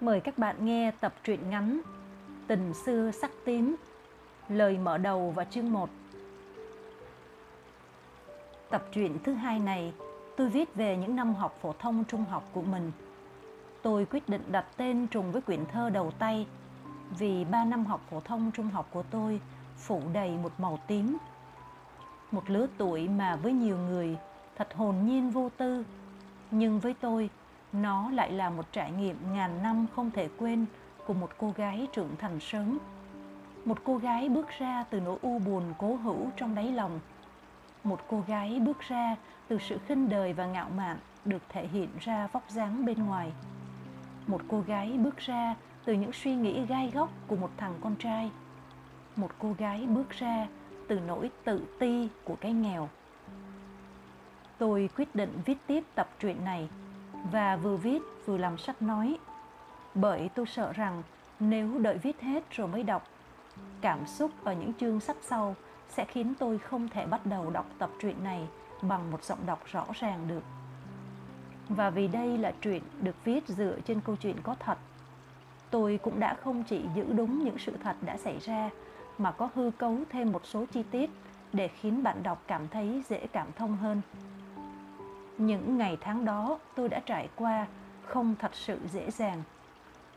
Mời các bạn nghe tập truyện ngắn Tình xưa sắc tím Lời mở đầu và chương 1 Tập truyện thứ hai này tôi viết về những năm học phổ thông trung học của mình. Tôi quyết định đặt tên trùng với quyển thơ đầu tay vì ba năm học phổ thông trung học của tôi phủ đầy một màu tím. Một lứa tuổi mà với nhiều người thật hồn nhiên vô tư, nhưng với tôi nó lại là một trải nghiệm ngàn năm không thể quên của một cô gái trưởng thành sớm. Một cô gái bước ra từ nỗi u buồn cố hữu trong đáy lòng. Một cô gái bước ra từ sự khinh đời và ngạo mạn được thể hiện ra vóc dáng bên ngoài. Một cô gái bước ra từ những suy nghĩ gai góc của một thằng con trai. Một cô gái bước ra từ nỗi tự ti của cái nghèo. Tôi quyết định viết tiếp tập truyện này và vừa viết, vừa làm sách nói. Bởi tôi sợ rằng nếu đợi viết hết rồi mới đọc, cảm xúc ở những chương sách sau sẽ khiến tôi không thể bắt đầu đọc tập truyện này bằng một giọng đọc rõ ràng được. Và vì đây là truyện được viết dựa trên câu chuyện có thật, tôi cũng đã không chỉ giữ đúng những sự thật đã xảy ra, mà có hư cấu thêm một số chi tiết để khiến bạn đọc cảm thấy dễ cảm thông hơn những ngày tháng đó tôi đã trải qua không thật sự dễ dàng.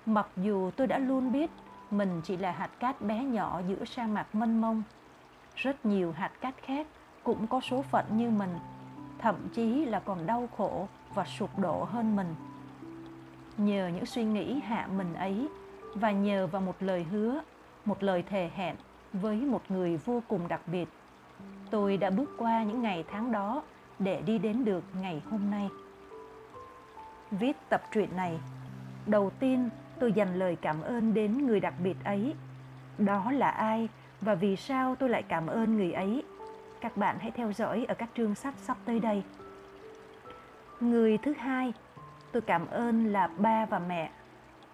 Mặc dù tôi đã luôn biết mình chỉ là hạt cát bé nhỏ giữa sa mạc mênh mông, rất nhiều hạt cát khác cũng có số phận như mình, thậm chí là còn đau khổ và sụp đổ hơn mình. Nhờ những suy nghĩ hạ mình ấy và nhờ vào một lời hứa, một lời thề hẹn với một người vô cùng đặc biệt, tôi đã bước qua những ngày tháng đó để đi đến được ngày hôm nay. Viết tập truyện này, đầu tiên tôi dành lời cảm ơn đến người đặc biệt ấy. Đó là ai và vì sao tôi lại cảm ơn người ấy? Các bạn hãy theo dõi ở các chương sách sắp tới đây. Người thứ hai, tôi cảm ơn là ba và mẹ.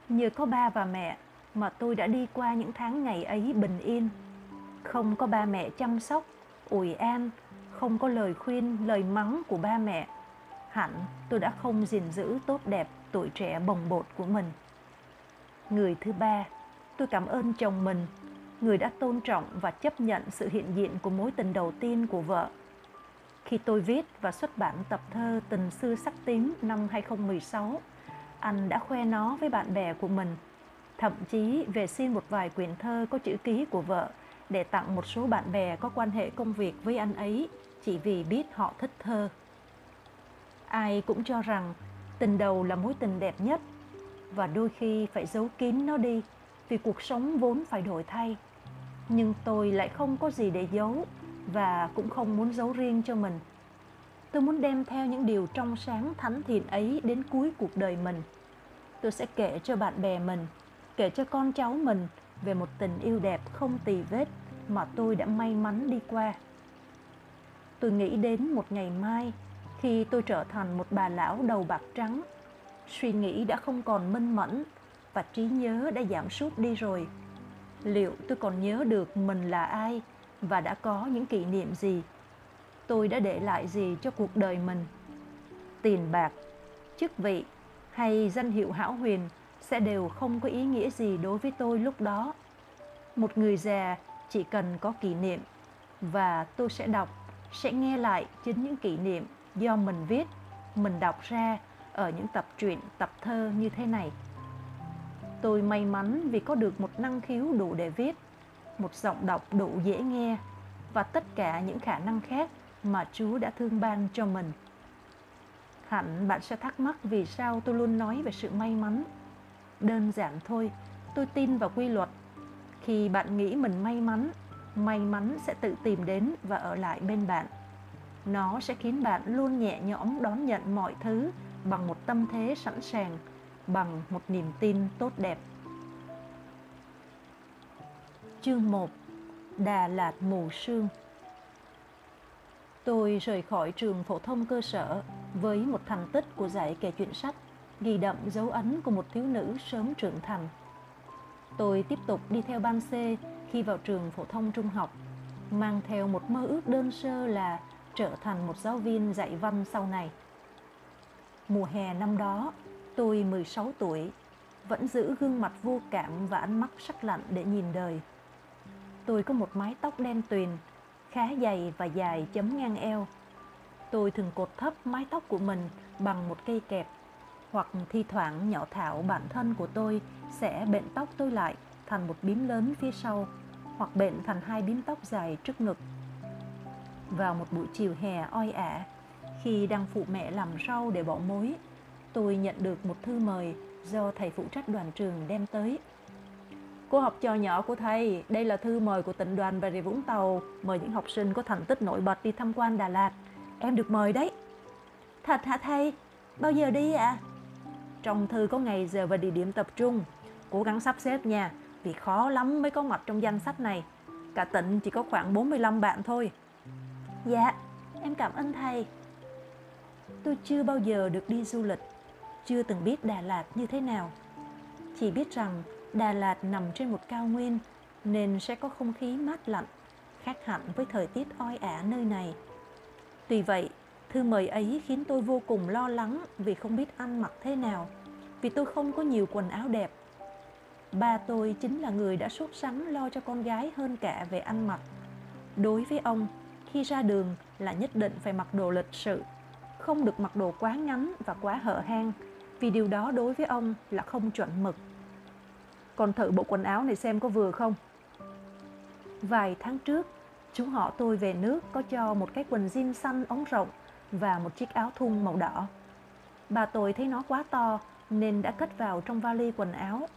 Nhờ có ba và mẹ mà tôi đã đi qua những tháng ngày ấy bình yên. Không có ba mẹ chăm sóc, ủi an không có lời khuyên, lời mắng của ba mẹ, hẳn tôi đã không gìn giữ tốt đẹp tuổi trẻ bồng bột của mình. Người thứ ba, tôi cảm ơn chồng mình, người đã tôn trọng và chấp nhận sự hiện diện của mối tình đầu tiên của vợ. Khi tôi viết và xuất bản tập thơ Tình xưa sắc tím năm 2016, anh đã khoe nó với bạn bè của mình, thậm chí về xin một vài quyển thơ có chữ ký của vợ để tặng một số bạn bè có quan hệ công việc với anh ấy chỉ vì biết họ thích thơ. Ai cũng cho rằng tình đầu là mối tình đẹp nhất và đôi khi phải giấu kín nó đi vì cuộc sống vốn phải đổi thay. Nhưng tôi lại không có gì để giấu và cũng không muốn giấu riêng cho mình. Tôi muốn đem theo những điều trong sáng thánh thiện ấy đến cuối cuộc đời mình. Tôi sẽ kể cho bạn bè mình, kể cho con cháu mình về một tình yêu đẹp không tì vết mà tôi đã may mắn đi qua tôi nghĩ đến một ngày mai khi tôi trở thành một bà lão đầu bạc trắng. Suy nghĩ đã không còn minh mẫn và trí nhớ đã giảm sút đi rồi. Liệu tôi còn nhớ được mình là ai và đã có những kỷ niệm gì? Tôi đã để lại gì cho cuộc đời mình? Tiền bạc, chức vị hay danh hiệu hão huyền sẽ đều không có ý nghĩa gì đối với tôi lúc đó. Một người già chỉ cần có kỷ niệm và tôi sẽ đọc sẽ nghe lại chính những kỷ niệm do mình viết, mình đọc ra ở những tập truyện, tập thơ như thế này. Tôi may mắn vì có được một năng khiếu đủ để viết, một giọng đọc đủ dễ nghe và tất cả những khả năng khác mà chúa đã thương ban cho mình. Hẳn bạn sẽ thắc mắc vì sao tôi luôn nói về sự may mắn. Đơn giản thôi, tôi tin vào quy luật. Khi bạn nghĩ mình may mắn may mắn sẽ tự tìm đến và ở lại bên bạn. Nó sẽ khiến bạn luôn nhẹ nhõm đón nhận mọi thứ bằng một tâm thế sẵn sàng, bằng một niềm tin tốt đẹp. Chương 1 Đà Lạt mù sương. Tôi rời khỏi trường phổ thông cơ sở với một thành tích của giải kể chuyện sách, ghi đậm dấu ấn của một thiếu nữ sớm trưởng thành. Tôi tiếp tục đi theo ban C khi vào trường phổ thông trung học, mang theo một mơ ước đơn sơ là trở thành một giáo viên dạy văn sau này. Mùa hè năm đó, tôi 16 tuổi. vẫn giữ gương mặt vô cảm và ánh mắt sắc lạnh để nhìn đời. Tôi có một mái tóc đen tuyền, khá dày và dài chấm ngang eo. Tôi thường cột thấp mái tóc của mình bằng một cây kẹp, hoặc thi thoảng nhỏ thảo bản thân của tôi sẽ bện tóc tôi lại thành một bím lớn phía sau, hoặc bện thành hai bím tóc dài trước ngực. Vào một buổi chiều hè oi ả, khi đang phụ mẹ làm rau để bỏ mối, tôi nhận được một thư mời do thầy phụ trách đoàn trường đem tới. Cô học trò nhỏ của thầy, đây là thư mời của tỉnh đoàn Bà Rịa Vũng Tàu, mời những học sinh có thành tích nổi bật đi tham quan Đà Lạt. Em được mời đấy. Thật hả thầy? Bao giờ đi ạ? À? Trong thư có ngày giờ và địa điểm tập trung. Cố gắng sắp xếp nha, vì khó lắm mới có mặt trong danh sách này. Cả tỉnh chỉ có khoảng 45 bạn thôi. Dạ, em cảm ơn thầy. Tôi chưa bao giờ được đi du lịch, chưa từng biết Đà Lạt như thế nào. Chỉ biết rằng Đà Lạt nằm trên một cao nguyên nên sẽ có không khí mát lạnh, khác hẳn với thời tiết oi ả nơi này. Tuy vậy, thư mời ấy khiến tôi vô cùng lo lắng vì không biết ăn mặc thế nào, vì tôi không có nhiều quần áo đẹp. Ba tôi chính là người đã sốt sắng lo cho con gái hơn cả về ăn mặc. Đối với ông, khi ra đường là nhất định phải mặc đồ lịch sự, không được mặc đồ quá ngắn và quá hở hang, vì điều đó đối với ông là không chuẩn mực. Còn thử bộ quần áo này xem có vừa không? Vài tháng trước, chú họ tôi về nước có cho một cái quần jean xanh ống rộng và một chiếc áo thun màu đỏ. Bà tôi thấy nó quá to nên đã cất vào trong vali quần áo.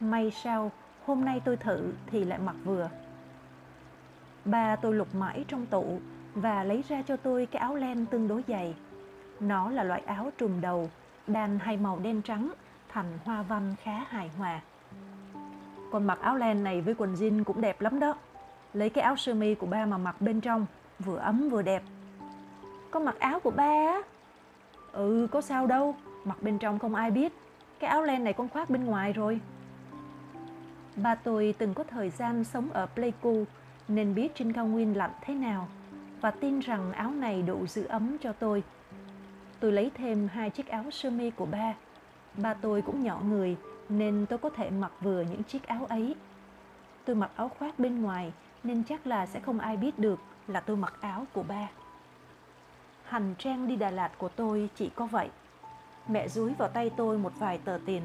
May sao, hôm nay tôi thử thì lại mặc vừa. Ba tôi lục mãi trong tủ và lấy ra cho tôi cái áo len tương đối dày. Nó là loại áo trùm đầu, đan hai màu đen trắng, thành hoa văn khá hài hòa. Còn mặc áo len này với quần jean cũng đẹp lắm đó. Lấy cái áo sơ mi của ba mà mặc bên trong, vừa ấm vừa đẹp. Con mặc áo của ba á? Ừ, có sao đâu, mặc bên trong không ai biết. Cái áo len này con khoác bên ngoài rồi. Ba tôi từng có thời gian sống ở Pleiku nên biết trên cao nguyên lạnh thế nào và tin rằng áo này đủ giữ ấm cho tôi. Tôi lấy thêm hai chiếc áo sơ mi của ba. Ba tôi cũng nhỏ người nên tôi có thể mặc vừa những chiếc áo ấy. Tôi mặc áo khoác bên ngoài nên chắc là sẽ không ai biết được là tôi mặc áo của ba. Hành trang đi Đà Lạt của tôi chỉ có vậy. Mẹ dúi vào tay tôi một vài tờ tiền.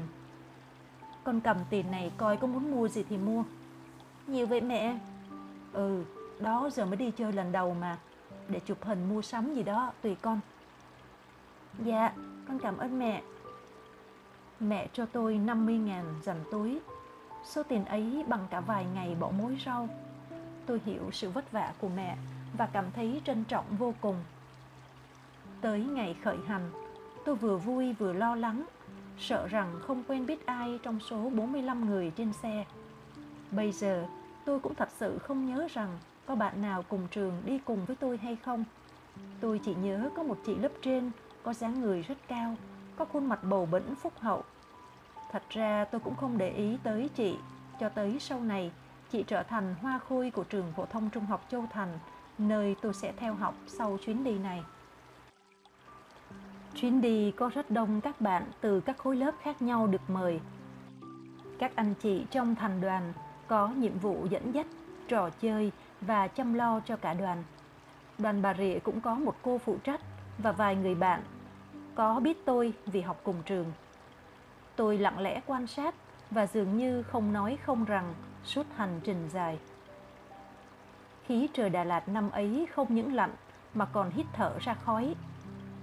Con cầm tiền này coi có muốn mua gì thì mua. Nhiều vậy mẹ? Ừ, đó giờ mới đi chơi lần đầu mà. Để chụp hình mua sắm gì đó, tùy con. Dạ, con cảm ơn mẹ. Mẹ cho tôi 50 ngàn dành túi. Số tiền ấy bằng cả vài ngày bỏ mối rau. Tôi hiểu sự vất vả của mẹ và cảm thấy trân trọng vô cùng. Tới ngày khởi hành, tôi vừa vui vừa lo lắng, sợ rằng không quen biết ai trong số 45 người trên xe. Bây giờ, tôi cũng thật sự không nhớ rằng có bạn nào cùng trường đi cùng với tôi hay không. Tôi chỉ nhớ có một chị lớp trên có dáng người rất cao, có khuôn mặt bầu bĩnh phúc hậu. Thật ra tôi cũng không để ý tới chị, cho tới sau này chị trở thành hoa khôi của trường phổ thông trung học Châu Thành, nơi tôi sẽ theo học sau chuyến đi này. Chuyến đi có rất đông các bạn từ các khối lớp khác nhau được mời. Các anh chị trong thành đoàn có nhiệm vụ dẫn dắt, trò chơi và chăm lo cho cả đoàn. Đoàn Bà Rịa cũng có một cô phụ trách và vài người bạn có biết tôi vì học cùng trường. Tôi lặng lẽ quan sát và dường như không nói không rằng suốt hành trình dài. Khí trời Đà Lạt năm ấy không những lạnh mà còn hít thở ra khói.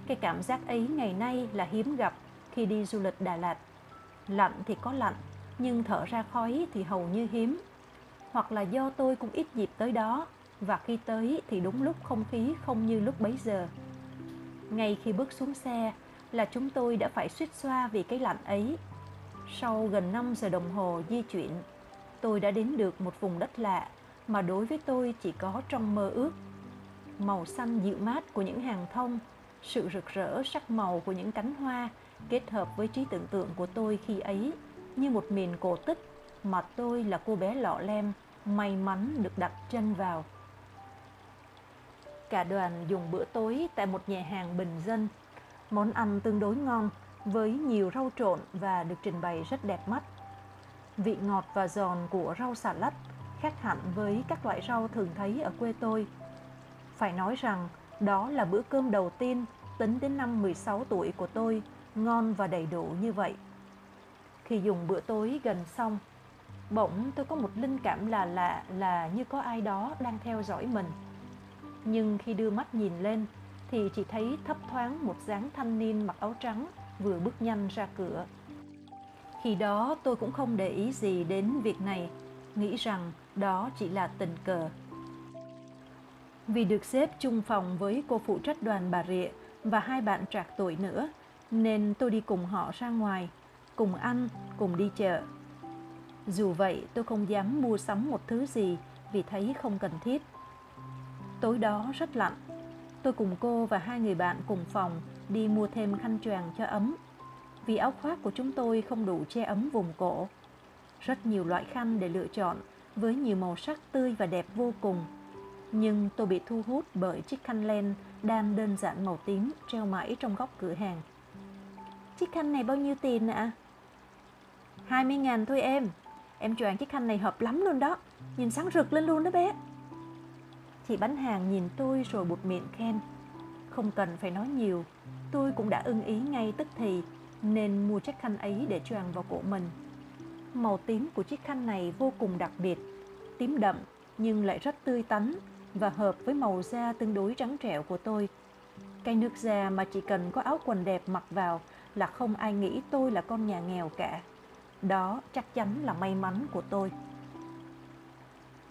Cái cảm giác ấy ngày nay là hiếm gặp khi đi du lịch Đà Lạt. Lạnh thì có lạnh, nhưng thở ra khói thì hầu như hiếm. Hoặc là do tôi cũng ít dịp tới đó, và khi tới thì đúng lúc không khí không như lúc bấy giờ. Ngay khi bước xuống xe là chúng tôi đã phải suýt xoa vì cái lạnh ấy. Sau gần 5 giờ đồng hồ di chuyển, tôi đã đến được một vùng đất lạ mà đối với tôi chỉ có trong mơ ước. Màu xanh dịu mát của những hàng thông, sự rực rỡ sắc màu của những cánh hoa kết hợp với trí tưởng tượng của tôi khi ấy như một miền cổ tích mà tôi là cô bé lọ lem may mắn được đặt chân vào. Cả đoàn dùng bữa tối tại một nhà hàng bình dân. Món ăn tương đối ngon với nhiều rau trộn và được trình bày rất đẹp mắt. Vị ngọt và giòn của rau xà lách khác hẳn với các loại rau thường thấy ở quê tôi. Phải nói rằng đó là bữa cơm đầu tiên tính đến năm 16 tuổi của tôi ngon và đầy đủ như vậy. Khi dùng bữa tối gần xong, bỗng tôi có một linh cảm là lạ là như có ai đó đang theo dõi mình. Nhưng khi đưa mắt nhìn lên thì chỉ thấy thấp thoáng một dáng thanh niên mặc áo trắng vừa bước nhanh ra cửa. Khi đó tôi cũng không để ý gì đến việc này, nghĩ rằng đó chỉ là tình cờ. Vì được xếp chung phòng với cô phụ trách đoàn bà Rịa và hai bạn trạc tuổi nữa, nên tôi đi cùng họ ra ngoài, cùng ăn, cùng đi chợ. Dù vậy, tôi không dám mua sắm một thứ gì vì thấy không cần thiết. Tối đó rất lạnh. Tôi cùng cô và hai người bạn cùng phòng đi mua thêm khăn choàng cho ấm. Vì áo khoác của chúng tôi không đủ che ấm vùng cổ. Rất nhiều loại khăn để lựa chọn với nhiều màu sắc tươi và đẹp vô cùng. Nhưng tôi bị thu hút bởi chiếc khăn len đan đơn giản màu tím treo mãi trong góc cửa hàng. Chiếc khăn này bao nhiêu tiền ạ? À? 20 ngàn thôi em. Em choàng chiếc khăn này hợp lắm luôn đó. Nhìn sáng rực lên luôn đó bé. Chị bán hàng nhìn tôi rồi bụt miệng khen. Không cần phải nói nhiều, tôi cũng đã ưng ý ngay tức thì nên mua chiếc khăn ấy để choàng vào cổ mình. Màu tím của chiếc khăn này vô cùng đặc biệt, tím đậm nhưng lại rất tươi tắn và hợp với màu da tương đối trắng trẻo của tôi. Cái nước da mà chỉ cần có áo quần đẹp mặc vào là không ai nghĩ tôi là con nhà nghèo cả. Đó chắc chắn là may mắn của tôi.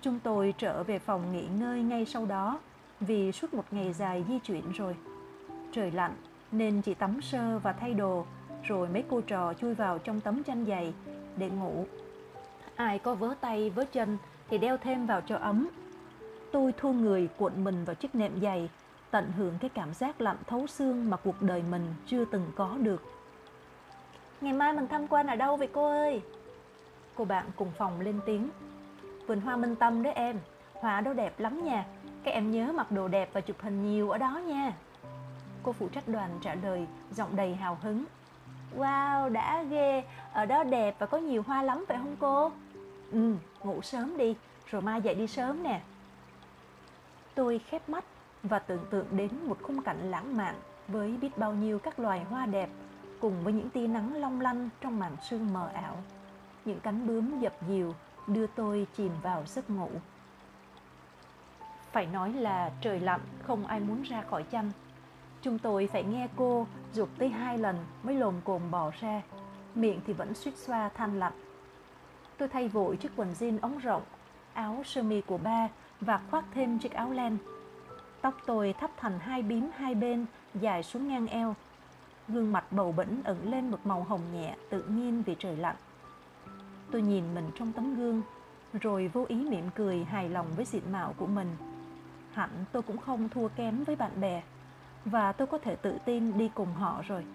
Chúng tôi trở về phòng nghỉ ngơi ngay sau đó, vì suốt một ngày dài di chuyển rồi. Trời lạnh, nên chỉ tắm sơ và thay đồ, rồi mấy cô trò chui vào trong tấm chăn dày để ngủ. Ai có vớ tay vớ chân thì đeo thêm vào cho ấm. Tôi thua người cuộn mình vào chiếc nệm dày, tận hưởng cái cảm giác lạnh thấu xương mà cuộc đời mình chưa từng có được. Ngày mai mình tham quan ở đâu vậy cô ơi? Cô bạn cùng phòng lên tiếng. Vườn hoa Minh Tâm đấy em, hoa đó đẹp lắm nha. Các em nhớ mặc đồ đẹp và chụp hình nhiều ở đó nha. Cô phụ trách đoàn trả lời, giọng đầy hào hứng. Wow, đã ghê, ở đó đẹp và có nhiều hoa lắm phải không cô? Ừ, ngủ sớm đi, rồi mai dậy đi sớm nè. Tôi khép mắt và tưởng tượng đến một khung cảnh lãng mạn với biết bao nhiêu các loài hoa đẹp cùng với những tia nắng long lanh trong màn sương mờ ảo. Những cánh bướm dập dìu đưa tôi chìm vào giấc ngủ. Phải nói là trời lạnh không ai muốn ra khỏi chăn. Chúng tôi phải nghe cô dục tới hai lần mới lồm cồm bỏ ra, miệng thì vẫn suýt xoa than lạnh. Tôi thay vội chiếc quần jean ống rộng, áo sơ mi của ba và khoác thêm chiếc áo len. Tóc tôi thấp thành hai bím hai bên, dài xuống ngang eo. Gương mặt bầu bĩnh ẩn lên một màu hồng nhẹ tự nhiên vì trời lạnh. Tôi nhìn mình trong tấm gương, rồi vô ý mỉm cười hài lòng với diện mạo của mình. Hẳn tôi cũng không thua kém với bạn bè, và tôi có thể tự tin đi cùng họ rồi.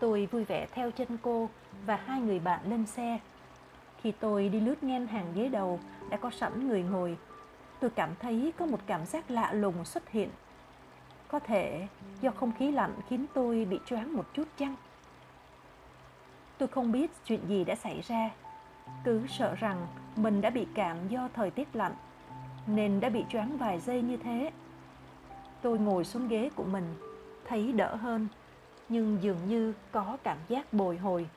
Tôi vui vẻ theo chân cô và hai người bạn lên xe khi tôi đi lướt ngang hàng ghế đầu đã có sẵn người ngồi, tôi cảm thấy có một cảm giác lạ lùng xuất hiện. Có thể do không khí lạnh khiến tôi bị choáng một chút chăng? Tôi không biết chuyện gì đã xảy ra, cứ sợ rằng mình đã bị cảm do thời tiết lạnh, nên đã bị choáng vài giây như thế. Tôi ngồi xuống ghế của mình, thấy đỡ hơn, nhưng dường như có cảm giác bồi hồi.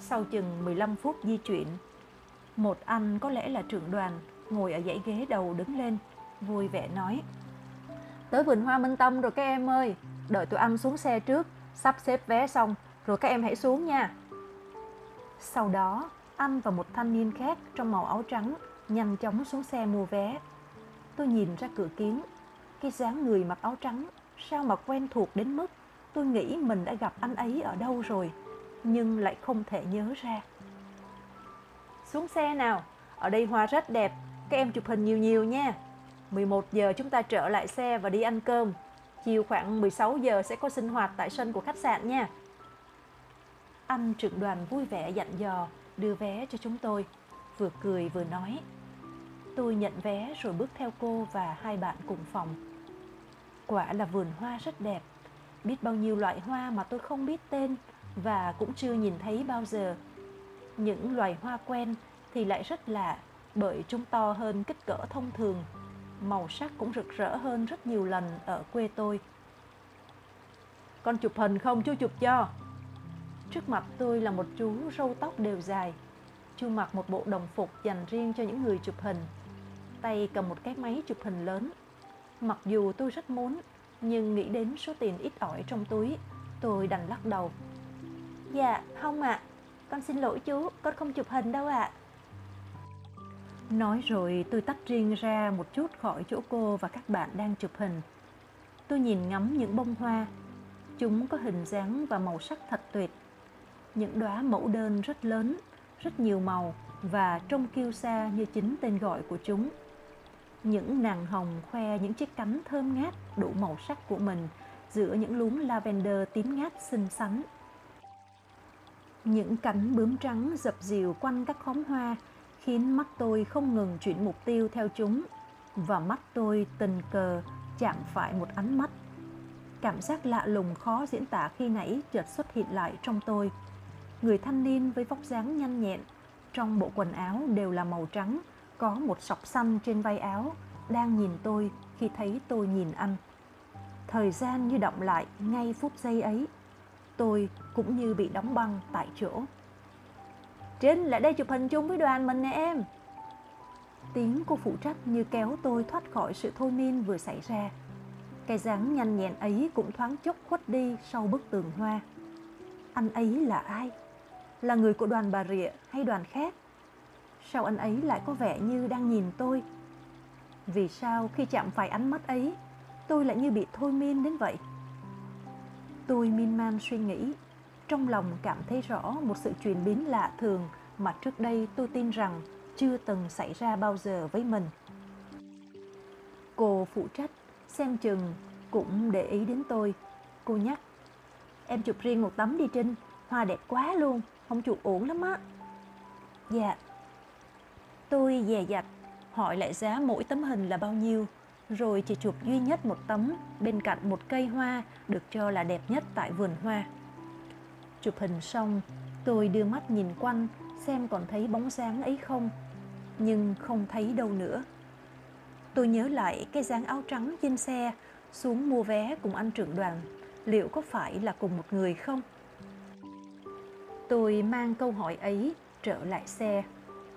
Sau chừng 15 phút di chuyển, một anh có lẽ là trưởng đoàn ngồi ở dãy ghế đầu đứng lên, vui vẻ nói. Tới vườn hoa Minh Tâm rồi các em ơi, đợi tụi âm xuống xe trước, sắp xếp vé xong, rồi các em hãy xuống nha. Sau đó, anh và một thanh niên khác trong màu áo trắng nhanh chóng xuống xe mua vé. Tôi nhìn ra cửa kính, cái dáng người mặc áo trắng sao mà quen thuộc đến mức tôi nghĩ mình đã gặp anh ấy ở đâu rồi nhưng lại không thể nhớ ra. Xuống xe nào, ở đây hoa rất đẹp, các em chụp hình nhiều nhiều nha. 11 giờ chúng ta trở lại xe và đi ăn cơm. Chiều khoảng 16 giờ sẽ có sinh hoạt tại sân của khách sạn nha. Anh trưởng đoàn vui vẻ dặn dò đưa vé cho chúng tôi, vừa cười vừa nói. Tôi nhận vé rồi bước theo cô và hai bạn cùng phòng. Quả là vườn hoa rất đẹp, biết bao nhiêu loại hoa mà tôi không biết tên và cũng chưa nhìn thấy bao giờ. Những loài hoa quen thì lại rất lạ bởi chúng to hơn kích cỡ thông thường, màu sắc cũng rực rỡ hơn rất nhiều lần ở quê tôi. Con chụp hình không chú chụp cho? Trước mặt tôi là một chú râu tóc đều dài. Chú mặc một bộ đồng phục dành riêng cho những người chụp hình. Tay cầm một cái máy chụp hình lớn. Mặc dù tôi rất muốn, nhưng nghĩ đến số tiền ít ỏi trong túi, tôi đành lắc đầu. Dạ, không ạ. À. Con xin lỗi chú, con không chụp hình đâu ạ. À. Nói rồi tôi tách riêng ra một chút khỏi chỗ cô và các bạn đang chụp hình. Tôi nhìn ngắm những bông hoa. Chúng có hình dáng và màu sắc thật tuyệt những đóa mẫu đơn rất lớn, rất nhiều màu và trông kiêu xa như chính tên gọi của chúng. Những nàng hồng khoe những chiếc cánh thơm ngát đủ màu sắc của mình giữa những luống lavender tím ngát xinh xắn. Những cánh bướm trắng dập dìu quanh các khóm hoa khiến mắt tôi không ngừng chuyển mục tiêu theo chúng và mắt tôi tình cờ chạm phải một ánh mắt. Cảm giác lạ lùng khó diễn tả khi nãy chợt xuất hiện lại trong tôi người thanh niên với vóc dáng nhanh nhẹn, trong bộ quần áo đều là màu trắng, có một sọc xanh trên vai áo, đang nhìn tôi khi thấy tôi nhìn anh. Thời gian như động lại ngay phút giây ấy, tôi cũng như bị đóng băng tại chỗ. Trinh lại đây chụp hình chung với đoàn mình nè em. Tiếng cô phụ trách như kéo tôi thoát khỏi sự thôi miên vừa xảy ra. Cái dáng nhanh nhẹn ấy cũng thoáng chốc khuất đi sau bức tường hoa. Anh ấy là ai? là người của đoàn bà rịa hay đoàn khác sao anh ấy lại có vẻ như đang nhìn tôi vì sao khi chạm phải ánh mắt ấy, tôi lại như bị thôi miên đến vậy tôi miên man suy nghĩ trong lòng cảm thấy rõ một sự chuyển biến lạ thường mà trước đây tôi tin rằng chưa từng xảy ra bao giờ với mình. Cô phụ trách xem chừng cũng để ý đến tôi. Cô nhắc, em chụp riêng một tấm đi trinh, hoa đẹp quá luôn, không chụp ổn lắm á. Dạ. Tôi dè dặt hỏi lại giá mỗi tấm hình là bao nhiêu, rồi chỉ chụp duy nhất một tấm bên cạnh một cây hoa được cho là đẹp nhất tại vườn hoa chụp hình xong tôi đưa mắt nhìn quanh xem còn thấy bóng dáng ấy không nhưng không thấy đâu nữa tôi nhớ lại cái dáng áo trắng trên xe xuống mua vé cùng anh trưởng đoàn liệu có phải là cùng một người không Tôi mang câu hỏi ấy trở lại xe,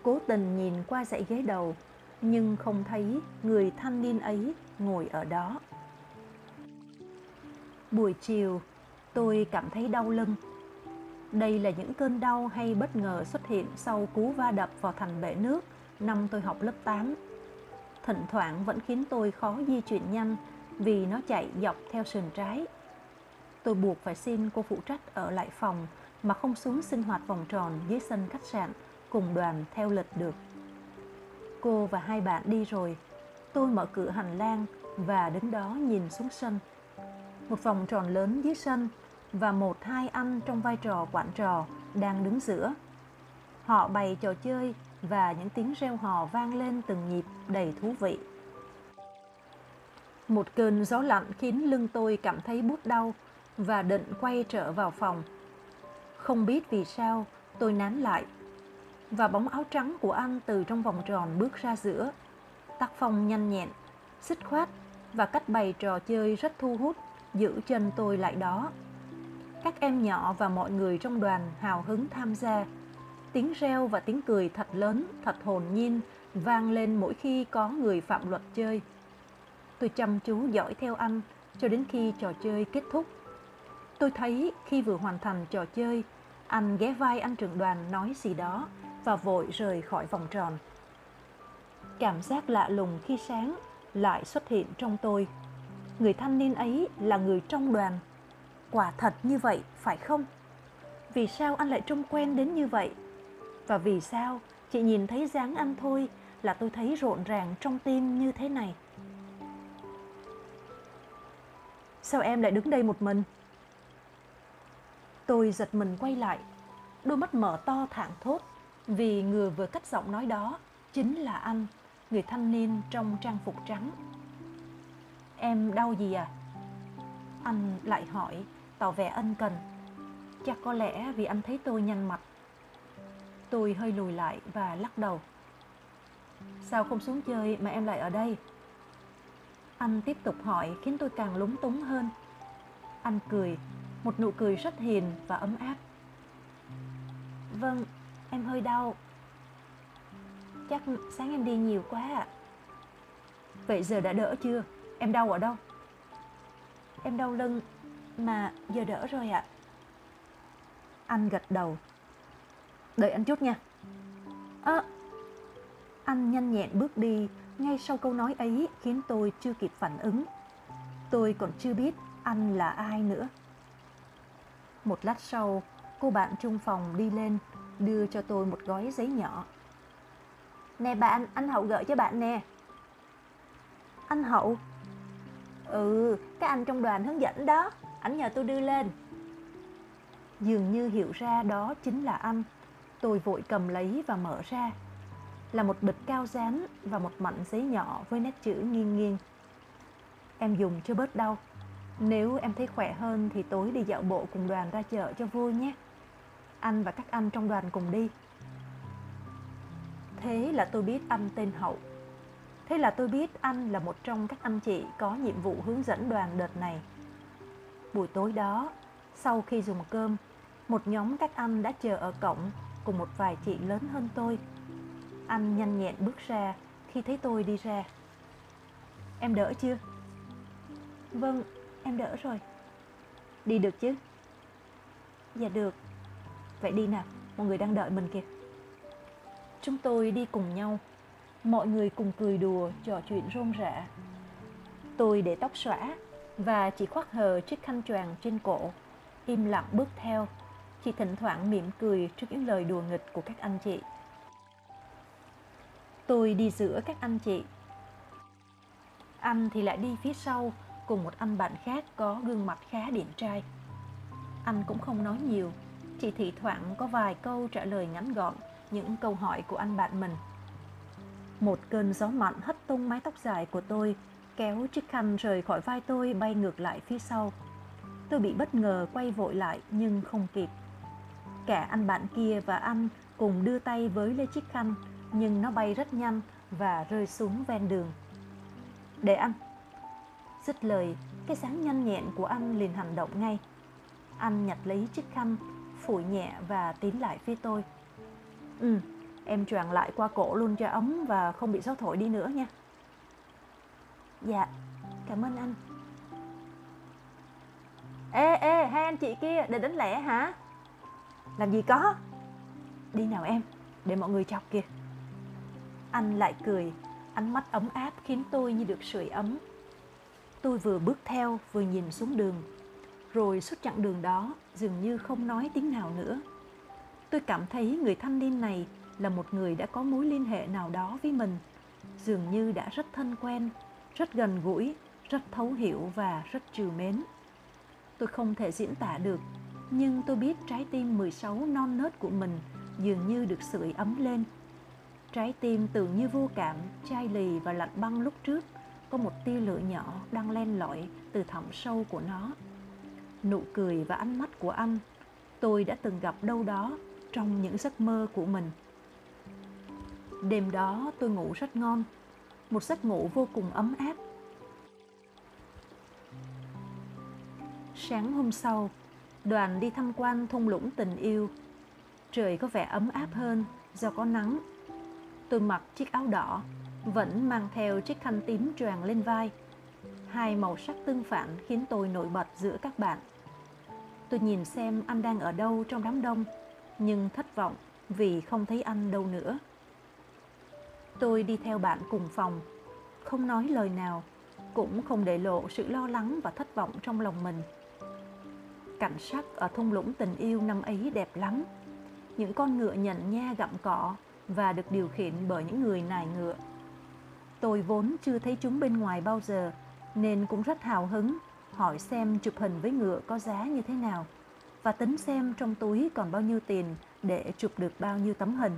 cố tình nhìn qua dãy ghế đầu, nhưng không thấy người thanh niên ấy ngồi ở đó. Buổi chiều, tôi cảm thấy đau lưng. Đây là những cơn đau hay bất ngờ xuất hiện sau cú va đập vào thành bể nước năm tôi học lớp 8. Thỉnh thoảng vẫn khiến tôi khó di chuyển nhanh vì nó chạy dọc theo sườn trái. Tôi buộc phải xin cô phụ trách ở lại phòng mà không xuống sinh hoạt vòng tròn dưới sân khách sạn cùng đoàn theo lịch được. Cô và hai bạn đi rồi, tôi mở cửa hành lang và đứng đó nhìn xuống sân. Một vòng tròn lớn dưới sân và một hai anh trong vai trò quản trò đang đứng giữa. Họ bày trò chơi và những tiếng reo hò vang lên từng nhịp đầy thú vị. Một cơn gió lạnh khiến lưng tôi cảm thấy bút đau và định quay trở vào phòng không biết vì sao tôi nán lại và bóng áo trắng của anh từ trong vòng tròn bước ra giữa. Tác phong nhanh nhẹn, xích khoát và cách bày trò chơi rất thu hút, giữ chân tôi lại đó. Các em nhỏ và mọi người trong đoàn hào hứng tham gia. Tiếng reo và tiếng cười thật lớn, thật hồn nhiên vang lên mỗi khi có người phạm luật chơi. Tôi chăm chú dõi theo anh cho đến khi trò chơi kết thúc. Tôi thấy khi vừa hoàn thành trò chơi, anh ghé vai anh trưởng đoàn nói gì đó và vội rời khỏi vòng tròn. Cảm giác lạ lùng khi sáng lại xuất hiện trong tôi. Người thanh niên ấy là người trong đoàn. Quả thật như vậy, phải không? Vì sao anh lại trông quen đến như vậy? Và vì sao chị nhìn thấy dáng anh thôi là tôi thấy rộn ràng trong tim như thế này? Sao em lại đứng đây một mình? Tôi giật mình quay lại, đôi mắt mở to thảng thốt vì người vừa cất giọng nói đó chính là anh, người thanh niên trong trang phục trắng. Em đau gì à? Anh lại hỏi, tỏ vẻ ân cần. Chắc có lẽ vì anh thấy tôi nhanh mặt. Tôi hơi lùi lại và lắc đầu. Sao không xuống chơi mà em lại ở đây? Anh tiếp tục hỏi khiến tôi càng lúng túng hơn. Anh cười, một nụ cười rất hiền và ấm áp. Vâng, em hơi đau. Chắc sáng em đi nhiều quá ạ. Vậy giờ đã đỡ chưa? Em đau ở đâu? Em đau lưng, mà giờ đỡ rồi ạ. Anh gật đầu. Đợi anh chút nha. À, anh nhanh nhẹn bước đi ngay sau câu nói ấy khiến tôi chưa kịp phản ứng. Tôi còn chưa biết anh là ai nữa. Một lát sau, cô bạn chung phòng đi lên đưa cho tôi một gói giấy nhỏ. Nè bạn, anh Hậu gửi cho bạn nè. Anh Hậu? Ừ, cái anh trong đoàn hướng dẫn đó, anh nhờ tôi đưa lên. Dường như hiểu ra đó chính là anh, tôi vội cầm lấy và mở ra. Là một bịch cao dán và một mảnh giấy nhỏ với nét chữ nghiêng nghiêng. Em dùng cho bớt đau. Nếu em thấy khỏe hơn thì tối đi dạo bộ cùng đoàn ra chợ cho vui nhé. Anh và các anh trong đoàn cùng đi. Thế là tôi biết anh tên Hậu. Thế là tôi biết anh là một trong các anh chị có nhiệm vụ hướng dẫn đoàn đợt này. Buổi tối đó, sau khi dùng cơm, một nhóm các anh đã chờ ở cổng cùng một vài chị lớn hơn tôi. Anh nhanh nhẹn bước ra khi thấy tôi đi ra. Em đỡ chưa? Vâng, em đỡ rồi. Đi được chứ? Dạ được. Vậy đi nào, mọi người đang đợi mình kìa. Chúng tôi đi cùng nhau. Mọi người cùng cười đùa, trò chuyện rôm rã. Tôi để tóc xõa và chỉ khoác hờ chiếc khăn choàng trên cổ, im lặng bước theo, chỉ thỉnh thoảng mỉm cười trước những lời đùa nghịch của các anh chị. Tôi đi giữa các anh chị. Anh thì lại đi phía sau cùng một anh bạn khác có gương mặt khá điển trai. Anh cũng không nói nhiều, chỉ thỉnh thoảng có vài câu trả lời ngắn gọn những câu hỏi của anh bạn mình. Một cơn gió mạnh hất tung mái tóc dài của tôi, kéo chiếc khăn rời khỏi vai tôi bay ngược lại phía sau. Tôi bị bất ngờ quay vội lại nhưng không kịp. Cả anh bạn kia và anh cùng đưa tay với lấy chiếc khăn, nhưng nó bay rất nhanh và rơi xuống ven đường. Để anh. Dứt lời, cái sáng nhanh nhẹn của anh liền hành động ngay. Anh nhặt lấy chiếc khăn, phủi nhẹ và tiến lại phía tôi. Ừ, em choàng lại qua cổ luôn cho ấm và không bị gió thổi đi nữa nha. Dạ, cảm ơn anh. Ê, ê, hai anh chị kia, để đánh lẻ hả? Làm gì có? Đi nào em, để mọi người chọc kìa. Anh lại cười, ánh mắt ấm áp khiến tôi như được sưởi ấm. Tôi vừa bước theo vừa nhìn xuống đường, rồi suốt chặng đường đó dường như không nói tiếng nào nữa. Tôi cảm thấy người thanh niên này là một người đã có mối liên hệ nào đó với mình, dường như đã rất thân quen, rất gần gũi, rất thấu hiểu và rất trìu mến. Tôi không thể diễn tả được, nhưng tôi biết trái tim 16 non nớt của mình dường như được sưởi ấm lên. Trái tim tưởng như vô cảm, chai lì và lạnh băng lúc trước, có một tia lửa nhỏ đang len lỏi từ thẳm sâu của nó. Nụ cười và ánh mắt của anh, tôi đã từng gặp đâu đó trong những giấc mơ của mình. Đêm đó tôi ngủ rất ngon, một giấc ngủ vô cùng ấm áp. Sáng hôm sau, đoàn đi tham quan thung lũng tình yêu. Trời có vẻ ấm áp hơn do có nắng. Tôi mặc chiếc áo đỏ, vẫn mang theo chiếc khăn tím choàng lên vai. Hai màu sắc tương phản khiến tôi nổi bật giữa các bạn. Tôi nhìn xem anh đang ở đâu trong đám đông, nhưng thất vọng vì không thấy anh đâu nữa. Tôi đi theo bạn cùng phòng, không nói lời nào, cũng không để lộ sự lo lắng và thất vọng trong lòng mình. Cảnh sắc ở thung lũng tình yêu năm ấy đẹp lắm. Những con ngựa nhận nha gặm cỏ và được điều khiển bởi những người nài ngựa. Tôi vốn chưa thấy chúng bên ngoài bao giờ, nên cũng rất hào hứng hỏi xem chụp hình với ngựa có giá như thế nào và tính xem trong túi còn bao nhiêu tiền để chụp được bao nhiêu tấm hình.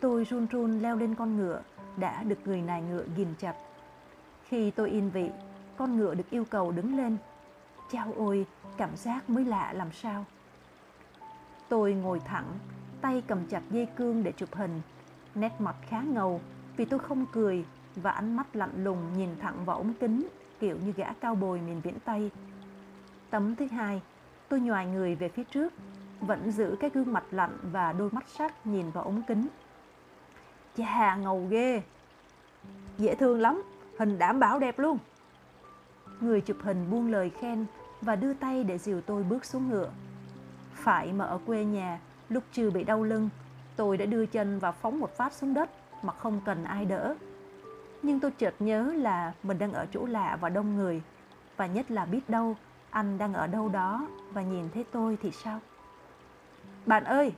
Tôi run run leo lên con ngựa đã được người nài ngựa ghìm chặt. Khi tôi yên vị, con ngựa được yêu cầu đứng lên Chao ôi, cảm giác mới lạ làm sao. Tôi ngồi thẳng, tay cầm chặt dây cương để chụp hình. Nét mặt khá ngầu vì tôi không cười và ánh mắt lạnh lùng nhìn thẳng vào ống kính kiểu như gã cao bồi miền viễn Tây. Tấm thứ hai, tôi nhòi người về phía trước, vẫn giữ cái gương mặt lạnh và đôi mắt sắc nhìn vào ống kính. Chà, ngầu ghê. Dễ thương lắm, hình đảm bảo đẹp luôn. Người chụp hình buông lời khen và đưa tay để dìu tôi bước xuống ngựa. Phải mà ở quê nhà, lúc chưa bị đau lưng, tôi đã đưa chân và phóng một phát xuống đất mà không cần ai đỡ. Nhưng tôi chợt nhớ là mình đang ở chỗ lạ và đông người, và nhất là biết đâu anh đang ở đâu đó và nhìn thấy tôi thì sao? Bạn ơi!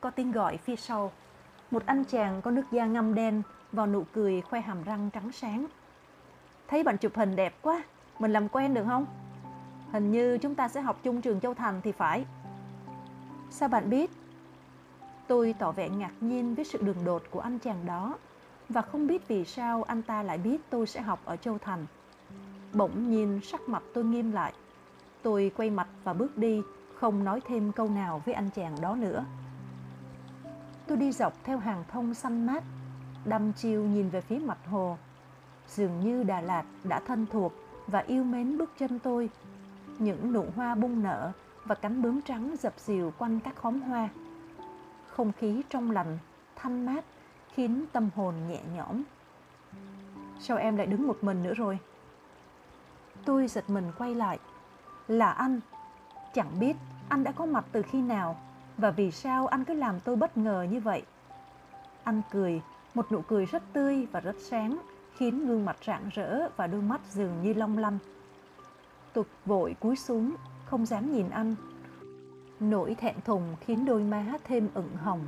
Có tiếng gọi phía sau. Một anh chàng có nước da ngăm đen vào nụ cười khoe hàm răng trắng sáng. Thấy bạn chụp hình đẹp quá, mình làm quen được không? Hình như chúng ta sẽ học chung trường Châu Thành thì phải. Sao bạn biết? Tôi tỏ vẻ ngạc nhiên với sự đường đột của anh chàng đó và không biết vì sao anh ta lại biết tôi sẽ học ở Châu Thành. Bỗng nhiên sắc mặt tôi nghiêm lại. Tôi quay mặt và bước đi, không nói thêm câu nào với anh chàng đó nữa. Tôi đi dọc theo hàng thông xanh mát, đăm chiêu nhìn về phía mặt hồ. Dường như Đà Lạt đã thân thuộc và yêu mến bước chân tôi. Những nụ hoa bung nở và cánh bướm trắng dập dìu quanh các khóm hoa. Không khí trong lành, thanh mát khiến tâm hồn nhẹ nhõm. Sao em lại đứng một mình nữa rồi? Tôi giật mình quay lại. Là anh. Chẳng biết anh đã có mặt từ khi nào và vì sao anh cứ làm tôi bất ngờ như vậy. Anh cười, một nụ cười rất tươi và rất sáng, khiến gương mặt rạng rỡ và đôi mắt dường như long lanh. Tôi vội cúi xuống, không dám nhìn anh. Nỗi thẹn thùng khiến đôi má thêm ửng hồng.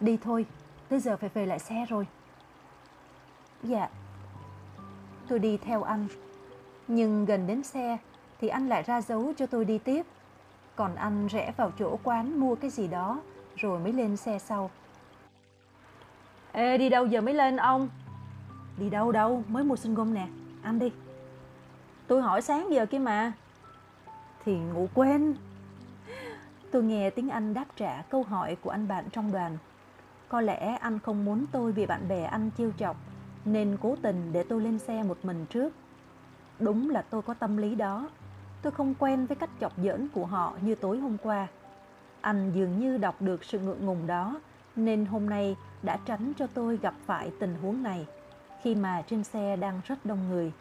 Đi thôi, tới giờ phải về lại xe rồi. Dạ. Tôi đi theo anh. Nhưng gần đến xe thì anh lại ra dấu cho tôi đi tiếp. Còn anh rẽ vào chỗ quán mua cái gì đó rồi mới lên xe sau. Ê, đi đâu giờ mới lên ông? Đi đâu đâu, mới mua sinh gôm nè, ăn đi. Tôi hỏi sáng giờ kia mà. Thì ngủ quên. Tôi nghe tiếng Anh đáp trả câu hỏi của anh bạn trong đoàn. Có lẽ anh không muốn tôi bị bạn bè anh chiêu chọc, nên cố tình để tôi lên xe một mình trước. Đúng là tôi có tâm lý đó. Tôi không quen với cách chọc giỡn của họ như tối hôm qua. Anh dường như đọc được sự ngượng ngùng đó, nên hôm nay đã tránh cho tôi gặp phải tình huống này khi mà trên xe đang rất đông người.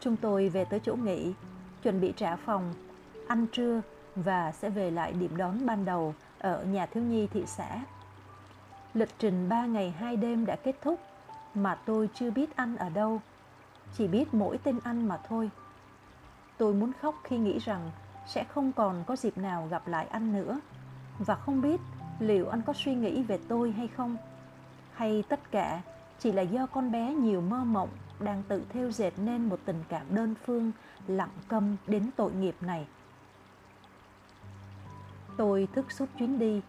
Chúng tôi về tới chỗ nghỉ, chuẩn bị trả phòng, ăn trưa và sẽ về lại điểm đón ban đầu ở nhà thiếu nhi thị xã. Lịch trình 3 ngày 2 đêm đã kết thúc mà tôi chưa biết anh ở đâu, chỉ biết mỗi tên anh mà thôi. Tôi muốn khóc khi nghĩ rằng sẽ không còn có dịp nào gặp lại anh nữa. Và không biết liệu anh có suy nghĩ về tôi hay không. Hay tất cả chỉ là do con bé nhiều mơ mộng đang tự theo dệt nên một tình cảm đơn phương, lặng câm đến tội nghiệp này. Tôi thức suốt chuyến đi,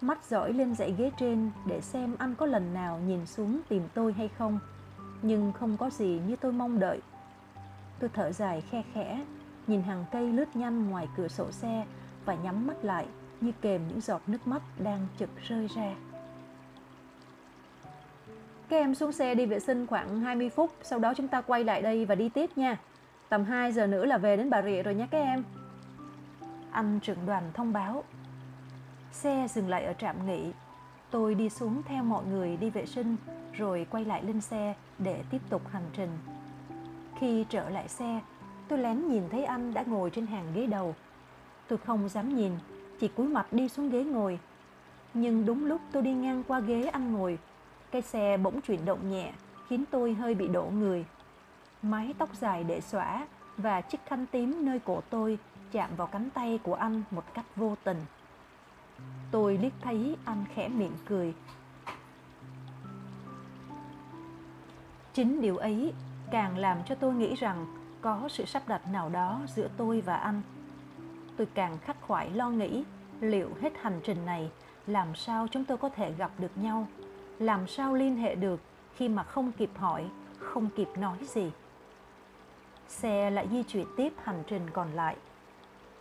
mắt dõi lên dãy ghế trên để xem anh có lần nào nhìn xuống tìm tôi hay không. Nhưng không có gì như tôi mong đợi tôi thở dài khe khẽ nhìn hàng cây lướt nhanh ngoài cửa sổ xe và nhắm mắt lại như kèm những giọt nước mắt đang chực rơi ra. Các em xuống xe đi vệ sinh khoảng 20 phút, sau đó chúng ta quay lại đây và đi tiếp nha. Tầm 2 giờ nữa là về đến Bà Rịa rồi nhé các em. Anh trưởng đoàn thông báo. Xe dừng lại ở trạm nghỉ. Tôi đi xuống theo mọi người đi vệ sinh rồi quay lại lên xe để tiếp tục hành trình. Khi trở lại xe, tôi lén nhìn thấy anh đã ngồi trên hàng ghế đầu. Tôi không dám nhìn chỉ cúi mặt đi xuống ghế ngồi. Nhưng đúng lúc tôi đi ngang qua ghế anh ngồi, cái xe bỗng chuyển động nhẹ, khiến tôi hơi bị đổ người. Mái tóc dài để xõa và chiếc khăn tím nơi cổ tôi chạm vào cánh tay của anh một cách vô tình. Tôi liếc thấy anh khẽ miệng cười. Chính điều ấy càng làm cho tôi nghĩ rằng có sự sắp đặt nào đó giữa tôi và anh tôi càng khắc khoải lo nghĩ liệu hết hành trình này làm sao chúng tôi có thể gặp được nhau làm sao liên hệ được khi mà không kịp hỏi không kịp nói gì xe lại di chuyển tiếp hành trình còn lại.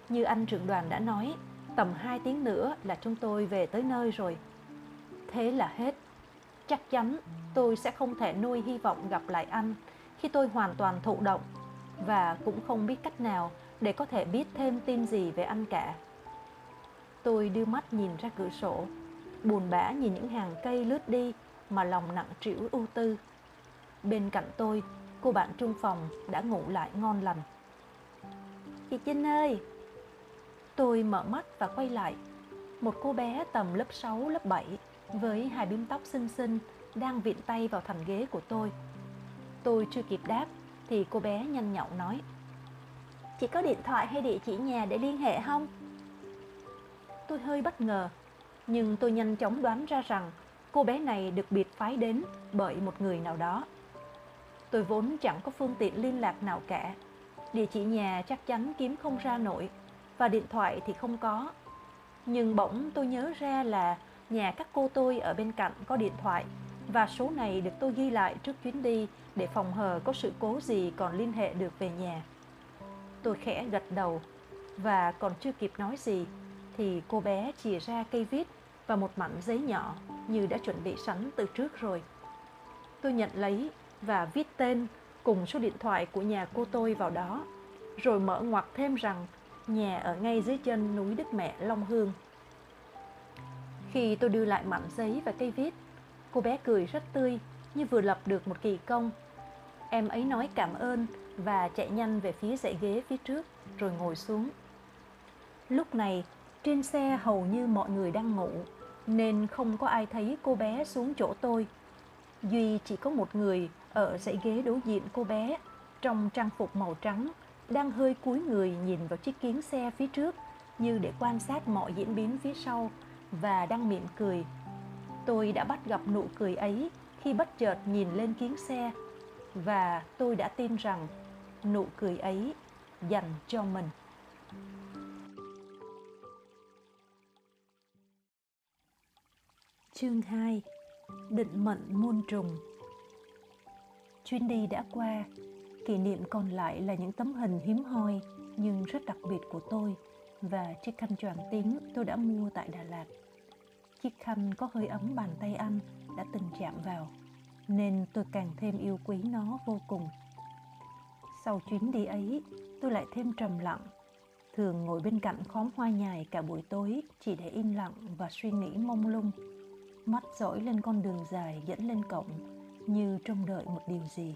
Như anh trưởng đoàn đã nói, tầm 2 tiếng nữa là chúng tôi về tới nơi rồi. Thế là hết. Chắc chắn tôi sẽ không thể nuôi hy vọng gặp lại anh khi tôi hoàn toàn thụ động và cũng không biết cách nào để có thể biết thêm tin gì về anh cả. Tôi đưa mắt nhìn ra cửa sổ, buồn bã nhìn những hàng cây lướt đi mà lòng nặng trĩu ưu tư. Bên cạnh tôi, cô bạn trung phòng đã ngủ lại ngon lành. Chị Trinh ơi! Tôi mở mắt và quay lại. Một cô bé tầm lớp 6, lớp 7 với hai bím tóc xinh xinh đang viện tay vào thành ghế của tôi. Tôi chưa kịp đáp, thì cô bé nhanh nhậu nói Chị có điện thoại hay địa chỉ nhà để liên hệ không? Tôi hơi bất ngờ, nhưng tôi nhanh chóng đoán ra rằng cô bé này được biệt phái đến bởi một người nào đó. Tôi vốn chẳng có phương tiện liên lạc nào cả. Địa chỉ nhà chắc chắn kiếm không ra nổi, và điện thoại thì không có. Nhưng bỗng tôi nhớ ra là nhà các cô tôi ở bên cạnh có điện thoại, và số này được tôi ghi lại trước chuyến đi để phòng hờ có sự cố gì còn liên hệ được về nhà. Tôi khẽ gật đầu và còn chưa kịp nói gì thì cô bé chìa ra cây viết và một mảnh giấy nhỏ như đã chuẩn bị sẵn từ trước rồi. Tôi nhận lấy và viết tên cùng số điện thoại của nhà cô tôi vào đó, rồi mở ngoặc thêm rằng nhà ở ngay dưới chân núi Đức Mẹ Long Hương. Khi tôi đưa lại mảnh giấy và cây viết, cô bé cười rất tươi như vừa lập được một kỳ công. Em ấy nói cảm ơn và chạy nhanh về phía dãy ghế phía trước rồi ngồi xuống. Lúc này, trên xe hầu như mọi người đang ngủ nên không có ai thấy cô bé xuống chỗ tôi. Duy chỉ có một người ở dãy ghế đối diện cô bé trong trang phục màu trắng đang hơi cúi người nhìn vào chiếc kiến xe phía trước như để quan sát mọi diễn biến phía sau và đang mỉm cười. Tôi đã bắt gặp nụ cười ấy khi bất chợt nhìn lên kiến xe và tôi đã tin rằng nụ cười ấy dành cho mình. Chương 2 Định mệnh muôn trùng Chuyến đi đã qua, kỷ niệm còn lại là những tấm hình hiếm hoi nhưng rất đặc biệt của tôi và chiếc khăn choàng tím tôi đã mua tại Đà Lạt. Chiếc khăn có hơi ấm bàn tay anh đã từng chạm vào, nên tôi càng thêm yêu quý nó vô cùng. Sau chuyến đi ấy, tôi lại thêm trầm lặng, thường ngồi bên cạnh khóm hoa nhài cả buổi tối chỉ để im lặng và suy nghĩ mông lung. Mắt dõi lên con đường dài dẫn lên cổng như trông đợi một điều gì.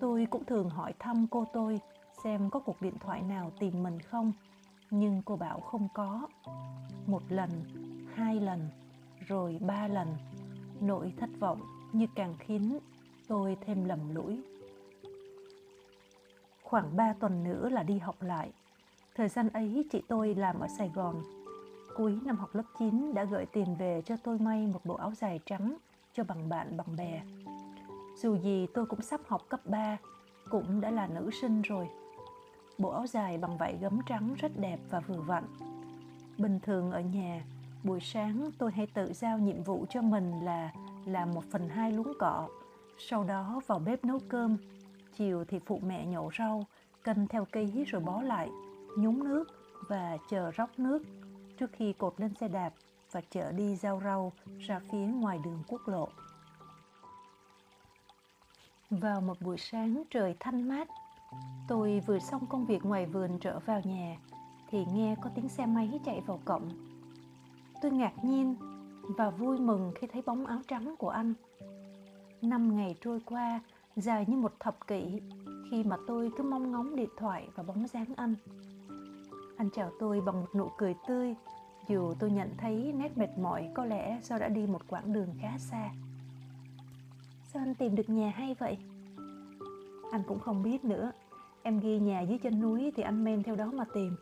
Tôi cũng thường hỏi thăm cô tôi xem có cuộc điện thoại nào tìm mình không. Nhưng cô bảo không có. Một lần hai lần rồi ba lần nỗi thất vọng như càng khiến tôi thêm lầm lũi khoảng ba tuần nữa là đi học lại thời gian ấy chị tôi làm ở sài gòn cuối năm học lớp 9 đã gửi tiền về cho tôi may một bộ áo dài trắng cho bằng bạn bằng bè. Dù gì tôi cũng sắp học cấp 3, cũng đã là nữ sinh rồi. Bộ áo dài bằng vải gấm trắng rất đẹp và vừa vặn. Bình thường ở nhà, buổi sáng tôi hay tự giao nhiệm vụ cho mình là làm một phần hai luống cọ, sau đó vào bếp nấu cơm, chiều thì phụ mẹ nhổ rau, cân theo ký rồi bó lại, nhúng nước và chờ róc nước trước khi cột lên xe đạp và chở đi giao rau ra phía ngoài đường quốc lộ. Vào một buổi sáng trời thanh mát, tôi vừa xong công việc ngoài vườn trở vào nhà thì nghe có tiếng xe máy chạy vào cổng. Tôi ngạc nhiên và vui mừng khi thấy bóng áo trắng của anh. Năm ngày trôi qua, dài như một thập kỷ khi mà tôi cứ mong ngóng điện thoại và bóng dáng anh. Anh chào tôi bằng một nụ cười tươi, dù tôi nhận thấy nét mệt mỏi có lẽ do đã đi một quãng đường khá xa. Sao anh tìm được nhà hay vậy? Anh cũng không biết nữa. Em ghi nhà dưới chân núi thì anh men theo đó mà tìm.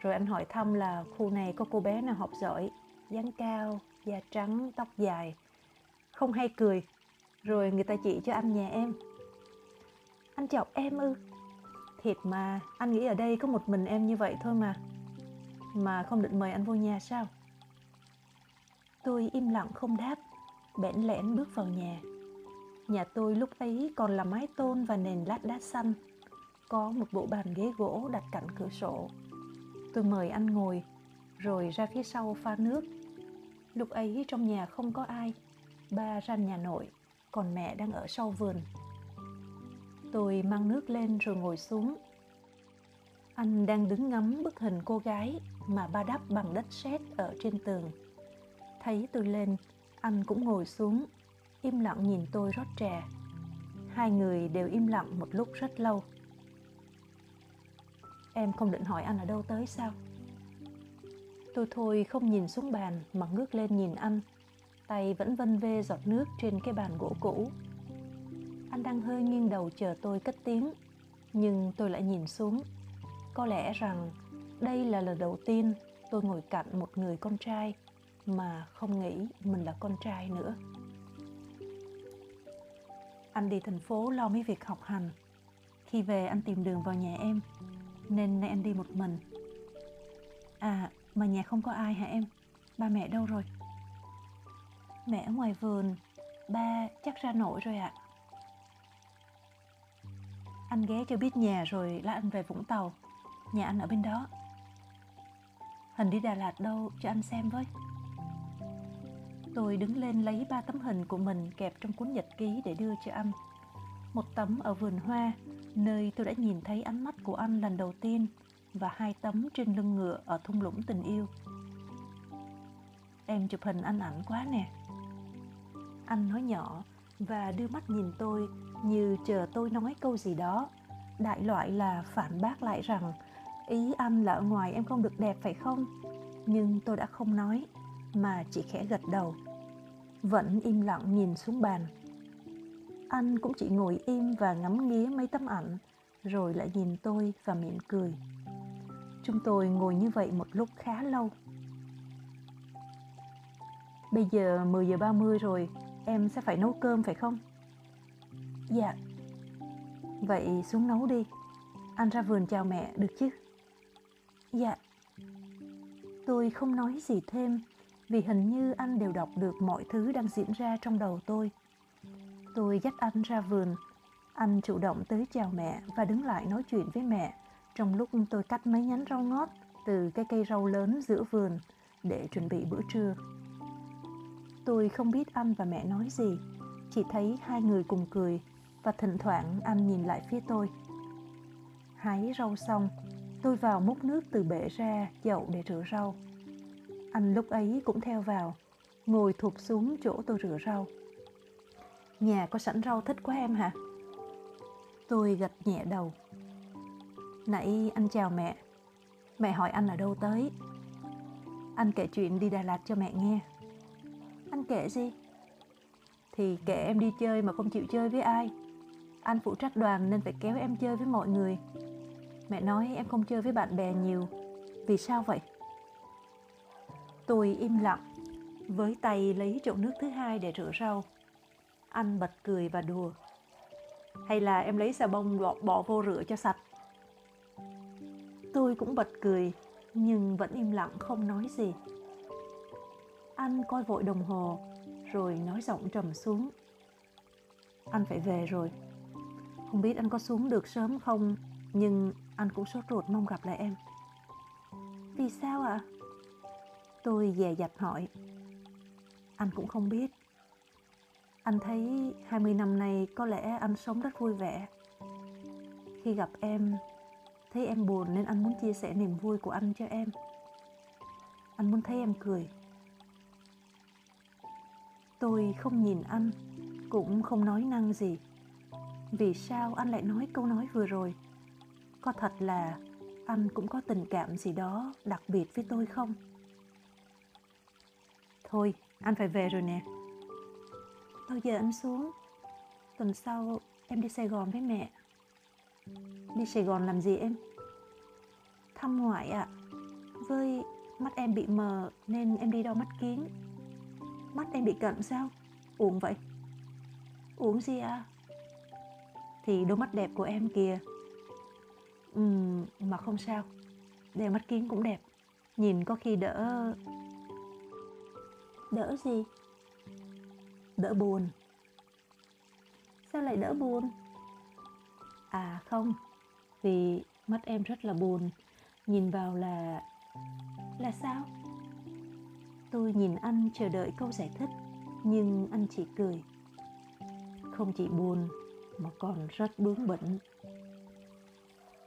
Rồi anh hỏi thăm là khu này có cô bé nào học giỏi, dáng cao, da trắng, tóc dài. Không hay cười. Rồi người ta chỉ cho anh nhà em. Anh chọc em ư? Thiệt mà, anh nghĩ ở đây có một mình em như vậy thôi mà. Mà không định mời anh vô nhà sao? Tôi im lặng không đáp, bẽn lẽn bước vào nhà. Nhà tôi lúc ấy còn là mái tôn và nền lát đá xanh. Có một bộ bàn ghế gỗ đặt cạnh cửa sổ. Tôi mời anh ngồi, rồi ra phía sau pha nước. Lúc ấy trong nhà không có ai. Ba ra nhà nội, còn mẹ đang ở sau vườn. Tôi mang nước lên rồi ngồi xuống. Anh đang đứng ngắm bức hình cô gái mà ba đắp bằng đất sét ở trên tường. Thấy tôi lên, anh cũng ngồi xuống, im lặng nhìn tôi rót trà. Hai người đều im lặng một lúc rất lâu. Em không định hỏi anh ở đâu tới sao? Tôi thôi không nhìn xuống bàn mà ngước lên nhìn anh. Tay vẫn vân vê giọt nước trên cái bàn gỗ cũ. Anh đang hơi nghiêng đầu chờ tôi cất tiếng, nhưng tôi lại nhìn xuống. Có lẽ rằng đây là lần đầu tiên tôi ngồi cạnh một người con trai mà không nghĩ mình là con trai nữa. Anh đi thành phố lo mấy việc học hành. Khi về anh tìm đường vào nhà em, nên nay anh đi một mình. À, mà nhà không có ai hả em? Ba mẹ đâu rồi? Mẹ ở ngoài vườn, ba chắc ra nổi rồi ạ. À. Anh ghé cho biết nhà rồi lá anh về Vũng Tàu. Nhà anh ở bên đó. Hình đi Đà Lạt đâu cho anh xem với. Tôi đứng lên lấy ba tấm hình của mình kẹp trong cuốn nhật ký để đưa cho anh. Một tấm ở vườn hoa, nơi tôi đã nhìn thấy ánh mắt của anh lần đầu tiên và hai tấm trên lưng ngựa ở thung lũng tình yêu. Em chụp hình anh ảnh quá nè. Anh nói nhỏ và đưa mắt nhìn tôi như chờ tôi nói câu gì đó. Đại loại là phản bác lại rằng, ý anh là ở ngoài em không được đẹp phải không? Nhưng tôi đã không nói, mà chỉ khẽ gật đầu. Vẫn im lặng nhìn xuống bàn. Anh cũng chỉ ngồi im và ngắm nghía mấy tấm ảnh, rồi lại nhìn tôi và mỉm cười. Chúng tôi ngồi như vậy một lúc khá lâu. Bây giờ 10 giờ 30 rồi, em sẽ phải nấu cơm phải không? Dạ. Vậy xuống nấu đi. Anh ra vườn chào mẹ được chứ? Dạ. Tôi không nói gì thêm vì hình như anh đều đọc được mọi thứ đang diễn ra trong đầu tôi. Tôi dắt anh ra vườn. Anh chủ động tới chào mẹ và đứng lại nói chuyện với mẹ trong lúc tôi cắt mấy nhánh rau ngót từ cái cây rau lớn giữa vườn để chuẩn bị bữa trưa. Tôi không biết anh và mẹ nói gì, chỉ thấy hai người cùng cười và thỉnh thoảng anh nhìn lại phía tôi. Hái rau xong, tôi vào múc nước từ bể ra chậu để rửa rau. Anh lúc ấy cũng theo vào, ngồi thụp xuống chỗ tôi rửa rau. Nhà có sẵn rau thích quá em hả? Tôi gật nhẹ đầu. Nãy anh chào mẹ. Mẹ hỏi anh ở đâu tới. Anh kể chuyện đi Đà Lạt cho mẹ nghe. Anh kể gì? Thì kể em đi chơi mà không chịu chơi với ai. Anh phụ trách đoàn nên phải kéo em chơi với mọi người. Mẹ nói em không chơi với bạn bè nhiều. Vì sao vậy? Tôi im lặng, với tay lấy chậu nước thứ hai để rửa rau. Anh bật cười và đùa. Hay là em lấy xà bông bỏ, bỏ vô rửa cho sạch? Cũng bật cười, nhưng vẫn im lặng không nói gì. Anh coi vội đồng hồ, rồi nói giọng trầm xuống. Anh phải về rồi. Không biết anh có xuống được sớm không, nhưng anh cũng sốt ruột mong gặp lại em. Vì sao ạ? À? Tôi dè dặt hỏi. Anh cũng không biết. Anh thấy 20 năm nay có lẽ anh sống rất vui vẻ. Khi gặp em, thấy em buồn nên anh muốn chia sẻ niềm vui của anh cho em. Anh muốn thấy em cười. Tôi không nhìn anh, cũng không nói năng gì. Vì sao anh lại nói câu nói vừa rồi? Có thật là anh cũng có tình cảm gì đó đặc biệt với tôi không? Thôi, anh phải về rồi nè. Bao giờ anh xuống? Tuần sau em đi Sài Gòn với mẹ. Đi Sài Gòn làm gì em? Thăm ngoại ạ. À. Với mắt em bị mờ nên em đi đo mắt kiến. Mắt em bị cận sao? Uống vậy? Uống gì ạ? À? Thì đôi mắt đẹp của em kìa. Ừm, mà không sao. Đeo mắt kiến cũng đẹp. Nhìn có khi đỡ... Đỡ gì? Đỡ buồn. sao lại đỡ buồn à không. Vì mắt em rất là buồn. Nhìn vào là là sao? Tôi nhìn anh chờ đợi câu giải thích, nhưng anh chỉ cười. Không chỉ buồn, mà còn rất bướng bỉnh.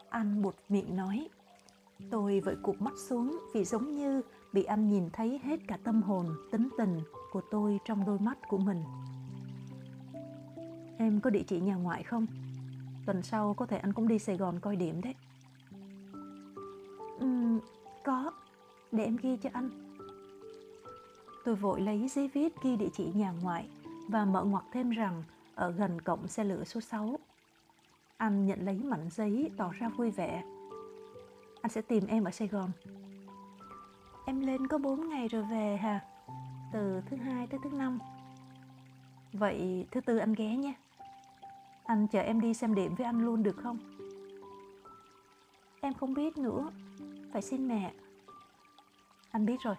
Anh buột miệng nói, tôi vội cụp mắt xuống vì giống như bị anh nhìn thấy hết cả tâm hồn, tính tình của tôi trong đôi mắt của mình. Em có địa chỉ nhà ngoại không? Tuần sau có thể anh cũng đi sài gòn coi điểm đấy uhm, có để em ghi cho anh tôi vội lấy giấy viết ghi địa chỉ nhà ngoại và mở ngoặc thêm rằng ở gần cổng xe lửa số 6. Anh nhận lấy mảnh giấy tỏ ra vui vẻ. Anh sẽ tìm em ở Sài Gòn. Em lên có 4 ngày rồi về hả? Từ thứ hai tới thứ năm. Vậy thứ tư anh ghé nha. Anh chờ em đi xem điểm với anh luôn được không? Em không biết nữa. Phải xin mẹ. Anh biết rồi.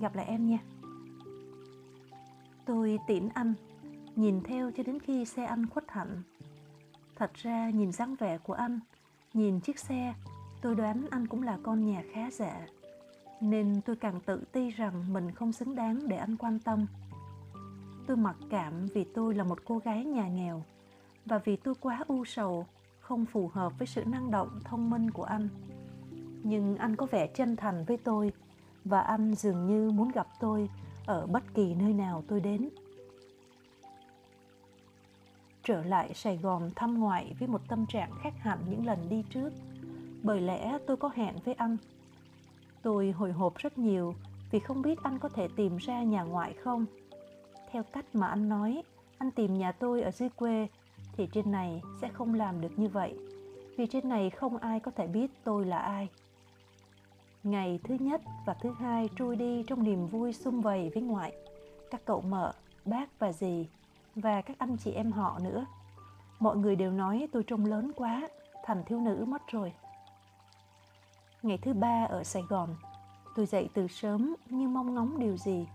Gặp lại em nha. Tôi tiễn anh nhìn theo cho đến khi xe anh khuất hẳn. Thật ra nhìn dáng vẻ của anh, nhìn chiếc xe, tôi đoán anh cũng là con nhà khá giả. Nên tôi càng tự ti rằng mình không xứng đáng để anh quan tâm. Tôi mặc cảm vì tôi là một cô gái nhà nghèo và vì tôi quá u sầu, không phù hợp với sự năng động, thông minh của anh. Nhưng anh có vẻ chân thành với tôi và anh dường như muốn gặp tôi ở bất kỳ nơi nào tôi đến trở lại Sài Gòn thăm ngoại với một tâm trạng khác hẳn những lần đi trước, bởi lẽ tôi có hẹn với anh. Tôi hồi hộp rất nhiều vì không biết anh có thể tìm ra nhà ngoại không. Theo cách mà anh nói, anh tìm nhà tôi ở dưới quê thì trên này sẽ không làm được như vậy, vì trên này không ai có thể biết tôi là ai. Ngày thứ nhất và thứ hai trôi đi trong niềm vui sum vầy với ngoại, các cậu mợ, bác và dì và các anh chị em họ nữa. Mọi người đều nói tôi trông lớn quá, thành thiếu nữ mất rồi. Ngày thứ ba ở Sài Gòn, tôi dậy từ sớm như mong ngóng điều gì.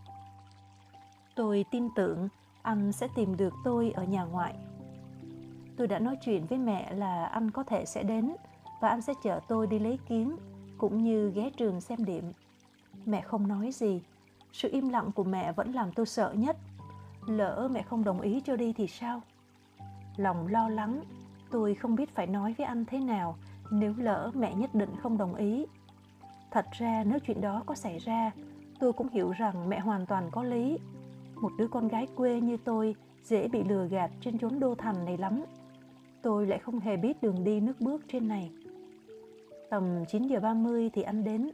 Tôi tin tưởng anh sẽ tìm được tôi ở nhà ngoại. Tôi đã nói chuyện với mẹ là anh có thể sẽ đến và anh sẽ chở tôi đi lấy kiến cũng như ghé trường xem điểm. Mẹ không nói gì. Sự im lặng của mẹ vẫn làm tôi sợ nhất. Lỡ mẹ không đồng ý cho đi thì sao? Lòng lo lắng, tôi không biết phải nói với anh thế nào nếu lỡ mẹ nhất định không đồng ý. Thật ra nếu chuyện đó có xảy ra, tôi cũng hiểu rằng mẹ hoàn toàn có lý. Một đứa con gái quê như tôi dễ bị lừa gạt trên chốn đô thành này lắm tôi lại không hề biết đường đi nước bước trên này tầm 9 giờ 30 thì anh đến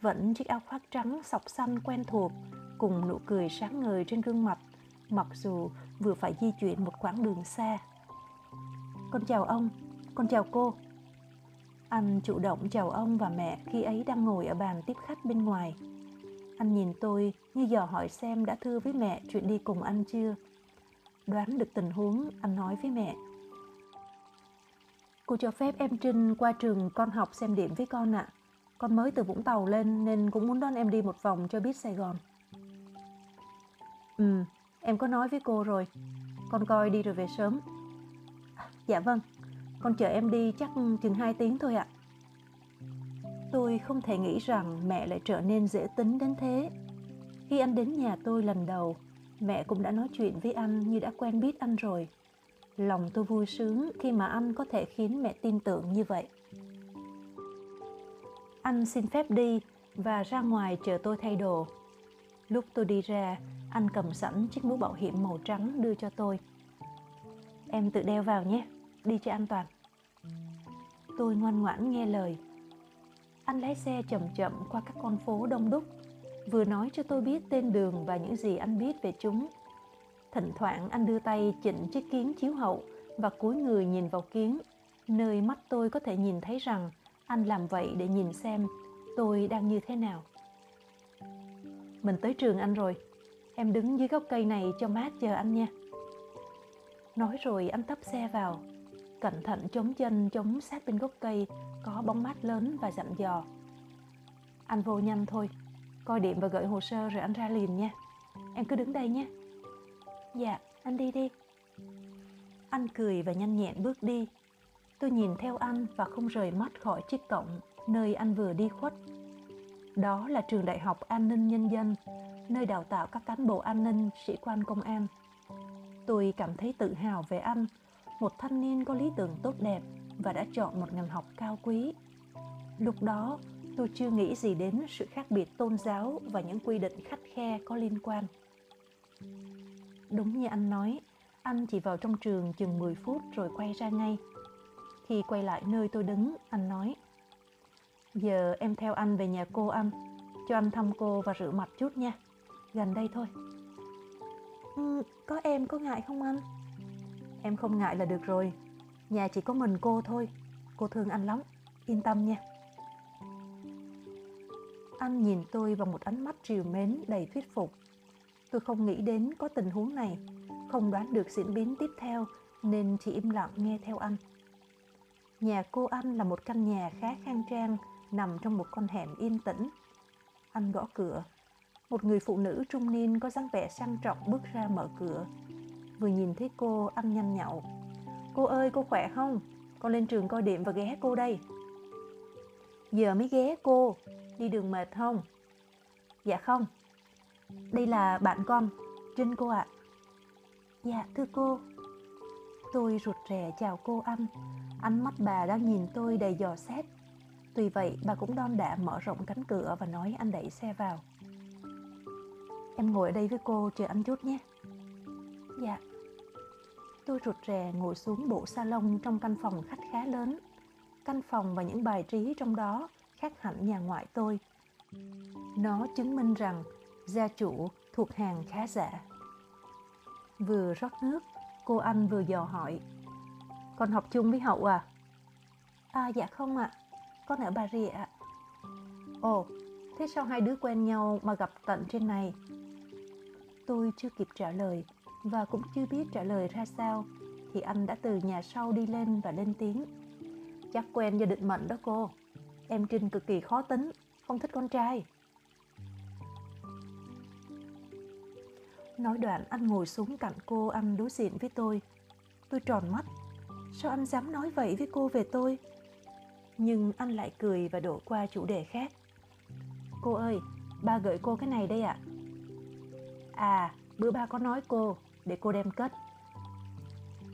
vẫn chiếc áo khoác trắng sọc xanh quen thuộc cùng nụ cười sáng ngời trên gương mặt mặc dù vừa phải di chuyển một quãng đường xa. Con chào ông, con chào cô. Anh chủ động chào ông và mẹ khi ấy đang ngồi ở bàn tiếp khách bên ngoài. Anh nhìn tôi như dò hỏi xem đã thưa với mẹ chuyện đi cùng anh chưa. Đoán được tình huống, anh nói với mẹ. Cô cho phép em Trinh qua trường con học xem điểm với con ạ. À. Con mới từ Vũng Tàu lên nên cũng muốn đón em đi một vòng cho biết Sài Gòn. Ừ, Em có nói với cô rồi, con coi đi rồi về sớm. dạ vâng, con chờ em đi chắc chừng 2 tiếng thôi ạ. Tôi không thể nghĩ rằng mẹ lại trở nên dễ tính đến thế. Khi anh đến nhà tôi lần đầu, mẹ cũng đã nói chuyện với anh như đã quen biết anh rồi. Lòng tôi vui sướng khi mà anh có thể khiến mẹ tin tưởng như vậy. Anh xin phép đi và ra ngoài chờ tôi thay đồ. Lúc tôi đi ra, anh cầm sẵn chiếc mũ bảo hiểm màu trắng đưa cho tôi. Em tự đeo vào nhé, đi cho an toàn. Tôi ngoan ngoãn nghe lời. Anh lái xe chậm chậm qua các con phố đông đúc, vừa nói cho tôi biết tên đường và những gì anh biết về chúng. Thỉnh thoảng anh đưa tay chỉnh chiếc kiến chiếu hậu và cúi người nhìn vào kiến, nơi mắt tôi có thể nhìn thấy rằng anh làm vậy để nhìn xem tôi đang như thế nào. Mình tới trường anh rồi, Em đứng dưới gốc cây này cho mát chờ anh nha. Nói rồi anh tấp xe vào, cẩn thận chống chân chống sát bên gốc cây có bóng mát lớn và dặn dò. Anh vô nhanh thôi, coi điểm và gửi hồ sơ rồi anh ra liền nha. Em cứ đứng đây nhé. Dạ, anh đi đi. Anh cười và nhanh nhẹn bước đi. Tôi nhìn theo anh và không rời mắt khỏi chiếc cổng nơi anh vừa đi khuất. Đó là trường đại học an ninh nhân dân, nơi đào tạo các cán bộ an ninh, sĩ quan công an. Tôi cảm thấy tự hào về anh, một thanh niên có lý tưởng tốt đẹp và đã chọn một ngành học cao quý. Lúc đó, tôi chưa nghĩ gì đến sự khác biệt tôn giáo và những quy định khắt khe có liên quan. Đúng như anh nói, anh chỉ vào trong trường chừng 10 phút rồi quay ra ngay. Khi quay lại nơi tôi đứng, anh nói Giờ em theo anh về nhà cô anh, cho anh thăm cô và rửa mặt chút nha. Gần đây thôi. Ừ, có em có ngại không anh? Em không ngại là được rồi. Nhà chỉ có mình cô thôi. Cô thương anh lắm. Yên tâm nha. Anh nhìn tôi bằng một ánh mắt triều mến đầy thuyết phục. Tôi không nghĩ đến có tình huống này, không đoán được diễn biến tiếp theo nên chỉ im lặng nghe theo anh. Nhà cô anh là một căn nhà khá khang trang, nằm trong một con hẻm yên tĩnh. Anh gõ cửa. Một người phụ nữ trung niên có dáng vẻ sang trọng bước ra mở cửa. Vừa nhìn thấy cô, anh nhanh nhậu. Cô ơi, cô khỏe không? Con lên trường coi điểm và ghé cô đây. Giờ mới ghé cô, đi đường mệt không? Dạ không. Đây là bạn con, Trinh cô ạ. À. Dạ, thưa cô. Tôi rụt rè chào cô anh. Ánh mắt bà đang nhìn tôi đầy dò xét. Tuy vậy, bà cũng đon đã mở rộng cánh cửa và nói anh đẩy xe vào. Em ngồi ở đây với cô chờ anh chút nhé. Dạ. Tôi rụt rè ngồi xuống bộ salon trong căn phòng khách khá lớn. Căn phòng và những bài trí trong đó khác hẳn nhà ngoại tôi. Nó chứng minh rằng gia chủ thuộc hàng khá giả. Vừa rót nước, cô anh vừa dò hỏi. Con học chung với Hậu à? À dạ không ạ, à. con ở Bà Rịa ạ. Ồ, thế sao hai đứa quen nhau mà gặp tận trên này? Tôi chưa kịp trả lời và cũng chưa biết trả lời ra sao thì anh đã từ nhà sau đi lên và lên tiếng. Chắc quen do định mệnh đó cô. Em Trinh cực kỳ khó tính, không thích con trai. Nói đoạn anh ngồi xuống cạnh cô anh đối diện với tôi. Tôi tròn mắt. Sao anh dám nói vậy với cô về tôi? Nhưng anh lại cười và đổ qua chủ đề khác. Cô ơi, ba gửi cô cái này đây ạ. À. à, bữa ba có nói cô, để cô đem cất.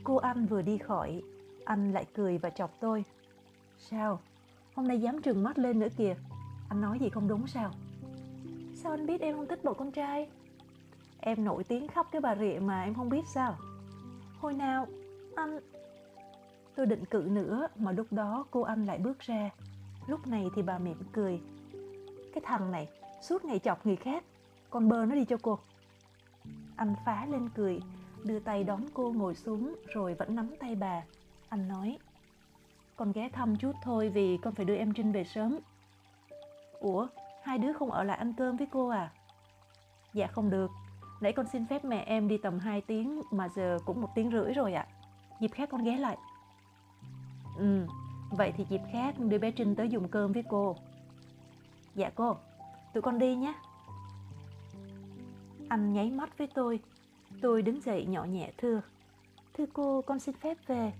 Cô anh vừa đi khỏi, anh lại cười và chọc tôi. Sao? Hôm nay dám trừng mắt lên nữa kìa. Anh nói gì không đúng sao? Sao anh biết em không thích bộ con trai? Em nổi tiếng khắp cái bà rịa mà em không biết sao? Hồi nào? Anh... Tôi định cự nữa mà lúc đó cô anh lại bước ra. Lúc này thì bà mỉm cười. Cái thằng này suốt ngày chọc người khác. Con bơ nó đi cho cô. Anh phá lên cười, đưa tay đón cô ngồi xuống rồi vẫn nắm tay bà. Anh nói, con ghé thăm chút thôi vì con phải đưa em Trinh về sớm. Ủa, hai đứa không ở lại ăn cơm với cô à? Dạ không được, nãy con xin phép mẹ em đi tầm 2 tiếng mà giờ cũng một tiếng rưỡi rồi ạ. À. Dịp khác con ghé lại. Ừ, vậy thì dịp khác đưa bé Trinh tới dùng cơm với cô. Dạ cô, tụi con đi nhé. Anh nháy mắt với tôi. Tôi đứng dậy nhỏ nhẹ thưa. Thưa cô, con xin phép về.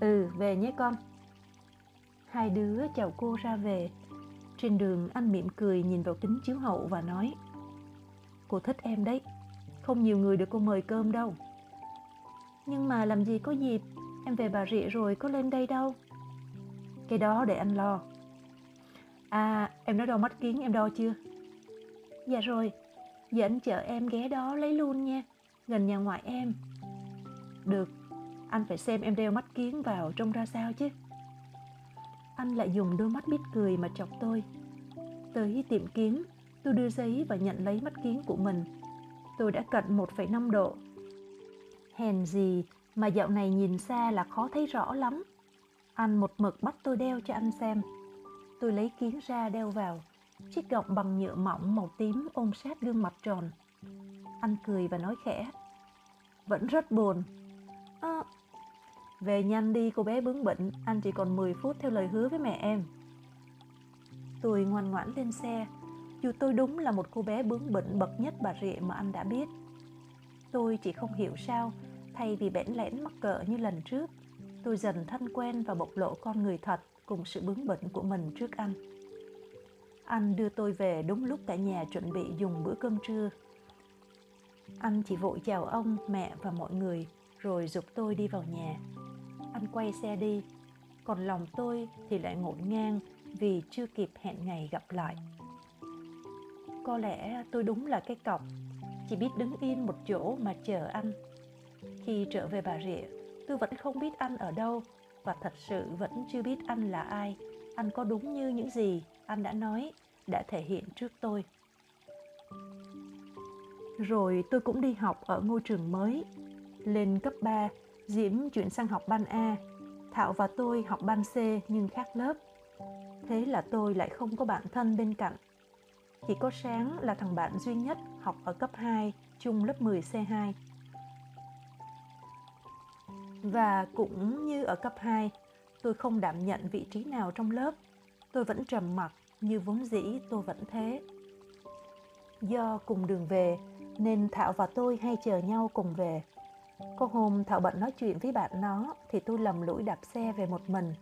Ừ, về nhé con. Hai đứa chào cô ra về. Trên đường anh mỉm cười nhìn vào kính chiếu hậu và nói Cô thích em đấy, không nhiều người được cô mời cơm đâu. Nhưng mà làm gì có dịp, em về Bà Rịa rồi có lên đây đâu. Cái đó để anh lo. À, em đã đo mắt kiến em đo chưa? Dạ rồi, giờ anh chở em ghé đó lấy luôn nha, gần nhà ngoại em. Được, anh phải xem em đeo mắt kiến vào trông ra sao chứ. Anh lại dùng đôi mắt biết cười mà chọc tôi. Tới tiệm kiến, tôi đưa giấy và nhận lấy mắt kiến của mình. Tôi đã cận 1,5 độ. Hèn gì mà dạo này nhìn xa là khó thấy rõ lắm. Anh một mực bắt tôi đeo cho anh xem. Tôi lấy kiến ra đeo vào. Chiếc gọng bằng nhựa mỏng màu tím ôm sát gương mặt tròn. Anh cười và nói khẽ. Vẫn rất buồn. À, về nhanh đi cô bé bướng bỉnh, anh chỉ còn 10 phút theo lời hứa với mẹ em. Tôi ngoan ngoãn lên xe, dù tôi đúng là một cô bé bướng bỉnh bậc nhất bà rịa mà anh đã biết. Tôi chỉ không hiểu sao Thay vì bẽn lẽn mắc cỡ như lần trước, tôi dần thân quen và bộc lộ con người thật cùng sự bướng bỉnh của mình trước anh. Anh đưa tôi về đúng lúc cả nhà chuẩn bị dùng bữa cơm trưa. Anh chỉ vội chào ông, mẹ và mọi người rồi dục tôi đi vào nhà. Anh quay xe đi, còn lòng tôi thì lại ngổn ngang vì chưa kịp hẹn ngày gặp lại. Có lẽ tôi đúng là cái cọc, chỉ biết đứng yên một chỗ mà chờ anh. Khi trở về Bà Rịa, tôi vẫn không biết anh ở đâu và thật sự vẫn chưa biết anh là ai. Anh có đúng như những gì anh đã nói, đã thể hiện trước tôi. Rồi tôi cũng đi học ở ngôi trường mới. Lên cấp 3, Diễm chuyển sang học ban A. Thảo và tôi học ban C nhưng khác lớp. Thế là tôi lại không có bạn thân bên cạnh. Chỉ có sáng là thằng bạn duy nhất học ở cấp 2, chung lớp 10 C2. Và cũng như ở cấp 2, tôi không đảm nhận vị trí nào trong lớp. Tôi vẫn trầm mặc như vốn dĩ tôi vẫn thế. Do cùng đường về nên Thảo và tôi hay chờ nhau cùng về. Có hôm Thảo bận nói chuyện với bạn nó thì tôi lầm lũi đạp xe về một mình.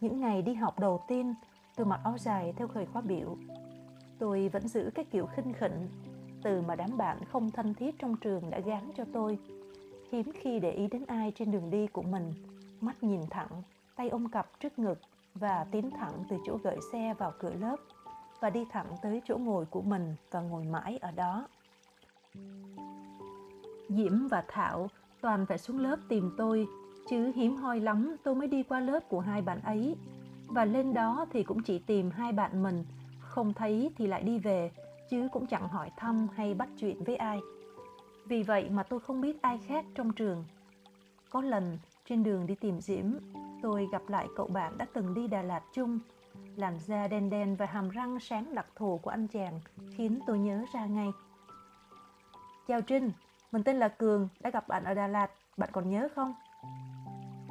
Những ngày đi học đầu tiên, tôi mặc áo dài theo thời khóa biểu. Tôi vẫn giữ cái kiểu khinh khỉnh, từ mà đám bạn không thân thiết trong trường đã gán cho tôi. Hiếm khi để ý đến ai trên đường đi của mình, mắt nhìn thẳng, tay ôm cặp trước ngực và tiến thẳng từ chỗ gửi xe vào cửa lớp và đi thẳng tới chỗ ngồi của mình và ngồi mãi ở đó. Diễm và Thảo toàn phải xuống lớp tìm tôi, chứ hiếm hoi lắm tôi mới đi qua lớp của hai bạn ấy. Và lên đó thì cũng chỉ tìm hai bạn mình, không thấy thì lại đi về, chứ cũng chẳng hỏi thăm hay bắt chuyện với ai. Vì vậy mà tôi không biết ai khác trong trường. Có lần trên đường đi tìm Diễm, tôi gặp lại cậu bạn đã từng đi Đà Lạt chung. Làn da đen đen và hàm răng sáng đặc thù của anh chàng khiến tôi nhớ ra ngay. Chào Trinh, mình tên là Cường, đã gặp bạn ở Đà Lạt, bạn còn nhớ không?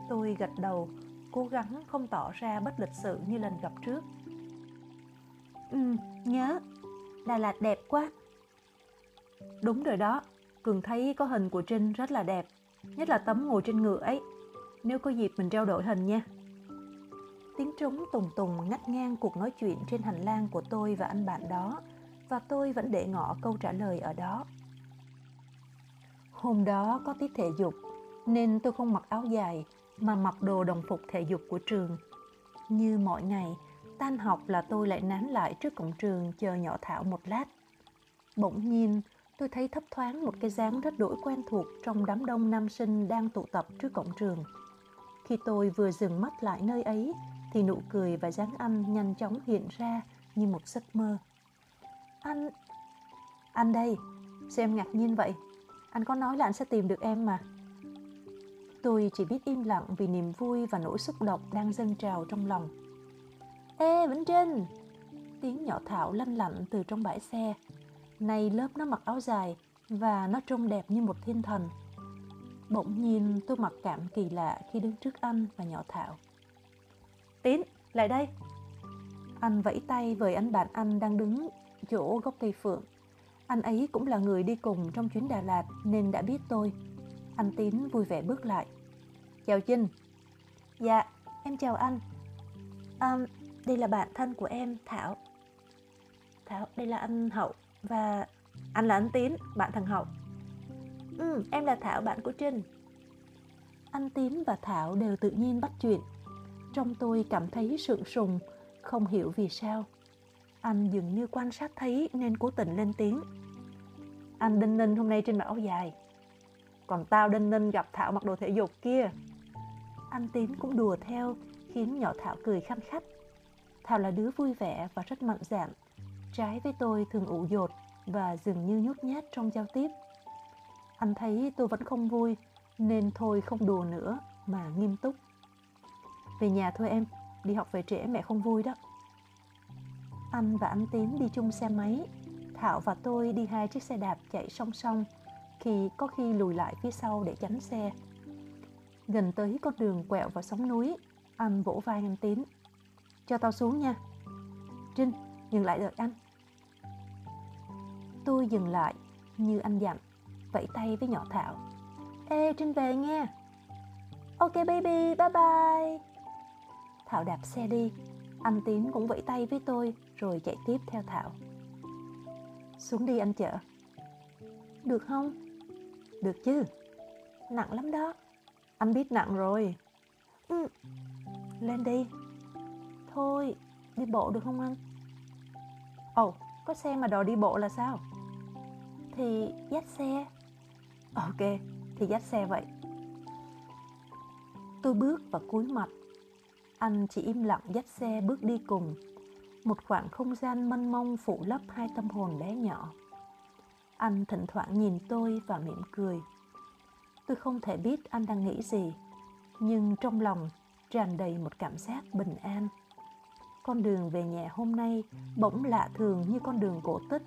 Tôi gật đầu, cố gắng không tỏ ra bất lịch sự như lần gặp trước. Ừ, nhớ. Đà Lạt đẹp quá. Đúng rồi đó, Cường thấy có hình của Trinh rất là đẹp, nhất là tấm ngồi trên ngựa ấy. Nếu có dịp mình trao đổi hình nha. Tiếng trống tùng tùng ngắt ngang cuộc nói chuyện trên hành lang của tôi và anh bạn đó, và tôi vẫn để ngỏ câu trả lời ở đó. Hôm đó có tiết thể dục, nên tôi không mặc áo dài mà mặc đồ đồng phục thể dục của trường. Như mọi ngày, tan học là tôi lại nán lại trước cổng trường chờ nhỏ Thảo một lát. Bỗng nhiên, tôi thấy thấp thoáng một cái dáng rất đổi quen thuộc trong đám đông nam sinh đang tụ tập trước cổng trường. Khi tôi vừa dừng mắt lại nơi ấy, thì nụ cười và dáng anh nhanh chóng hiện ra như một giấc mơ. Anh... Anh đây, sao em ngạc nhiên vậy? Anh có nói là anh sẽ tìm được em mà. Tôi chỉ biết im lặng vì niềm vui và nỗi xúc động đang dâng trào trong lòng. Ê Vĩnh Trinh! Tiếng nhỏ Thảo lanh lạnh từ trong bãi xe. Này lớp nó mặc áo dài và nó trông đẹp như một thiên thần. Bỗng nhiên tôi mặc cảm kỳ lạ khi đứng trước anh và nhỏ Thảo. Tín, lại đây! Anh vẫy tay với anh bạn anh đang đứng chỗ gốc cây phượng. Anh ấy cũng là người đi cùng trong chuyến Đà Lạt nên đã biết tôi. Anh Tín vui vẻ bước lại. Chào Trinh. Dạ, em chào anh. À, đây là bạn thân của em, Thảo. Thảo, đây là anh Hậu và anh là anh Tín, bạn thằng Hậu. Ừ, em là Thảo, bạn của Trinh. Anh Tín và Thảo đều tự nhiên bắt chuyện. Trong tôi cảm thấy sượng sùng, không hiểu vì sao. Anh dường như quan sát thấy nên cố tình lên tiếng. Anh Đinh Ninh hôm nay trên mặc áo dài. Còn tao Đinh Ninh gặp Thảo mặc đồ thể dục kia. Anh Tín cũng đùa theo, khiến nhỏ Thảo cười khanh khách. Thảo là đứa vui vẻ và rất mạnh dạn. Trái với tôi thường ủ dột và dường như nhút nhát trong giao tiếp. Anh thấy tôi vẫn không vui, nên thôi không đùa nữa mà nghiêm túc. Về nhà thôi em, đi học về trễ mẹ không vui đó. Anh và anh Tín đi chung xe máy, Thảo và tôi đi hai chiếc xe đạp chạy song song, khi có khi lùi lại phía sau để tránh xe. Gần tới con đường quẹo vào sóng núi, anh vỗ vai anh Tín. Cho tao xuống nha. Trinh, dừng lại đợi anh. Tôi dừng lại, như anh dặn, vẫy tay với nhỏ Thảo. Ê, Trinh về nghe. Ok baby, bye bye. Thảo đạp xe đi. Anh Tín cũng vẫy tay với tôi rồi chạy tiếp theo Thảo. Xuống đi anh chở. Được không? Được chứ. Nặng lắm đó. Anh biết nặng rồi. Ừ. Lên đi. Thôi, đi bộ được không anh? Ồ, oh, có xe mà đòi đi bộ là sao? Thì dắt xe. Ok, thì dắt xe vậy. Tôi bước và cúi mặt. Anh chỉ im lặng dắt xe bước đi cùng. Một khoảng không gian mênh mông phủ lấp hai tâm hồn bé nhỏ. Anh thỉnh thoảng nhìn tôi và mỉm cười. Tôi không thể biết anh đang nghĩ gì, nhưng trong lòng tràn đầy một cảm giác bình an. Con đường về nhà hôm nay bỗng lạ thường như con đường cổ tích.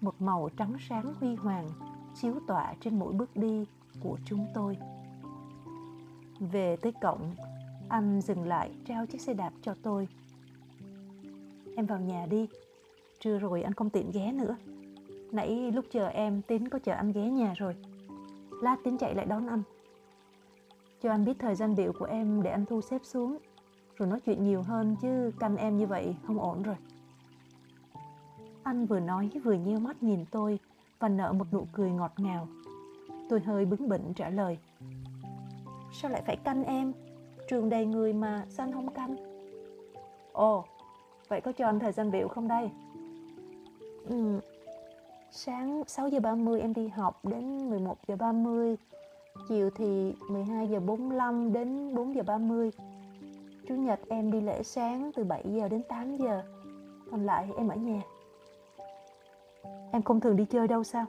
Một màu trắng sáng huy hoàng chiếu tỏa trên mỗi bước đi của chúng tôi. Về tới cổng, anh dừng lại trao chiếc xe đạp cho tôi. Em vào nhà đi, trưa rồi anh không tiện ghé nữa. Nãy lúc chờ em Tín có chờ anh ghé nhà rồi. Lát Tín chạy lại đón anh. Cho anh biết thời gian biểu của em để anh thu xếp xuống. Rồi nói chuyện nhiều hơn chứ canh em như vậy không ổn rồi. Anh vừa nói vừa nheo mắt nhìn tôi và nở một nụ cười ngọt ngào. Tôi hơi bướng bỉnh trả lời. Sao lại phải canh em? Trường đầy người mà sao anh không canh? Ồ, vậy có cho anh thời gian biểu không đây? Ừ, sáng 6 giờ 30 em đi học đến 11 giờ 30 chiều thì 12 giờ 45 đến 4 giờ 30 Chủ nhật em đi lễ sáng từ 7 giờ đến 8 giờ còn lại em ở nhà Em không thường đi chơi đâu sao?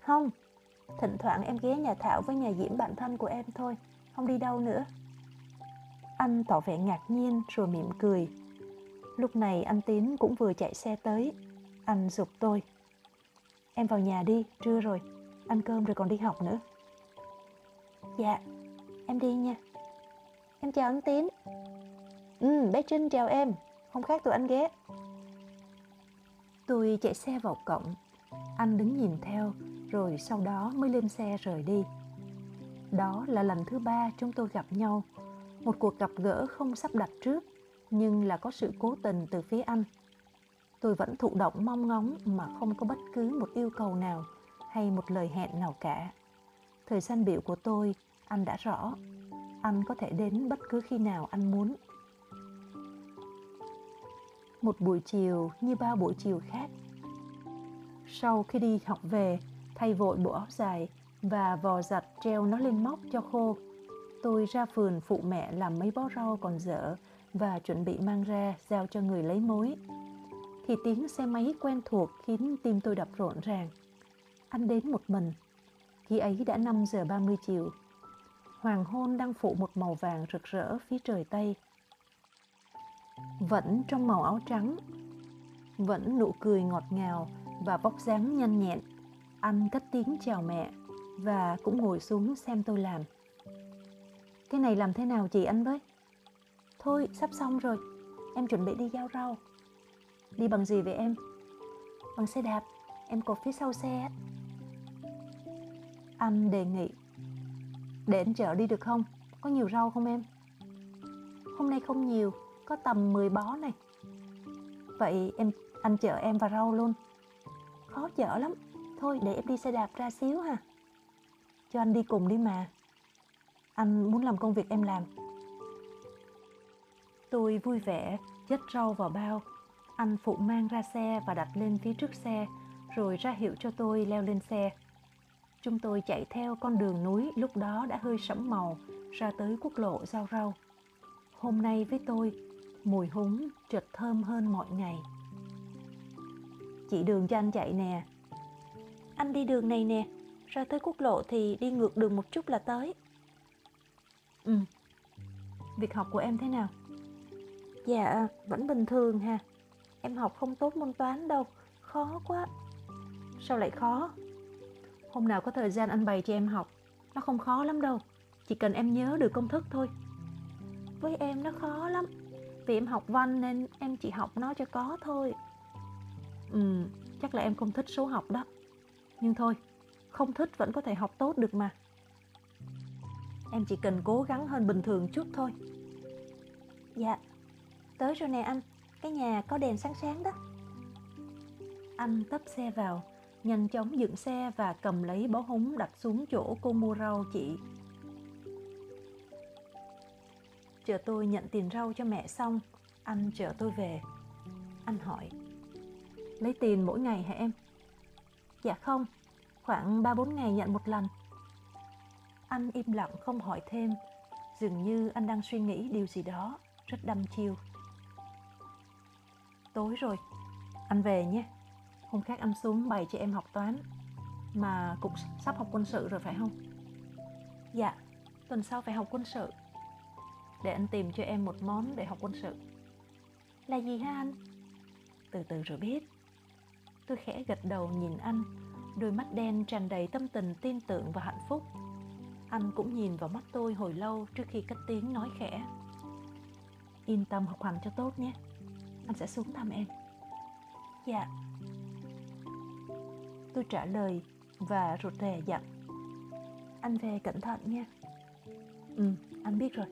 Không, thỉnh thoảng em ghé nhà Thảo với nhà Diễm bạn thân của em thôi, không đi đâu nữa. Anh tỏ vẻ ngạc nhiên rồi mỉm cười. Lúc này anh Tín cũng vừa chạy xe tới. Anh dục tôi. Em vào nhà đi, trưa rồi, ăn cơm rồi còn đi học nữa. Dạ, em đi nha. Em chào anh Tín. Ừ, bé Trinh chào em, không khác tụi anh ghé. Tôi chạy xe vào cổng, anh đứng nhìn theo, rồi sau đó mới lên xe rời đi. Đó là lần thứ ba chúng tôi gặp nhau, một cuộc gặp gỡ không sắp đặt trước, nhưng là có sự cố tình từ phía anh. Tôi vẫn thụ động mong ngóng mà không có bất cứ một yêu cầu nào hay một lời hẹn nào cả. Thời gian biểu của tôi, anh đã rõ. Anh có thể đến bất cứ khi nào anh muốn một buổi chiều như bao buổi chiều khác. Sau khi đi học về, thay vội bộ áo dài và vò giặt treo nó lên móc cho khô. Tôi ra vườn phụ mẹ làm mấy bó rau còn dở và chuẩn bị mang ra giao cho người lấy mối. Thì tiếng xe máy quen thuộc khiến tim tôi đập rộn ràng. Anh đến một mình. Khi ấy đã 5 giờ 30 chiều. Hoàng hôn đang phủ một màu vàng rực rỡ phía trời Tây. Vẫn trong màu áo trắng, vẫn nụ cười ngọt ngào và vóc dáng nhanh nhẹn, anh cất tiếng chào mẹ và cũng ngồi xuống xem tôi làm. Cái này làm thế nào chị anh với? Thôi, sắp xong rồi, em chuẩn bị đi giao rau. Đi bằng gì vậy em? Bằng xe đạp, em cột phía sau xe. Anh đề nghị để anh chở đi được không? Có nhiều rau không em? Hôm nay không nhiều, có tầm 10 bó này. Vậy em, anh chở em vào rau luôn. Khó chở lắm. Thôi, để em đi xe đạp ra xíu ha. Cho anh đi cùng đi mà. Anh muốn làm công việc em làm. Tôi vui vẻ chất rau vào bao. Anh phụ mang ra xe và đặt lên phía trước xe, rồi ra hiệu cho tôi leo lên xe chúng tôi chạy theo con đường núi lúc đó đã hơi sẫm màu ra tới quốc lộ giao rau. Hôm nay với tôi mùi húng trịch thơm hơn mọi ngày. Chị đường cho anh chạy nè. Anh đi đường này nè ra tới quốc lộ thì đi ngược đường một chút là tới. Ừ. Việc học của em thế nào? Dạ vẫn bình thường ha. Em học không tốt môn toán đâu khó quá. Sao lại khó hôm nào có thời gian anh bày cho em học nó không khó lắm đâu. Chỉ cần em nhớ được công thức thôi. Với em nó khó lắm. Vì em học văn nên em chỉ học nó cho có thôi. Ừ chắc là em không thích số học đó. Nhưng thôi không thích vẫn có thể học tốt được mà. Em chỉ cần cố gắng hơn bình thường chút thôi. Dạ, tới rồi nè anh, cái nhà có đèn sáng sáng đó. Anh tấp xe vào, nhanh chóng dựng xe và cầm lấy bó húng đặt xuống chỗ cô mua rau chị. Chờ tôi nhận tiền rau cho mẹ xong, anh chở tôi về. Anh hỏi, lấy tiền mỗi ngày hả em? Dạ không, khoảng 3-4 ngày nhận một lần. Anh im lặng không hỏi thêm, dường như anh đang suy nghĩ điều gì đó, rất đăm chiêu. Tối rồi, anh về nhé. Hôm khác anh xuống bày cho em học toán, mà cũng sắp học quân sự rồi phải không? Dạ, tuần sau phải học quân sự. Để anh tìm cho em một món để học quân sự. Là gì hả anh? Từ từ rồi biết. Tôi khẽ gật đầu nhìn anh, đôi mắt đen tràn đầy tâm tình tin tưởng và hạnh phúc. Anh cũng nhìn vào mắt tôi hồi lâu trước khi cất tiếng nói khẽ. Yên tâm học hành cho tốt nhé. Anh sẽ xuống thăm em. Dạ. Tôi trả lời và rụt rè dặn. Anh về cẩn thận nha. Ừ, anh biết rồi.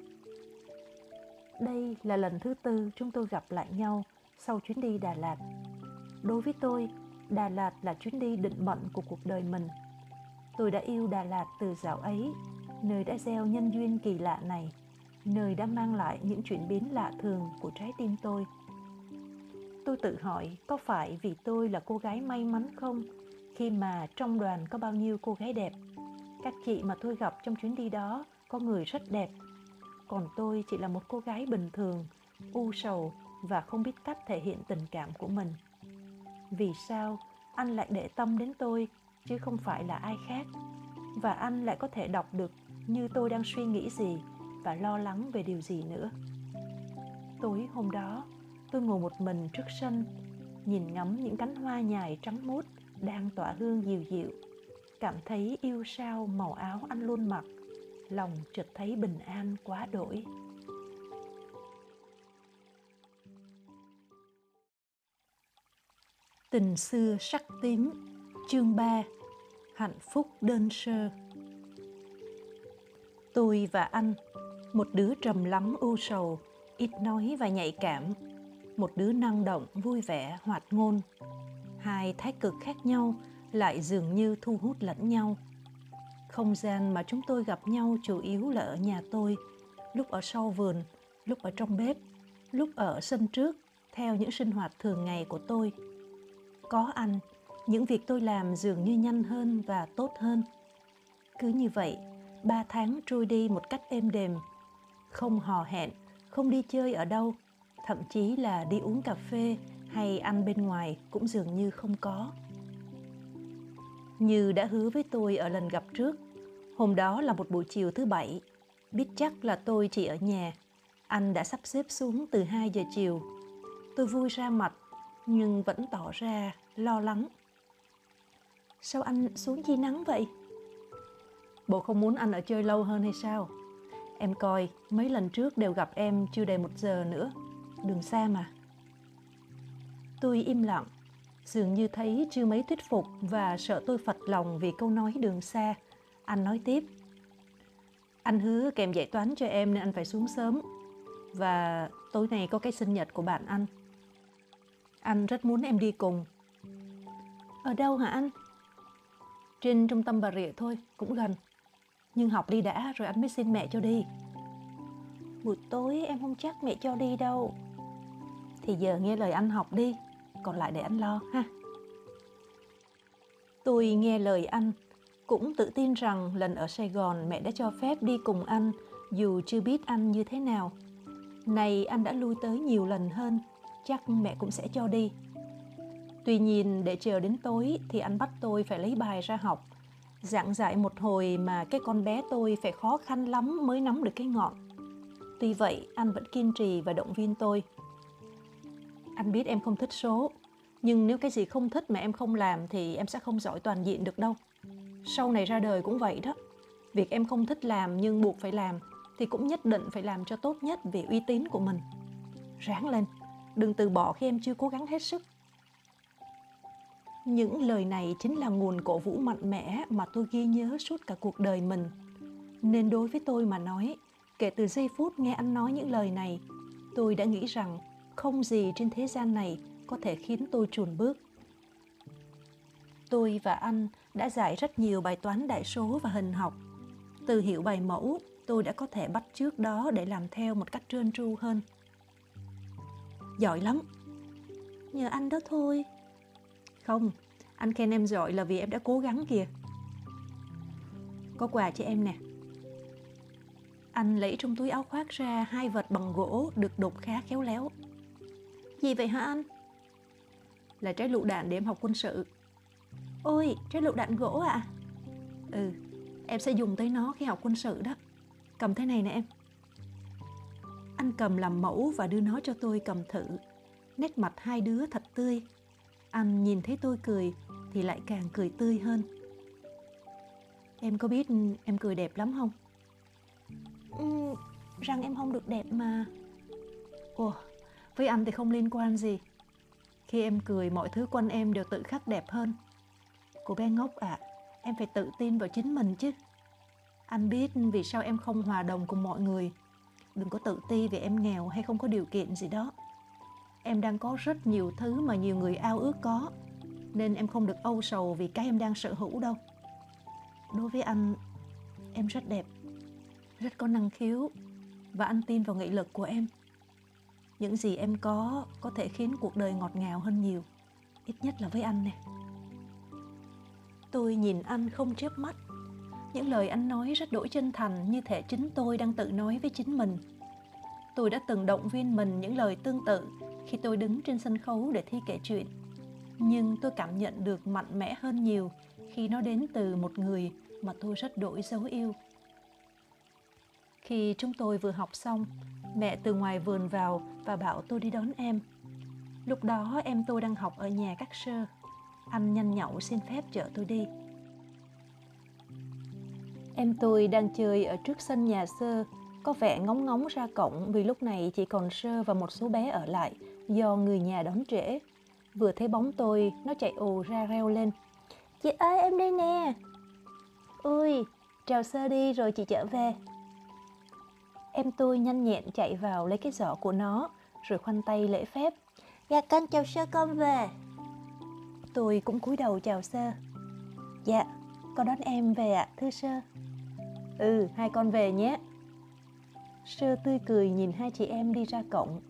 Đây là lần thứ tư chúng tôi gặp lại nhau sau chuyến đi Đà Lạt. Đối với tôi, Đà Lạt là chuyến đi định mệnh của cuộc đời mình. Tôi đã yêu Đà Lạt từ dạo ấy, nơi đã gieo nhân duyên kỳ lạ này, nơi đã mang lại những chuyển biến lạ thường của trái tim tôi. Tôi tự hỏi có phải vì tôi là cô gái may mắn không khi mà trong đoàn có bao nhiêu cô gái đẹp. Các chị mà tôi gặp trong chuyến đi đó có người rất đẹp, còn tôi chỉ là một cô gái bình thường, u sầu và không biết cách thể hiện tình cảm của mình. Vì sao anh lại để tâm đến tôi chứ không phải là ai khác? Và anh lại có thể đọc được như tôi đang suy nghĩ gì và lo lắng về điều gì nữa? Tối hôm đó tôi ngồi một mình trước sân nhìn ngắm những cánh hoa nhài trắng mút đang tỏa hương dịu dịu cảm thấy yêu sao màu áo anh luôn mặc lòng chợt thấy bình an quá đổi. Tình xưa sắc tím Chương 3 Hạnh phúc đơn sơ. Tôi và anh Một đứa trầm lắng u sầu Ít nói và nhạy cảm Một đứa năng động, vui vẻ, hoạt ngôn. Hai thái cực khác nhau Lại dường như thu hút lẫn nhau. Không gian mà chúng tôi gặp nhau chủ yếu là ở nhà tôi Lúc ở sau vườn, lúc ở trong bếp Lúc ở sân trước Theo những sinh hoạt thường ngày của tôi. Có anh những việc tôi làm dường như nhanh hơn và tốt hơn. Cứ như vậy ba tháng trôi đi một cách êm đềm. Không hò hẹn không đi chơi ở đâu thậm chí là đi uống cà phê hay ăn bên ngoài cũng dường như không có như đã hứa với tôi ở lần gặp trước hôm đó là một buổi chiều thứ bảy biết chắc là tôi chỉ ở nhà anh đã sắp xếp xuống từ 2 giờ chiều tôi vui ra mặt nhưng vẫn tỏ ra lo lắng. Sao anh xuống chi nắng vậy? Bộ không muốn anh ở chơi lâu hơn hay sao? Em coi, mấy lần trước đều gặp em chưa đầy một giờ nữa. Đường xa mà. Tôi im lặng, dường như thấy chưa mấy thuyết phục và sợ tôi phật lòng vì câu nói đường xa. Anh nói tiếp. Anh hứa kèm dạy toán cho em nên anh phải xuống sớm. Và tối nay có cái sinh nhật của bạn anh. Anh rất muốn em đi cùng. Ở đâu hả anh? Trên trung tâm Bà Rịa thôi, cũng gần. Nhưng học đi đã rồi anh mới xin mẹ cho đi. Buổi tối em không chắc mẹ cho đi đâu. Thì giờ nghe lời anh học đi, còn lại để anh lo ha. Tôi nghe lời anh, cũng tự tin rằng lần ở Sài Gòn mẹ đã cho phép đi cùng anh dù chưa biết anh như thế nào. Này anh đã lui tới nhiều lần hơn chắc mẹ cũng sẽ cho đi. Tuy nhiên để chờ đến tối thì anh bắt tôi phải lấy bài ra học. Giảng dạy một hồi mà cái con bé tôi phải khó khăn lắm mới nắm được cái ngọn. Tuy vậy anh vẫn kiên trì và động viên tôi. Anh biết em không thích số, nhưng nếu cái gì không thích mà em không làm thì em sẽ không giỏi toàn diện được đâu. Sau này ra đời cũng vậy đó. Việc em không thích làm nhưng buộc phải làm thì cũng nhất định phải làm cho tốt nhất vì uy tín của mình. Ráng lên, đừng từ bỏ khi em chưa cố gắng hết sức những lời này chính là nguồn cổ vũ mạnh mẽ mà tôi ghi nhớ suốt cả cuộc đời mình Nên đối với tôi mà nói, kể từ giây phút nghe anh nói những lời này, tôi đã nghĩ rằng không gì trên thế gian này có thể khiến tôi chùn bước. Tôi và anh đã giải rất nhiều bài toán đại số và hình học. Từ hiểu bài mẫu, tôi đã có thể bắt trước đó để làm theo một cách trơn tru hơn. Giỏi lắm. Nhờ anh đó thôi. Không, anh khen em giỏi là vì em đã cố gắng kìa. Có quà cho em nè. Anh lấy trong túi áo khoác ra hai vật bằng gỗ được đục khá khéo léo. Gì vậy hả anh? Là trái lựu đạn để em học quân sự. Ôi, trái lựu đạn gỗ ạ? À? Ừ, em sẽ dùng tới nó khi học quân sự đó. Cầm thế này nè em. Anh cầm làm mẫu và đưa nó cho tôi cầm thử. Nét mặt hai đứa thật tươi. Anh nhìn thấy tôi cười thì lại càng cười tươi hơn. Em có biết em cười đẹp lắm không? Ừ, rằng em không được đẹp mà. Ồ, với anh thì không liên quan gì. Khi em cười mọi thứ quanh em đều tự khắc đẹp hơn. Cô bé ngốc ạ, à, em phải tự tin vào chính mình chứ. Anh biết vì sao em không hòa đồng cùng mọi người. Đừng có tự ti vì em nghèo hay không có điều kiện gì đó. Em đang có rất nhiều thứ mà nhiều người ao ước có. Nên em không được âu sầu vì cái em đang sở hữu đâu. Đối với anh, em rất đẹp, rất có năng khiếu và anh tin vào nghị lực của em. Những gì em có có thể khiến cuộc đời ngọt ngào hơn nhiều, ít nhất là với anh nè. Tôi nhìn anh không chớp mắt. Những lời anh nói rất đổi chân thành như thể chính tôi đang tự nói với chính mình. Tôi đã từng động viên mình những lời tương tự khi tôi đứng trên sân khấu để thi kể chuyện. Nhưng tôi cảm nhận được mạnh mẽ hơn nhiều khi nó đến từ một người mà tôi rất đổi dấu yêu. Khi chúng tôi vừa học xong, mẹ từ ngoài vườn vào và bảo tôi đi đón em. Lúc đó em tôi đang học ở nhà các sơ anh nhanh nhậu xin phép chở tôi đi. Em tôi đang chơi ở trước sân nhà sơ, có vẻ ngóng ngóng ra cổng vì lúc này chỉ còn sơ và một số bé ở lại do người nhà đón trễ. Vừa thấy bóng tôi, nó chạy ồ ra reo lên. Chị ơi, em đây nè. Ui, chào sơ đi rồi chị trở về. Em tôi nhanh nhẹn chạy vào lấy cái giỏ của nó, rồi khoanh tay lễ phép. Dạ con chào sơ con về. Tôi cũng cúi đầu chào sơ. Dạ, con đón em về ạ, à, thưa sơ. Ừ, hai con về nhé. Sơ tươi cười nhìn hai chị em đi ra cổng.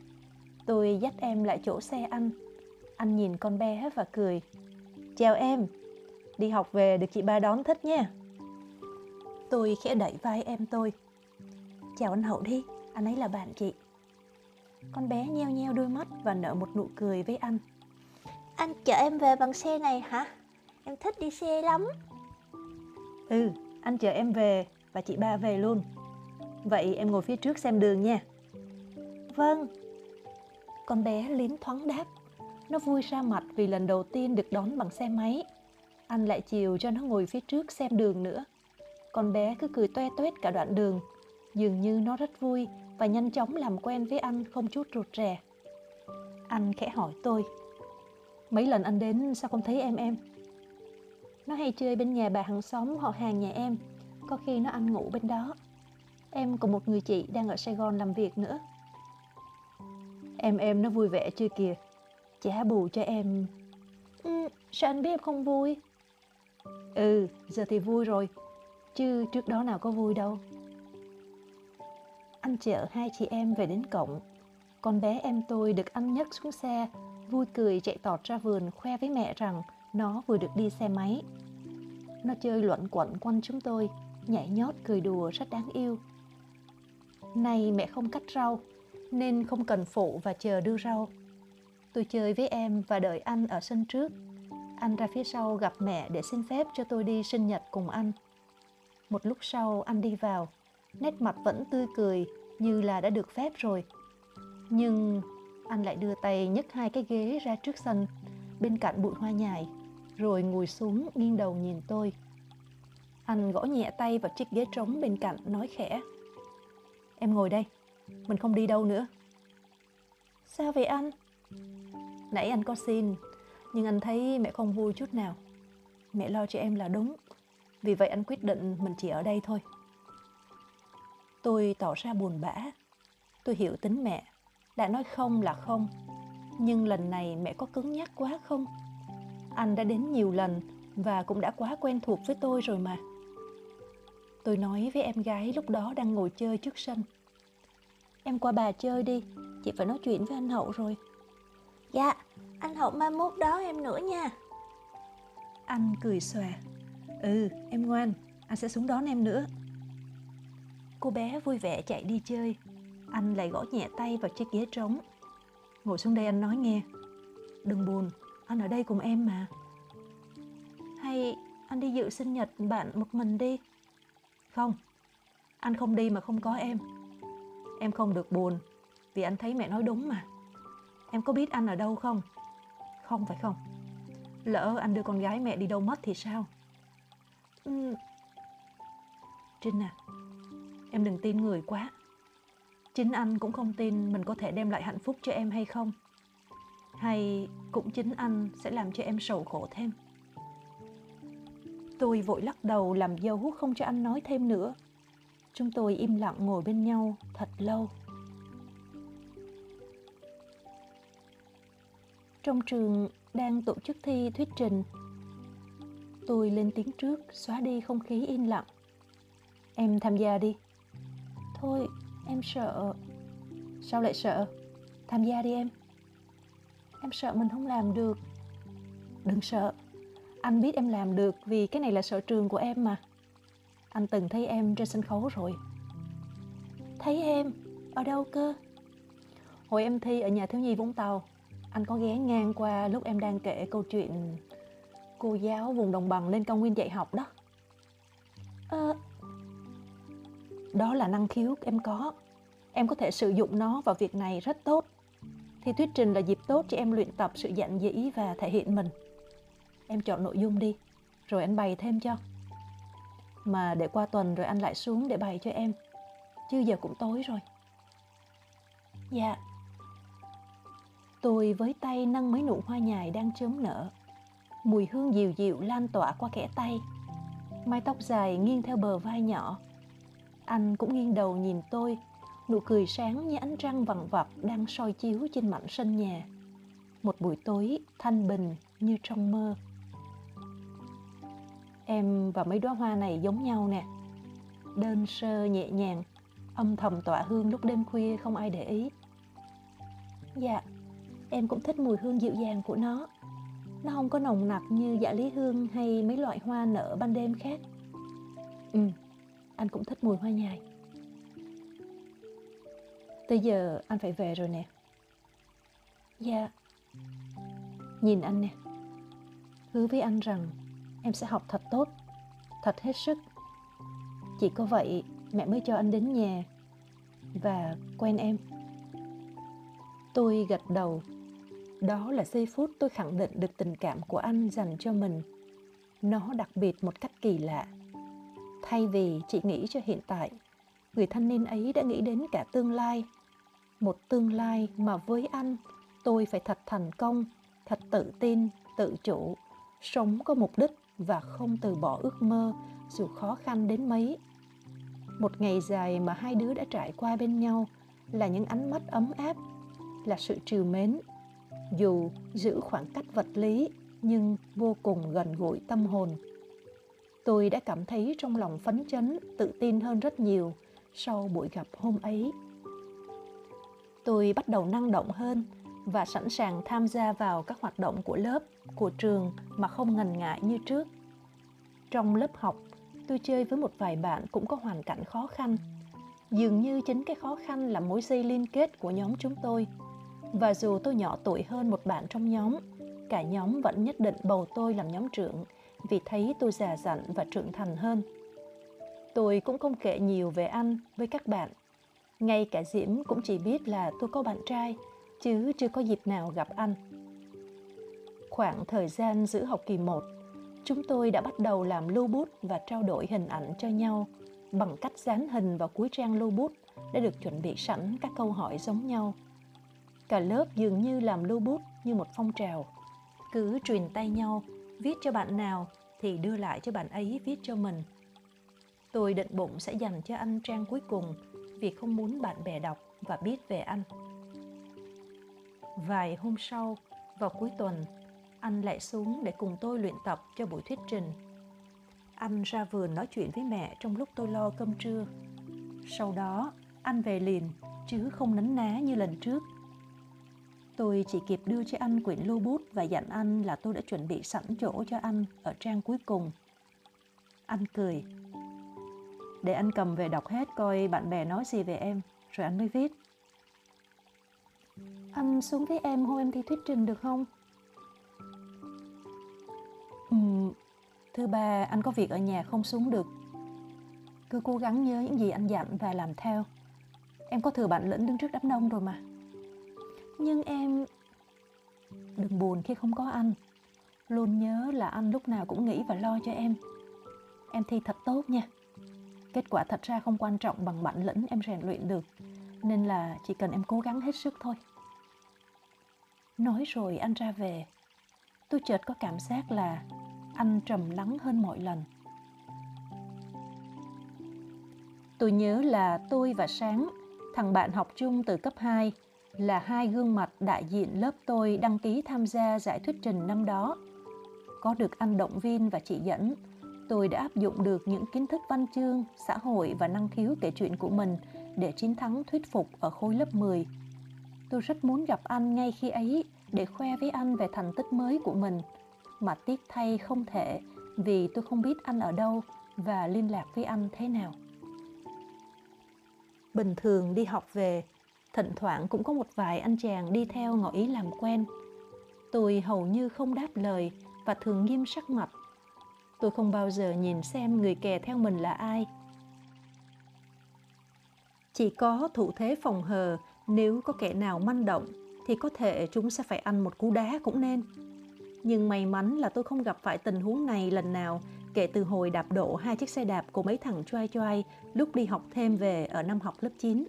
Tôi dắt em lại chỗ xe anh. Anh nhìn con bé và cười. Chào em, đi học về được chị ba đón thích nha. Tôi khẽ đẩy vai em tôi. Chào anh Hậu đi, anh ấy là bạn chị. Con bé nheo nheo đôi mắt và nở một nụ cười với anh. Anh chở em về bằng xe này hả? Em thích đi xe lắm. Ừ, anh chở em về và chị ba về luôn. Vậy em ngồi phía trước xem đường nha. Vâng. Con bé liến thoáng đáp. Nó vui ra mặt vì lần đầu tiên được đón bằng xe máy. Anh lại chiều cho nó ngồi phía trước xem đường nữa. Con bé cứ cười toe toét cả đoạn đường. Dường như nó rất vui và nhanh chóng làm quen với anh không chút rụt rè. Anh khẽ hỏi tôi. Mấy lần anh đến sao không thấy em em? Nó hay chơi bên nhà bà hàng xóm họ hàng nhà em. Có khi nó ăn ngủ bên đó. Em còn một người chị đang ở Sài Gòn làm việc nữa. Em em nó vui vẻ chưa kìa. chả bù cho em. Ừ, sao anh biết em không vui? Ừ, giờ thì vui rồi. Chứ trước đó nào có vui đâu. Anh chở hai chị em về đến cổng. Con bé em tôi được anh nhấc xuống xe vui cười chạy tọt ra vườn khoe với mẹ rằng nó vừa được đi xe máy. Nó chơi luẩn quẩn quanh chúng tôi, nhảy nhót cười đùa rất đáng yêu. Này mẹ không cắt rau, nên không cần phụ và chờ đưa rau. Tôi chơi với em và đợi anh ở sân trước. Anh ra phía sau gặp mẹ để xin phép cho tôi đi sinh nhật cùng anh. Một lúc sau anh đi vào, nét mặt vẫn tươi cười như là đã được phép rồi. Nhưng anh lại đưa tay nhấc hai cái ghế ra trước sân, bên cạnh bụi hoa nhài, rồi ngồi xuống nghiêng đầu nhìn tôi. Anh gõ nhẹ tay vào chiếc ghế trống bên cạnh, nói khẽ. Em ngồi đây, mình không đi đâu nữa. Sao vậy anh? Nãy anh có xin, nhưng anh thấy mẹ không vui chút nào. Mẹ lo cho em là đúng. Vì vậy anh quyết định mình chỉ ở đây thôi. Tôi tỏ ra buồn bã. Tôi hiểu tính mẹ. Đã nói không là không. Nhưng lần này mẹ có cứng nhắc quá không? Anh đã đến nhiều lần và cũng đã quá quen thuộc với tôi rồi mà. Tôi nói với em gái lúc đó đang ngồi chơi trước sân. Em qua bà chơi đi, chị phải nói chuyện với anh Hậu rồi. Dạ, anh Hậu mai mốt đó em nữa nha. Anh cười xòa. Ừ, em ngoan, anh sẽ xuống đón em nữa. Cô bé vui vẻ chạy đi chơi. Anh lại gõ nhẹ tay vào chiếc ghế trống. Ngồi xuống đây anh nói nghe. Đừng buồn, anh ở đây cùng em mà. Hay anh đi dự sinh nhật bạn một mình đi? Không, anh không đi mà không có em. Em không được buồn vì anh thấy mẹ nói đúng mà. Em có biết anh ở đâu không? Không phải không? Lỡ anh đưa con gái mẹ đi đâu mất thì sao? Ừ. Trinh à, em đừng tin người quá. Chính anh cũng không tin mình có thể đem lại hạnh phúc cho em hay không. Hay cũng chính anh sẽ làm cho em sầu khổ thêm. Tôi vội lắc đầu làm dấu không cho anh nói thêm nữa. Chúng tôi im lặng ngồi bên nhau thật lâu. Trong trường đang tổ chức thi thuyết trình. Tôi lên tiếng trước, xóa đi không khí im lặng. Em tham gia đi. Thôi, em sợ. Sao lại sợ? Tham gia đi em. Em sợ mình không làm được. Đừng sợ. Anh biết em làm được vì cái này là sở trường của em mà. Anh từng thấy em trên sân khấu rồi. Thấy em? Ở đâu cơ? Hồi em thi ở nhà thiếu nhi Vũng Tàu anh có ghé ngang qua lúc em đang kể câu chuyện cô giáo vùng đồng bằng lên cao nguyên dạy học đó à, đó là năng khiếu em có em có thể sử dụng nó vào việc này rất tốt thì thuyết trình là dịp tốt cho em luyện tập sự dạn dĩ và thể hiện mình em chọn nội dung đi, rồi anh bày thêm cho mà để qua tuần rồi anh lại xuống để bày cho em, chứ giờ cũng tối rồi dạ Tôi với tay nâng mấy nụ hoa nhài đang chớm nở. Mùi hương dịu dịu lan tỏa qua kẽ tay. Mái tóc dài nghiêng theo bờ vai nhỏ. Anh cũng nghiêng đầu nhìn tôi, nụ cười sáng như ánh trăng vằn vặt đang soi chiếu trên mảnh sân nhà. Một buổi tối thanh bình như trong mơ. Em và mấy đóa hoa này giống nhau nè. Đơn sơ nhẹ nhàng, âm thầm tỏa hương lúc đêm khuya không ai để ý. Dạ, em cũng thích mùi hương dịu dàng của nó nó không có nồng nặc như dạ lý hương hay mấy loại hoa nở ban đêm khác ừ anh cũng thích mùi hoa nhài. Tới giờ anh phải về rồi nè. Dạ. Nhìn anh nè. Hứa với anh rằng em sẽ học thật tốt, thật hết sức. Chỉ có vậy mẹ mới cho anh đến nhà và quen em. Tôi gật đầu. Đó là giây phút tôi khẳng định được tình cảm của anh dành cho mình. Nó đặc biệt một cách kỳ lạ thay vì chỉ nghĩ cho hiện tại, người thanh niên ấy đã nghĩ đến cả tương lai. Một tương lai mà với anh, tôi phải thật thành công, thật tự tin, tự chủ. Sống có mục đích và không từ bỏ ước mơ, dù khó khăn đến mấy. Một ngày dài mà hai đứa đã trải qua bên nhau là những ánh mắt ấm áp, là sự trìu mến. Dù giữ khoảng cách vật lý, nhưng vô cùng gần gũi tâm hồn tôi đã cảm thấy trong lòng phấn chấn tự tin hơn rất nhiều sau buổi gặp hôm ấy. Tôi bắt đầu năng động hơn và sẵn sàng tham gia vào các hoạt động của lớp của trường mà không ngần ngại như trước. Trong lớp học tôi chơi với một vài bạn cũng có hoàn cảnh khó khăn. Dường như chính cái khó khăn là mối dây liên kết của nhóm chúng tôi. Và dù tôi nhỏ tuổi hơn một bạn trong nhóm, cả nhóm vẫn nhất định bầu tôi làm nhóm trưởng vì thấy tôi già dặn và trưởng thành hơn. Tôi cũng không kể nhiều về anh với các bạn. Ngay cả Diễm cũng chỉ biết là tôi có bạn trai, chứ chưa có dịp nào gặp anh. Khoảng thời gian giữa học kỳ 1, chúng tôi đã bắt đầu làm lưu bút và trao đổi hình ảnh cho nhau bằng cách dán hình vào cuối trang lưu bút đã được chuẩn bị sẵn các câu hỏi giống nhau cả lớp dường như làm lưu bút như một phong trào cứ truyền tay nhau viết cho bạn nào thì đưa lại cho bạn ấy viết cho mình tôi định bụng sẽ dành cho anh trang cuối cùng vì không muốn bạn bè đọc và biết về anh. Vài hôm sau, vào cuối tuần, anh lại xuống để cùng tôi luyện tập cho buổi thuyết trình. Anh ra vườn nói chuyện với mẹ trong lúc tôi lo cơm trưa. Sau đó, anh về liền, chứ không nấn ná như lần trước. Tôi chỉ kịp đưa cho anh quyển lưu bút và dặn anh là tôi đã chuẩn bị sẵn chỗ cho anh ở trang cuối cùng. Anh cười. Để anh cầm về đọc hết coi bạn bè nói gì về em, rồi anh mới viết. Anh xuống với em hôm em thi thuyết trình được không? Uhm, thứ ba, anh có việc ở nhà không xuống được. Cứ cố gắng nhớ những gì anh dặn và làm theo. Em có thừa bản lĩnh đứng trước đám đông rồi mà. Nhưng em... Đừng buồn khi không có anh. Luôn nhớ là anh lúc nào cũng nghĩ và lo cho em. Em thi thật tốt nha. Kết quả thật ra không quan trọng bằng bản lĩnh em rèn luyện được. Nên là chỉ cần em cố gắng hết sức thôi. Nói rồi anh ra về. Tôi chợt có cảm giác là anh trầm lắng hơn mọi lần. Tôi nhớ là tôi và Sáng, thằng bạn học chung từ cấp 2, là hai gương mặt đại diện lớp tôi đăng ký tham gia giải thuyết trình năm đó. Có được anh động viên và chỉ dẫn, tôi đã áp dụng được những kiến thức văn chương, xã hội và năng khiếu kể chuyện của mình để chiến thắng thuyết phục ở khối lớp 10. Tôi rất muốn gặp anh ngay khi ấy để khoe với anh về thành tích mới của mình, mà tiếc thay không thể vì tôi không biết anh ở đâu và liên lạc với anh thế nào. Bình thường đi học về, thỉnh thoảng cũng có một vài anh chàng đi theo ngỏ ý làm quen. Tôi hầu như không đáp lời và thường nghiêm sắc mặt. Tôi không bao giờ nhìn xem người kè theo mình là ai. Chỉ có thủ thế phòng hờ, nếu có kẻ nào manh động thì có thể chúng sẽ phải ăn một cú đá cũng nên. Nhưng may mắn là tôi không gặp phải tình huống này lần nào, kể từ hồi đạp độ hai chiếc xe đạp của mấy thằng choai choai lúc đi học thêm về ở năm học lớp 9.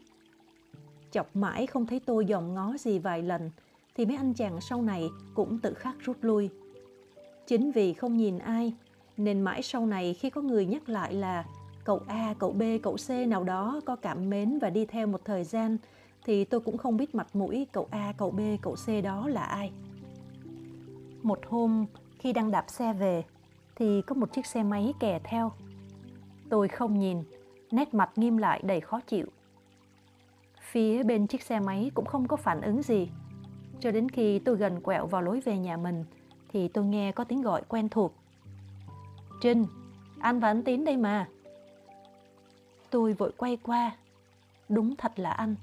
Chọc mãi không thấy tôi dòm ngó gì vài lần thì mấy anh chàng sau này cũng tự khắc rút lui. Chính vì không nhìn ai nên mãi sau này khi có người nhắc lại là cậu A, cậu B, cậu C nào đó có cảm mến và đi theo một thời gian thì tôi cũng không biết mặt mũi cậu A, cậu B, cậu C đó là ai. Một hôm khi đang đạp xe về thì có một chiếc xe máy kè theo. Tôi không nhìn, nét mặt nghiêm lại đầy khó chịu. Phía bên chiếc xe máy cũng không có phản ứng gì. Cho đến khi tôi gần quẹo vào lối về nhà mình thì tôi nghe có tiếng gọi quen thuộc. Trinh, anh và anh Tín đây mà. Tôi vội quay qua. Đúng thật là anh.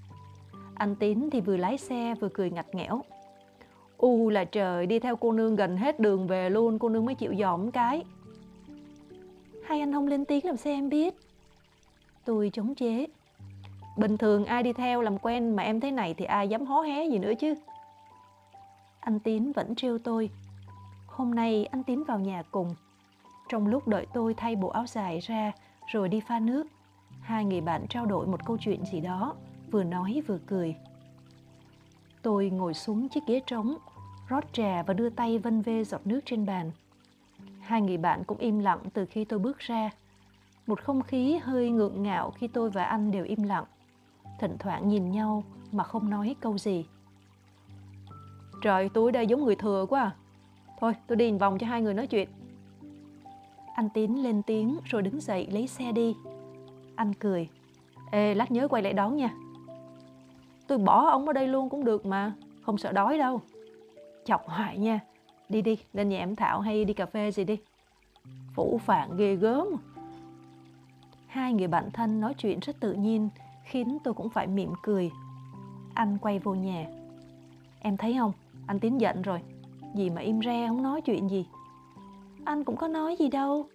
Anh Tín thì vừa lái xe vừa cười ngặt nghẽo. U là trời đi theo cô nương gần hết đường về luôn cô nương mới chịu dòm cái. Hai anh không lên tiếng làm sao em biết? Tôi chống chế. Bình thường ai đi theo làm quen mà em thế này thì ai dám hó hé gì nữa chứ. Anh Tín vẫn trêu tôi. Hôm nay anh Tín vào nhà cùng. Trong lúc đợi tôi thay bộ áo dài ra rồi đi pha nước, hai người bạn trao đổi một câu chuyện gì đó, vừa nói vừa cười. Tôi ngồi xuống chiếc ghế trống, rót trà và đưa tay vân vê giọt nước trên bàn. Hai người bạn cũng im lặng từ khi tôi bước ra. Một không khí hơi ngượng ngạo khi tôi và anh đều im lặng. Thỉnh thoảng nhìn nhau mà không nói câu gì. Trời, tôi đây giống người thừa quá à. Thôi, tôi đi vòng cho hai người nói chuyện. Anh Tín lên tiếng rồi đứng dậy lấy xe đi. Anh cười. Ê, lát nhớ quay lại đón nha. Tôi bỏ ông ở đây luôn cũng được mà, không sợ đói đâu. Chọc hoài nha. Đi đi, lên nhà em Thảo hay đi cà phê gì đi. Phủ phản ghê gớm. Hai người bạn thân nói chuyện rất tự nhiên, khiến tôi cũng phải mỉm cười. Anh quay vô nhà. Em thấy không, anh Tín giận rồi. Gì mà im re không nói chuyện gì. Anh cũng có nói gì đâu.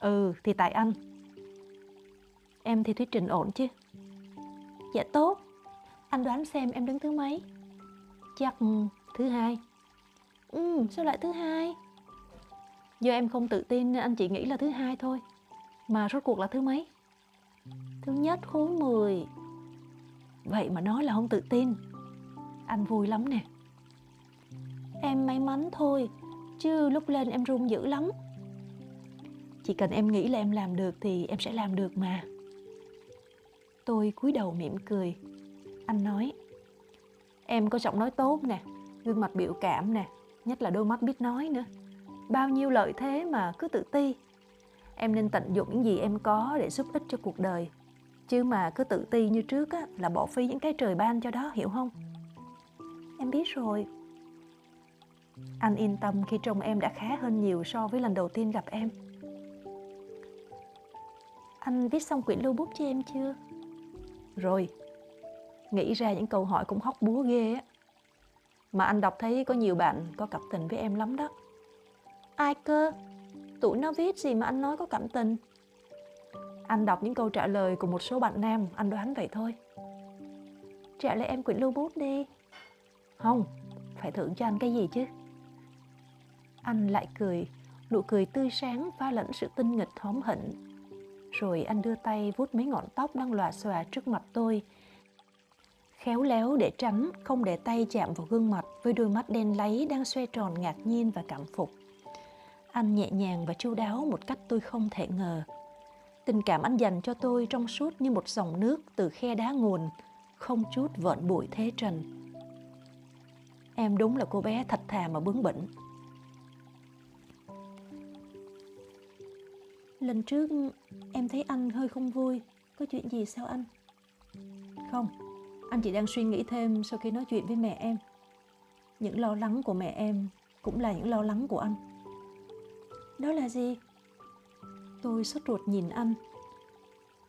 Ừ, thì tại anh. Em thì thuyết trình ổn chứ? Dạ tốt. Anh đoán xem em đứng thứ mấy? Chắc thứ hai. Ừ, sao lại thứ hai? Do em không tự tin nên anh chỉ nghĩ là thứ hai thôi. Mà rốt cuộc là thứ mấy? Thứ nhất khối 10. Vậy mà nói là không tự tin. Anh vui lắm nè. Em may mắn thôi, chứ lúc lên em run dữ lắm. Chỉ cần em nghĩ là em làm được thì em sẽ làm được mà. Tôi cúi đầu mỉm cười. Anh nói, em có giọng nói tốt nè, gương mặt biểu cảm nè, nhất là đôi mắt biết nói nữa. Bao nhiêu lợi thế mà cứ tự ti. Em nên tận dụng những gì em có để giúp ích cho cuộc đời. Chứ mà cứ tự ti như trước á, là bỏ phí những cái trời ban cho đó, hiểu không? Em biết rồi. Anh yên tâm khi trông em đã khá hơn nhiều so với lần đầu tiên gặp em. Anh viết xong quyển lưu bút cho em chưa? Rồi. Nghĩ ra những câu hỏi cũng hóc búa ghê á. Mà anh đọc thấy có nhiều bạn có cặp tình với em lắm đó. Ai cơ? Tụi nó viết gì mà anh nói có cảm tình? Anh đọc những câu trả lời của một số bạn nam, anh đoán vậy thôi. Trả lại em quyển lưu bút đi. Không, phải thưởng cho anh cái gì chứ? Anh lại cười, nụ cười tươi sáng pha lẫn sự tinh nghịch hóm hỉnh. Rồi anh đưa tay vuốt mấy ngọn tóc đang lòa xòa trước mặt tôi. Khéo léo để tránh không để tay chạm vào gương mặt với đôi mắt đen láy đang xoay tròn ngạc nhiên và cảm phục. Anh nhẹ nhàng và chu đáo một cách tôi không thể ngờ. Tình cảm anh dành cho tôi trong suốt như một dòng nước từ khe đá nguồn, không chút vợn bụi thế trần. Em đúng là cô bé thật thà mà bướng bỉnh. Lần trước em thấy anh hơi không vui, có chuyện gì sao anh? Không, anh chỉ đang suy nghĩ thêm sau khi nói chuyện với mẹ em. Những lo lắng của mẹ em cũng là những lo lắng của anh. Đó là gì? Tôi sốt ruột nhìn anh.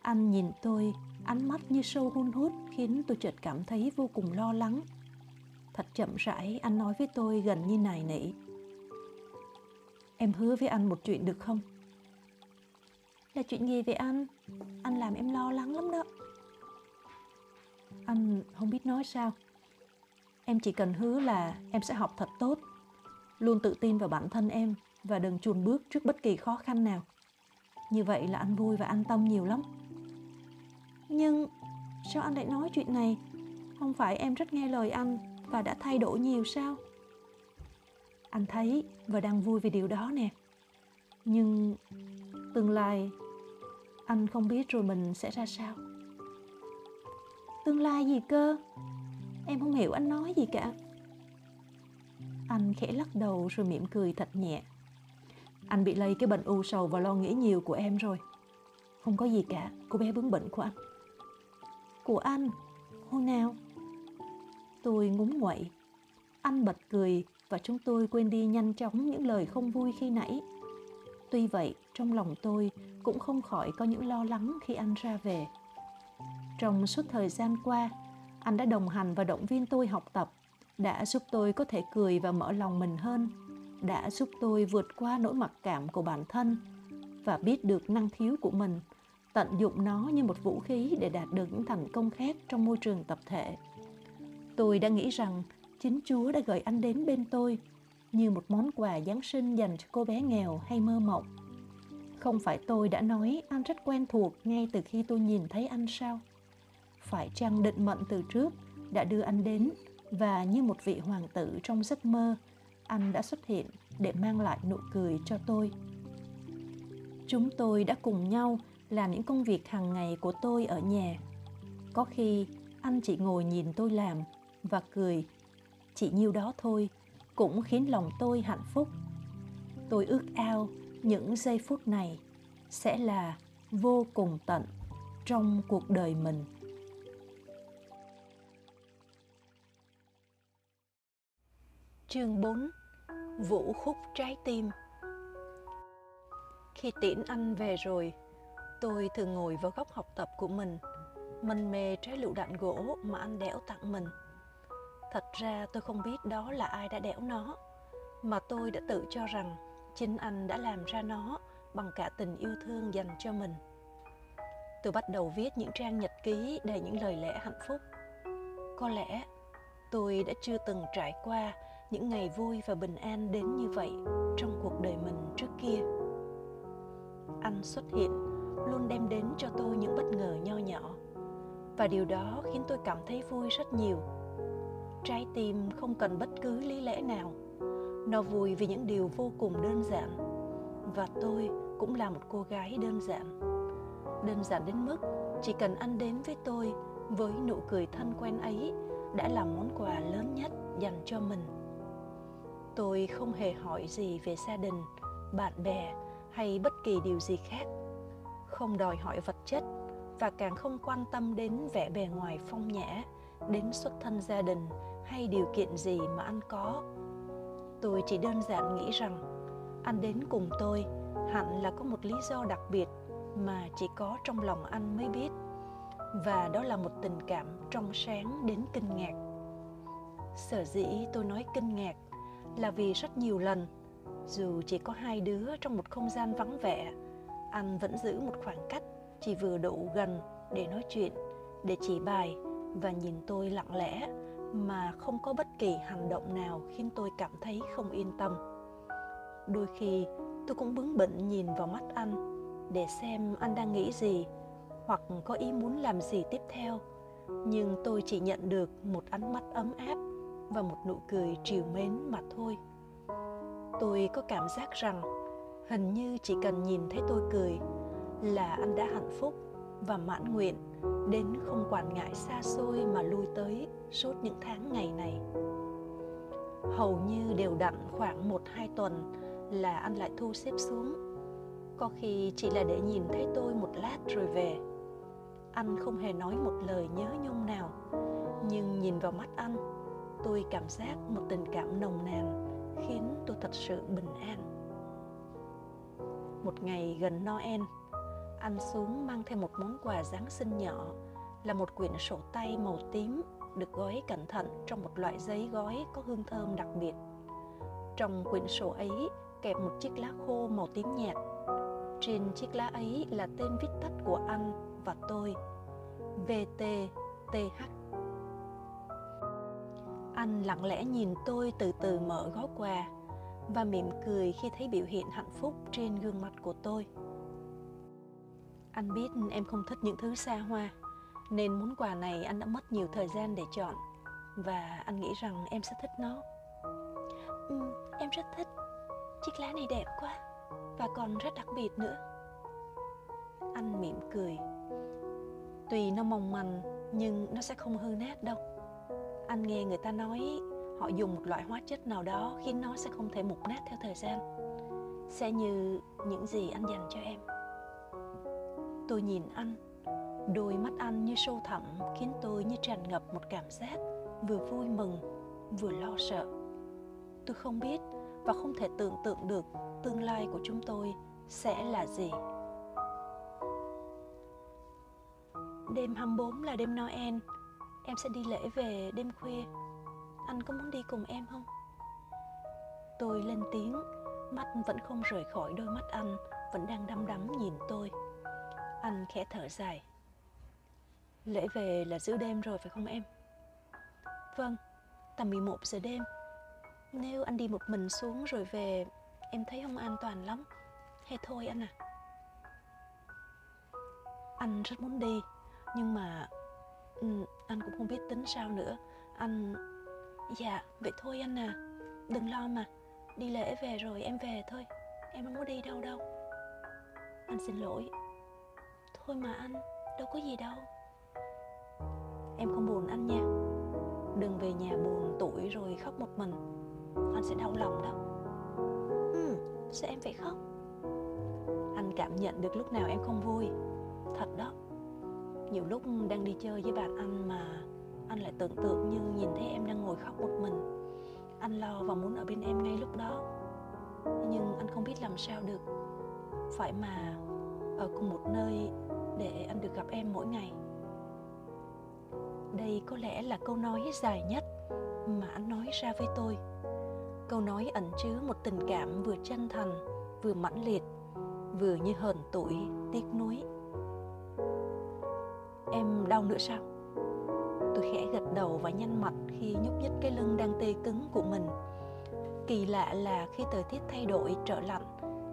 Anh nhìn tôi, ánh mắt như sâu hun hút khiến tôi chợt cảm thấy vô cùng lo lắng. Thật chậm rãi, anh nói với tôi gần như nài nỉ. Em hứa với anh một chuyện được không? Là chuyện gì vậy anh? Anh làm em lo lắng lắm đó. Anh không biết nói sao. Em chỉ cần hứa là em sẽ học thật tốt, luôn tự tin vào bản thân em và đừng chùn bước trước bất kỳ khó khăn nào. Như vậy là anh vui và an tâm nhiều lắm. Nhưng sao anh lại nói chuyện này? Không phải em rất nghe lời anh và đã thay đổi nhiều sao? Anh thấy và đang vui vì điều đó nè. Nhưng tương lai, anh không biết rồi mình sẽ ra sao. Tương lai gì cơ? Em không hiểu anh nói gì cả. Anh khẽ lắc đầu rồi mỉm cười thật nhẹ. Anh bị lây cái bệnh u sầu và lo nghĩ nhiều của em rồi. Không có gì cả, cô bé bướng bỉnh của anh. Của anh? Hồi nào? Tôi ngúng nguậy. Anh bật cười và chúng tôi quên đi nhanh chóng những lời không vui khi nãy. Tuy vậy, trong lòng tôi cũng không khỏi có những lo lắng khi anh ra về. Trong suốt thời gian qua, anh đã đồng hành và động viên tôi học tập, đã giúp tôi có thể cười và mở lòng mình hơn, đã giúp tôi vượt qua nỗi mặc cảm của bản thân và biết được năng khiếu của mình, tận dụng nó như một vũ khí để đạt được những thành công khác trong môi trường tập thể. Tôi đã nghĩ rằng chính Chúa đã gửi anh đến bên tôi như một món quà Giáng sinh dành cho cô bé nghèo hay mơ mộng. Không phải tôi đã nói anh rất quen thuộc ngay từ khi tôi nhìn thấy anh sao? Phải chăng định mệnh từ trước đã đưa anh đến và như một vị hoàng tử trong giấc mơ, anh đã xuất hiện để mang lại nụ cười cho tôi. Chúng tôi đã cùng nhau làm những công việc hàng ngày của tôi ở nhà. Có khi, anh chỉ ngồi nhìn tôi làm và cười. Chỉ nhiêu đó thôi cũng khiến lòng tôi hạnh phúc. Tôi ước ao những giây phút này sẽ là vô cùng tận trong cuộc đời mình. Chương 4 Vũ khúc trái tim Khi tiễn anh về rồi, tôi thường ngồi vào góc học tập của mình, mân mê trái lựu đạn gỗ mà anh đẽo tặng mình. Thật ra tôi không biết đó là ai đã đẽo nó, mà tôi đã tự cho rằng chính anh đã làm ra nó bằng cả tình yêu thương dành cho mình. Tôi bắt đầu viết những trang nhật ký đầy những lời lẽ hạnh phúc. Có lẽ tôi đã chưa từng trải qua những ngày vui và bình an đến như vậy trong cuộc đời mình trước kia. Anh xuất hiện, luôn đem đến cho tôi những bất ngờ nho nhỏ. Và điều đó khiến tôi cảm thấy vui rất nhiều. Trái tim không cần bất cứ lý lẽ nào. Nó vui vì những điều vô cùng đơn giản. Và tôi cũng là một cô gái đơn giản. Đơn giản đến mức chỉ cần anh đến với tôi với nụ cười thân quen ấy đã là món quà lớn nhất dành cho mình tôi không hề hỏi gì về gia đình, bạn bè hay bất kỳ điều gì khác. Không đòi hỏi vật chất và càng không quan tâm đến vẻ bề ngoài phong nhã, đến xuất thân gia đình hay điều kiện gì mà anh có. Tôi chỉ đơn giản nghĩ rằng, anh đến cùng tôi hẳn là có một lý do đặc biệt mà chỉ có trong lòng anh mới biết, và đó là một tình cảm trong sáng đến kinh ngạc. Sở dĩ tôi nói kinh ngạc là vì rất nhiều lần, dù chỉ có hai đứa trong một không gian vắng vẻ, anh vẫn giữ một khoảng cách chỉ vừa đủ gần để nói chuyện, để chỉ bài và nhìn tôi lặng lẽ mà không có bất kỳ hành động nào khiến tôi cảm thấy không yên tâm. Đôi khi, tôi cũng bướng bỉnh nhìn vào mắt anh để xem anh đang nghĩ gì hoặc có ý muốn làm gì tiếp theo, nhưng tôi chỉ nhận được một ánh mắt ấm áp và một nụ cười trìu mến mà thôi. Tôi có cảm giác rằng hình như chỉ cần nhìn thấy tôi cười là anh đã hạnh phúc và mãn nguyện đến không quản ngại xa xôi mà lui tới suốt những tháng ngày này. Hầu như đều đặn khoảng một hai tuần là anh lại thu xếp xuống. Có khi chỉ là để nhìn thấy tôi một lát rồi về. Anh không hề nói một lời nhớ nhung nào, nhưng nhìn vào mắt anh tôi cảm giác một tình cảm nồng nàn khiến tôi thật sự bình an. Một ngày gần noel, anh xuống mang theo một món quà giáng sinh nhỏ, là một quyển sổ tay màu tím được gói cẩn thận trong một loại giấy gói có hương thơm đặc biệt. Trong quyển sổ ấy kẹp một chiếc lá khô màu tím nhạt. Trên chiếc lá ấy là tên viết tắt của anh và tôi VTTH anh lặng lẽ nhìn tôi từ từ mở gói quà và mỉm cười khi thấy biểu hiện hạnh phúc trên gương mặt của tôi. Anh biết em không thích những thứ xa hoa nên món quà này anh đã mất nhiều thời gian để chọn và anh nghĩ rằng em sẽ thích nó. Ừ, em rất thích. Chiếc lá này đẹp quá và còn rất đặc biệt nữa. Anh mỉm cười. Tuy nó mong manh nhưng nó sẽ không hư nát đâu anh nghe người ta nói họ dùng một loại hóa chất nào đó khiến nó sẽ không thể mục nát theo thời gian. Sẽ như những gì anh dành cho em. Tôi nhìn anh, đôi mắt anh như sâu thẳm khiến tôi như tràn ngập một cảm giác vừa vui mừng, vừa lo sợ. Tôi không biết và không thể tưởng tượng được tương lai của chúng tôi sẽ là gì. Đêm 24 là đêm Noel. Em sẽ đi lễ về đêm khuya. Anh có muốn đi cùng em không? Tôi lên tiếng. Mắt vẫn không rời khỏi đôi mắt anh Vẫn đang đăm đắm nhìn tôi. Anh khẽ thở dài. Lễ về là giữa đêm rồi phải không em? Vâng, tầm 11 giờ đêm. Nếu anh đi một mình xuống rồi về Em thấy không an toàn lắm. Hay thôi anh à Anh rất muốn đi nhưng mà ừ, anh cũng không biết tính sao nữa. Anh dạ vậy thôi anh à. Đừng lo mà. Đi lễ về rồi em về thôi. Em không có đi đâu đâu. Anh xin lỗi. Thôi mà anh đâu có gì đâu. Em không buồn anh nha. Đừng về nhà buồn tuổi rồi khóc một mình. Anh sẽ đau lòng đó. Ừ sao em phải khóc. Anh cảm nhận được lúc nào em không vui. Thật đó nhiều lúc đang đi chơi với bạn anh mà anh lại tưởng tượng như nhìn thấy em đang ngồi khóc một mình. Anh lo và muốn ở bên em ngay lúc đó. Nhưng anh không biết làm sao được. Phải mà ở cùng một nơi để anh được gặp em mỗi ngày. Đây có lẽ là câu nói dài nhất mà anh nói ra với tôi. Câu nói ẩn chứa một tình cảm vừa chân thành, vừa mãnh liệt, vừa như hờn tuổi tiếc nuối. Em đau nữa sao? Tôi khẽ gật đầu và nhăn mặt khi nhúc nhích cái lưng đang tê cứng của mình. Kỳ lạ là khi thời tiết thay đổi trở lạnh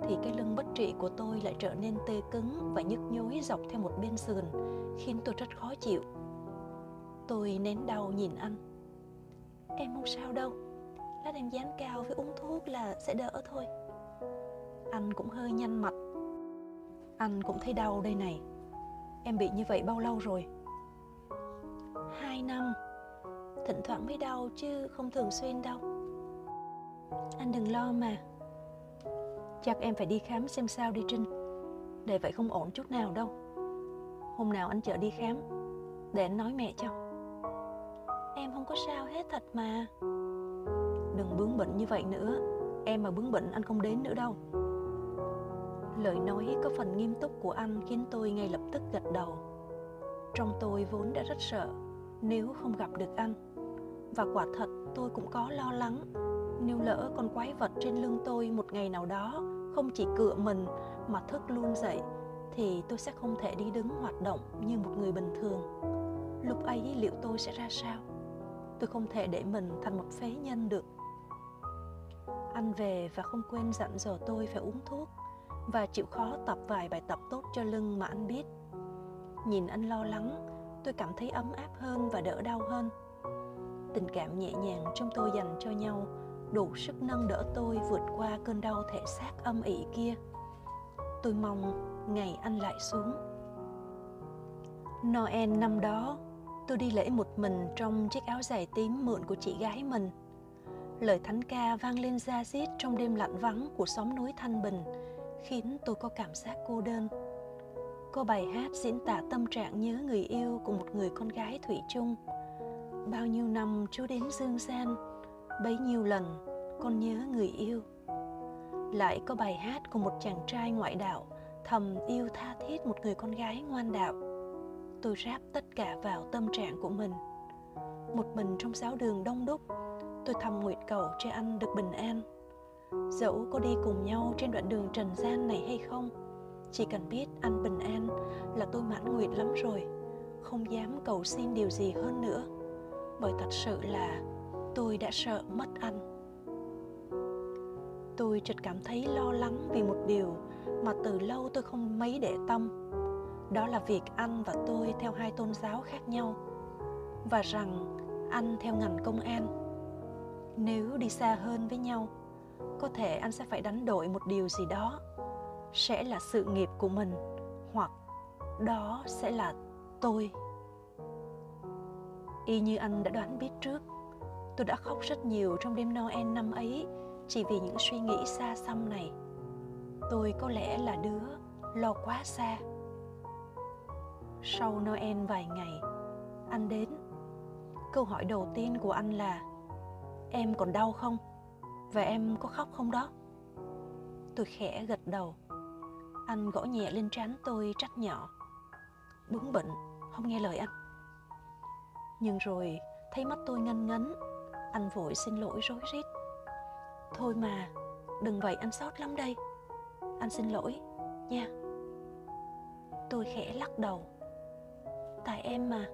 thì cái lưng bất trị của tôi lại trở nên tê cứng và nhức nhối dọc theo một bên sườn khiến tôi rất khó chịu. Tôi nén đau nhìn anh. Em không sao đâu, lát em dán cao với uống thuốc là sẽ đỡ thôi. Anh cũng hơi nhăn mặt. Anh cũng thấy đau đây này Em bị như vậy bao lâu rồi? Hai năm. Thỉnh thoảng mới đau chứ không thường xuyên đâu. Anh đừng lo mà. Chắc em phải đi khám xem sao đi Trinh. Để vậy không ổn chút nào đâu. Hôm nào anh chở đi khám Để anh nói mẹ cho. Em không có sao hết thật mà. Đừng bướng bỉnh như vậy nữa. Em mà bướng bỉnh anh không đến nữa đâu Lời nói có phần nghiêm túc của anh khiến tôi ngay lập tức gật đầu. Trong tôi vốn đã rất sợ, nếu không gặp được anh. Và quả thật, tôi cũng có lo lắng. Nếu lỡ con quái vật trên lưng tôi một ngày nào đó Không chỉ cựa mình mà thức luôn dậy, Thì tôi sẽ không thể đi đứng hoạt động như một người bình thường. Lúc ấy liệu tôi sẽ ra sao? Tôi không thể để mình thành một phế nhân được. Anh về và không quên dặn dò tôi phải uống thuốc và chịu khó tập vài bài tập tốt cho lưng mà anh biết. Nhìn anh lo lắng, tôi cảm thấy ấm áp hơn và đỡ đau hơn. Tình cảm nhẹ nhàng trong tôi dành cho nhau đủ sức nâng đỡ tôi vượt qua cơn đau thể xác âm ỉ kia. Tôi mong ngày anh lại xuống. Noel năm đó, tôi đi lễ một mình trong chiếc áo dài tím mượn của chị gái mình. Lời thánh ca vang lên ra diết trong đêm lạnh vắng của xóm núi Thanh Bình – khiến tôi có cảm giác cô đơn. Có bài hát diễn tả tâm trạng nhớ người yêu của một người con gái thủy chung. Bao nhiêu năm chú đến dương gian, bấy nhiêu lần con nhớ người yêu. Lại có bài hát của một chàng trai ngoại đạo thầm yêu tha thiết một người con gái ngoan đạo. Tôi ráp tất cả vào tâm trạng của mình. Một mình trong giáo đường đông đúc, tôi thầm nguyện cầu cho anh được bình an dẫu có đi cùng nhau trên đoạn đường trần gian này hay không, chỉ cần biết anh bình an là tôi mãn nguyện lắm rồi, không dám cầu xin điều gì hơn nữa. Bởi thật sự là tôi đã sợ mất anh. Tôi chợt cảm thấy lo lắng vì một điều mà từ lâu tôi không mấy để tâm. Đó là việc anh và tôi theo hai tôn giáo khác nhau, và rằng anh theo ngành công an. Nếu đi xa hơn với nhau có thể anh sẽ phải đánh đổi một điều gì đó. Sẽ là sự nghiệp của mình, hoặc đó sẽ là tôi. Y như anh đã đoán biết trước, tôi đã khóc rất nhiều trong đêm noel năm ấy chỉ vì những suy nghĩ xa xăm này. Tôi có lẽ là đứa lo quá xa. Sau noel vài ngày, anh đến. Câu hỏi đầu tiên của anh là, em còn đau không? Và em có khóc không đó? Tôi khẽ gật đầu. Anh gõ nhẹ lên trán tôi trách nhỏ. Bướng bệnh, không nghe lời anh. Nhưng rồi thấy mắt tôi ngân ngấn, anh vội xin lỗi rối rít. Thôi mà, đừng vậy anh sót lắm đây. Anh xin lỗi, nha. Tôi khẽ lắc đầu. Tại em mà,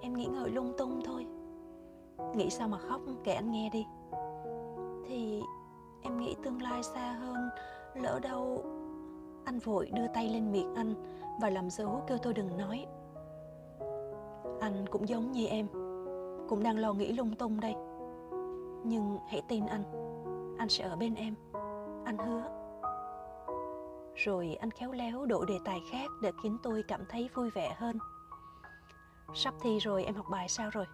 em nghĩ ngợi lung tung thôi. Nghĩ sao mà khóc kể anh nghe đi thì em nghĩ tương lai xa hơn, lỡ đâu anh vội đưa tay lên miệng anh và làm dấu kêu tôi đừng nói. Anh cũng giống như em, cũng đang lo nghĩ lung tung đây. Nhưng hãy tin anh anh sẽ ở bên em. Anh hứa. Rồi anh khéo léo đổi đề tài khác để khiến tôi cảm thấy vui vẻ hơn. Sắp thi rồi em học bài sao rồi?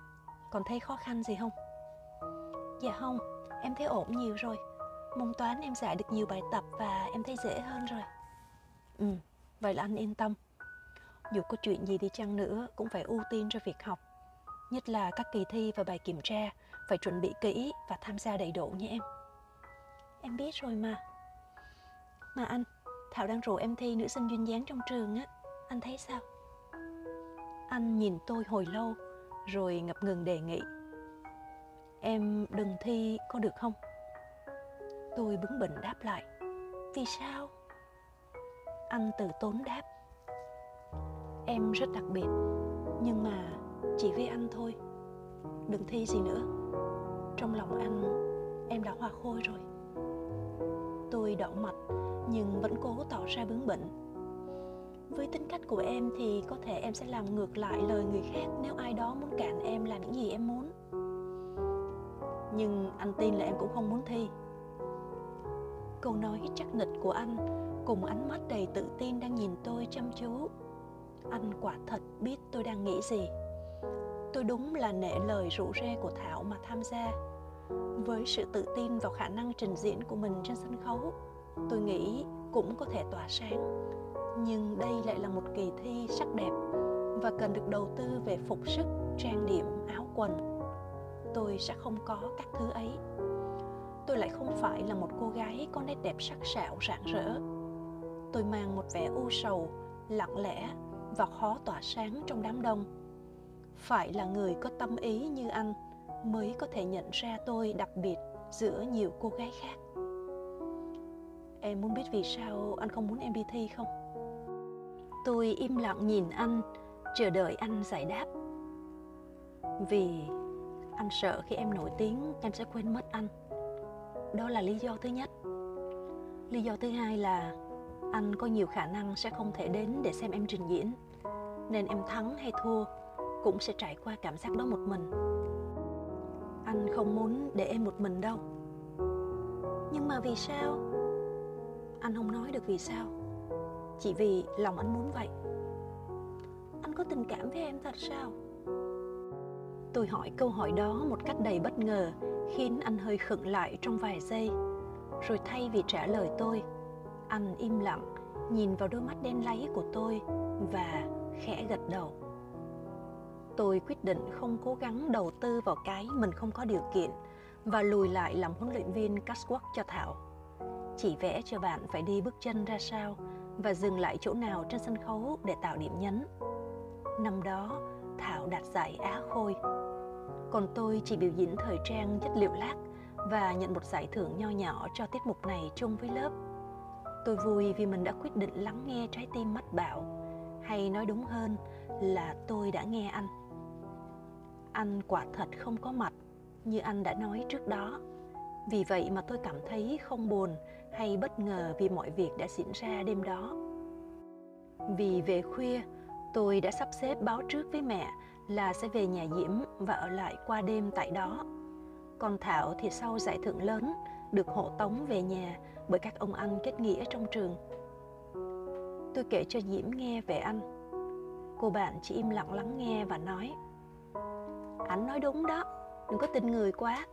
Còn thấy khó khăn gì không? Dạ không em thấy ổn nhiều rồi. Môn toán em giải được nhiều bài tập và em thấy dễ hơn rồi. Ừ vậy là anh yên tâm. Dù có chuyện gì đi chăng nữa, cũng phải ưu tiên cho việc học. Nhất là các kỳ thi và bài kiểm tra, phải chuẩn bị kỹ và tham gia đầy đủ nhé em. Em biết rồi mà. Mà anh, thảo đang rủ em thi nữ sinh duyên dáng trong trường á. Anh thấy sao? Anh nhìn tôi hồi lâu, rồi ngập ngừng đề nghị. Em đừng thi có được không? Tôi bướng bỉnh đáp lại. Vì sao? Anh từ tốn đáp. Em rất đặc biệt, Nhưng mà chỉ với anh thôi. Đừng thi gì nữa. Trong lòng anh, Em đã hòa khôi rồi. Tôi đỏ mặt, Nhưng vẫn cố tỏ ra bướng bỉnh. Với tính cách của em thì có thể em sẽ làm ngược lại lời người khác nếu ai đó muốn cản em làm những gì em muốn nhưng anh tin là em cũng không muốn thi. Câu nói chắc nịch của anh cùng ánh mắt đầy tự tin đang nhìn tôi chăm chú. Anh quả thật biết tôi đang nghĩ gì. Tôi đúng là nể lời rủ rê của thảo mà tham gia. Với sự tự tin vào khả năng trình diễn của mình trên sân khấu, tôi nghĩ cũng có thể tỏa sáng. Nhưng đây lại là một kỳ thi sắc đẹp và cần được đầu tư về phục sức, trang điểm, áo quần tôi sẽ không có các thứ ấy. Tôi lại không phải là một cô gái có nét đẹp sắc sảo, rạng rỡ. Tôi mang một vẻ u sầu, lặng lẽ và khó tỏa sáng trong đám đông. Phải là người có tâm ý như anh mới có thể nhận ra tôi đặc biệt giữa nhiều cô gái khác. Em muốn biết vì sao anh không muốn em đi thi không? Tôi im lặng nhìn anh, chờ đợi anh giải đáp. Vì anh sợ khi em nổi tiếng, em sẽ quên mất anh. Đó là lý do thứ nhất. Lý do thứ hai là anh có nhiều khả năng sẽ không thể đến để xem em trình diễn, nên em thắng hay thua cũng sẽ trải qua cảm giác đó một mình. Anh không muốn để em một mình đâu. Nhưng mà vì sao? Anh không nói được vì sao. Chỉ vì lòng anh muốn vậy. Anh có tình cảm với em thật sao? Tôi hỏi câu hỏi đó một cách đầy bất ngờ, khiến anh hơi khựng lại trong vài giây. Rồi thay vì trả lời tôi, anh im lặng, nhìn vào đôi mắt đen láy của tôi và khẽ gật đầu. Tôi quyết định không cố gắng đầu tư vào cái mình không có điều kiện và lùi lại làm huấn luyện viên catwalk cho thảo. Chỉ vẽ cho bạn phải đi bước chân ra sao và dừng lại chỗ nào trên sân khấu để tạo điểm nhấn. Năm đó thảo đạt giải á khôi. Còn tôi chỉ biểu diễn thời trang, chất liệu lát và nhận một giải thưởng nho nhỏ cho tiết mục này chung với lớp. Tôi vui vì mình đã quyết định lắng nghe trái tim mách bảo. Hay nói đúng hơn là tôi đã nghe anh. Anh quả thật không có mặt như anh đã nói trước đó. Vì vậy mà tôi cảm thấy không buồn hay bất ngờ vì mọi việc đã diễn ra đêm đó. Vì về khuya tôi đã sắp xếp báo trước với mẹ là sẽ về nhà diễm và ở lại qua đêm tại đó. Còn thảo thì sau giải thưởng lớn, được hộ tống về nhà bởi các ông anh kết nghĩa trong trường. Tôi kể cho diễm nghe về anh. Cô bạn chỉ im lặng lắng nghe và nói, anh nói đúng đó, đừng có tin người quá.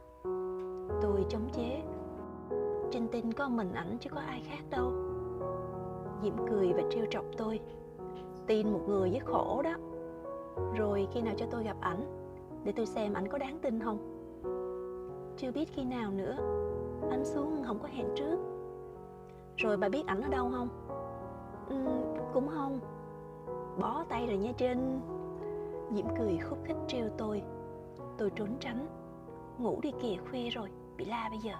Tôi chống chế, trên tin có mình ảnh chứ có ai khác đâu. Diễm cười và trêu chọc tôi tin một người với khổ đó. Rồi khi nào cho tôi gặp ảnh để tôi xem ảnh có đáng tin không. Chưa biết khi nào nữa anh xuống không có hẹn trước. Rồi bà biết ảnh ở đâu không? Ừ, cũng không. Bó tay rồi nha trinh diễm cười khúc khích trêu tôi. Tôi trốn tránh. Ngủ đi kìa khuya rồi bị la bây giờ.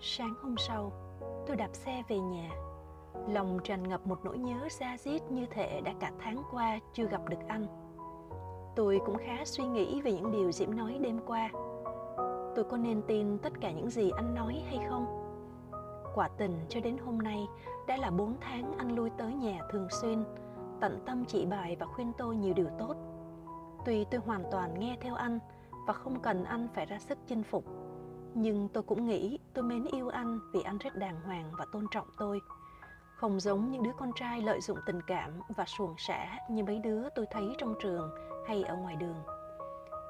Sáng hôm sau tôi đạp xe về nhà lòng tràn ngập một nỗi nhớ xa xít như thể đã cả tháng qua chưa gặp được anh. Tôi cũng khá suy nghĩ về những điều diễm nói đêm qua. Tôi có nên tin tất cả những gì anh nói hay không? Quả tình cho đến hôm nay đã là bốn tháng anh lui tới nhà thường xuyên, tận tâm chỉ bài và khuyên tôi nhiều điều tốt. Tuy tôi hoàn toàn nghe theo anh và không cần anh phải ra sức chinh phục, nhưng tôi cũng nghĩ tôi mến yêu anh vì anh rất đàng hoàng và tôn trọng tôi không giống những đứa con trai lợi dụng tình cảm và xuồng xả như mấy đứa tôi thấy trong trường hay ở ngoài đường.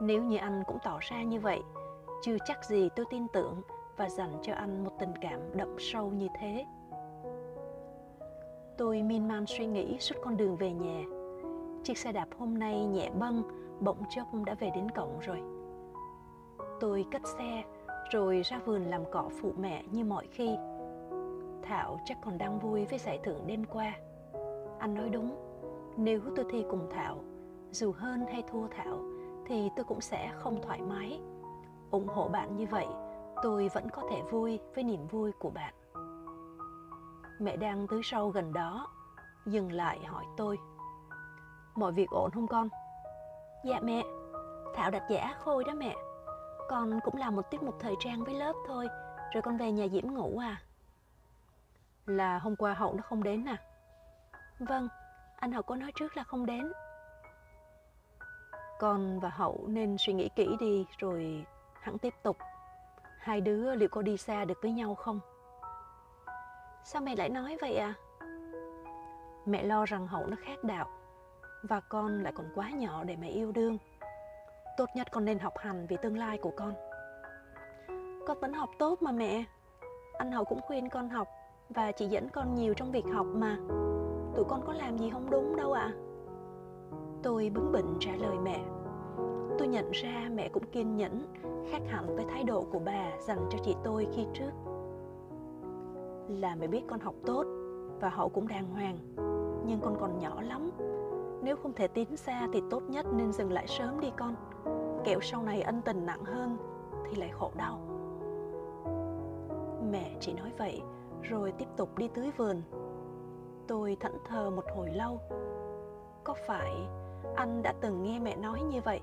Nếu như anh cũng tỏ ra như vậy, chưa chắc gì tôi tin tưởng và dành cho anh một tình cảm đậm sâu như thế. Tôi miên man suy nghĩ suốt con đường về nhà. Chiếc xe đạp hôm nay nhẹ bâng bỗng chốc đã về đến cổng rồi. Tôi cất xe, rồi ra vườn làm cỏ phụ mẹ như mọi khi thảo chắc còn đang vui với giải thưởng đêm qua. Anh nói đúng, nếu tôi thi cùng thảo, dù hơn hay thua thảo, thì tôi cũng sẽ không thoải mái. Ủng hộ bạn như vậy, tôi vẫn có thể vui với niềm vui của bạn. Mẹ đang tưới sâu gần đó, dừng lại hỏi tôi. Mọi việc ổn không con? Dạ mẹ, thảo đặt giả khôi đó mẹ. Con cũng làm một tiết mục thời trang với lớp thôi, rồi con về nhà diễm ngủ à? Là hôm qua hậu nó không đến à vâng anh hậu có nói trước là không đến con và hậu nên suy nghĩ kỹ đi, rồi hẳn tiếp tục hai đứa liệu có đi xa được với nhau không sao mẹ lại nói vậy à Mẹ lo rằng Hậu nó khác đạo, và con lại còn quá nhỏ để mẹ yêu đương. Tốt nhất con nên học hành vì tương lai của con. Con vẫn học tốt mà mẹ. Anh Hậu cũng khuyên con học và chị dẫn con nhiều trong việc học mà. Tụi con có làm gì không đúng đâu ạ. À? Tôi bướng bỉnh trả lời mẹ. Tôi nhận ra mẹ cũng kiên nhẫn, khác hẳn với thái độ của bà dành cho chị tôi khi trước. Là mẹ biết con học tốt và Hậu cũng đàng hoàng, nhưng con còn nhỏ lắm. Nếu không thể tiến xa thì tốt nhất nên dừng lại sớm đi con. Kẻo sau này ân tình nặng hơn thì lại khổ đau. Mẹ chỉ nói vậy rồi tiếp tục đi tưới vườn. Tôi thẫn thờ một hồi lâu. Có phải anh đã từng nghe mẹ nói như vậy?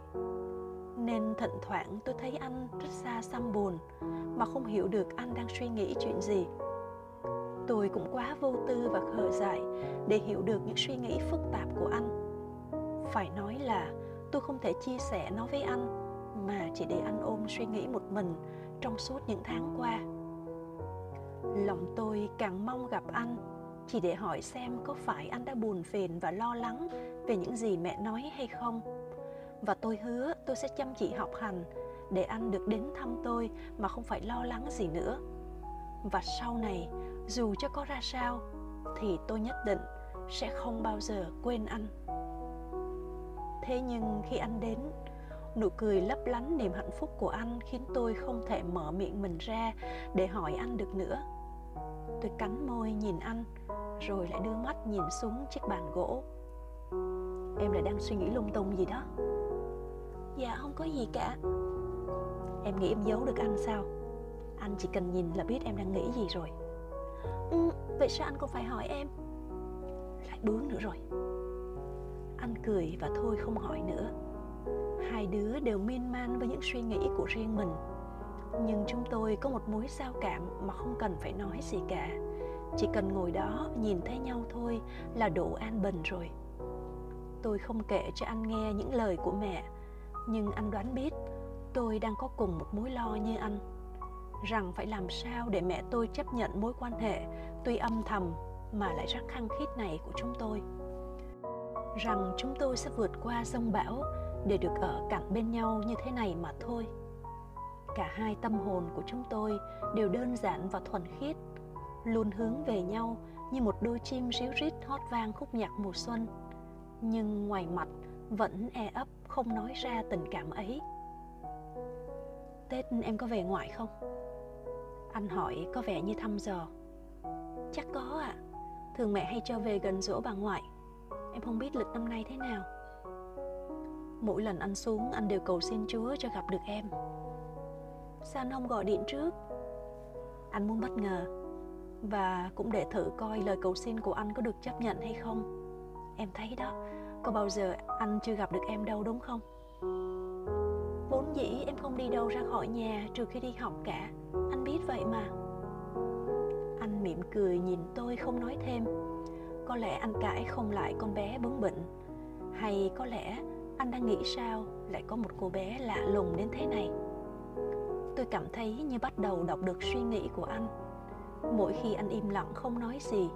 Nên thỉnh thoảng tôi thấy anh rất xa xăm buồn mà không hiểu được anh đang suy nghĩ chuyện gì. Tôi cũng quá vô tư và khờ dại để hiểu được những suy nghĩ phức tạp của anh. Phải nói là tôi không thể chia sẻ nó với anh, mà chỉ để anh ôm suy nghĩ một mình trong suốt những tháng qua lòng tôi càng mong gặp anh, chỉ để hỏi xem có phải anh đã buồn phiền và lo lắng về những gì mẹ nói hay không. Và tôi hứa tôi sẽ chăm chỉ học hành để anh được đến thăm tôi mà không phải lo lắng gì nữa. Và sau này, dù cho có ra sao, thì tôi nhất định sẽ không bao giờ quên anh. Thế nhưng khi anh đến, nụ cười lấp lánh niềm hạnh phúc của anh khiến tôi không thể mở miệng mình ra để hỏi anh được nữa tôi cắn môi nhìn anh rồi lại đưa mắt nhìn xuống chiếc bàn gỗ. Em lại đang suy nghĩ lung tung gì đó. Dạ không có gì cả. Em nghĩ em giấu được anh sao? Anh chỉ cần nhìn là biết em đang nghĩ gì rồi. Ừ, vậy sao anh còn phải hỏi em? Lại bướng nữa rồi. Anh cười và thôi không hỏi nữa. Hai đứa đều miên man với những suy nghĩ của riêng mình nhưng chúng tôi có một mối giao cảm mà không cần phải nói gì cả. Chỉ cần ngồi đó nhìn thấy nhau thôi là đủ an bình rồi. Tôi không kể cho anh nghe những lời của mẹ, nhưng anh đoán biết tôi đang có cùng một mối lo như anh. Rằng phải làm sao để mẹ tôi chấp nhận mối quan hệ tuy âm thầm mà lại rất khăng khít này của chúng tôi. Rằng chúng tôi sẽ vượt qua sông bão để được ở cạnh bên nhau như thế này mà thôi cả hai tâm hồn của chúng tôi đều đơn giản và thuần khiết, luôn hướng về nhau như một đôi chim ríu rít hót vang khúc nhạc mùa xuân. Nhưng ngoài mặt vẫn e ấp không nói ra tình cảm ấy. Tết em có về ngoại không? Anh hỏi có vẻ như thăm dò. Chắc có ạ. À. thường mẹ hay cho về gần dỗ bà ngoại. Em không biết lịch năm nay thế nào. Mỗi lần anh xuống, anh đều cầu xin chúa cho gặp được em sao anh không gọi điện trước? Anh muốn bất ngờ. Và cũng để thử coi lời cầu xin của anh có được chấp nhận hay không. Em thấy đó, có bao giờ anh chưa gặp được em đâu đúng không? Vốn dĩ em không đi đâu ra khỏi nhà trừ khi đi học cả. Anh biết vậy mà. Anh mỉm cười nhìn tôi không nói thêm. Có lẽ anh cãi không lại con bé bướng bỉnh. Hay có lẽ anh đang nghĩ sao lại có một cô bé lạ lùng đến thế này? Tôi cảm thấy như bắt đầu đọc được suy nghĩ của anh. Mỗi khi anh im lặng không nói gì,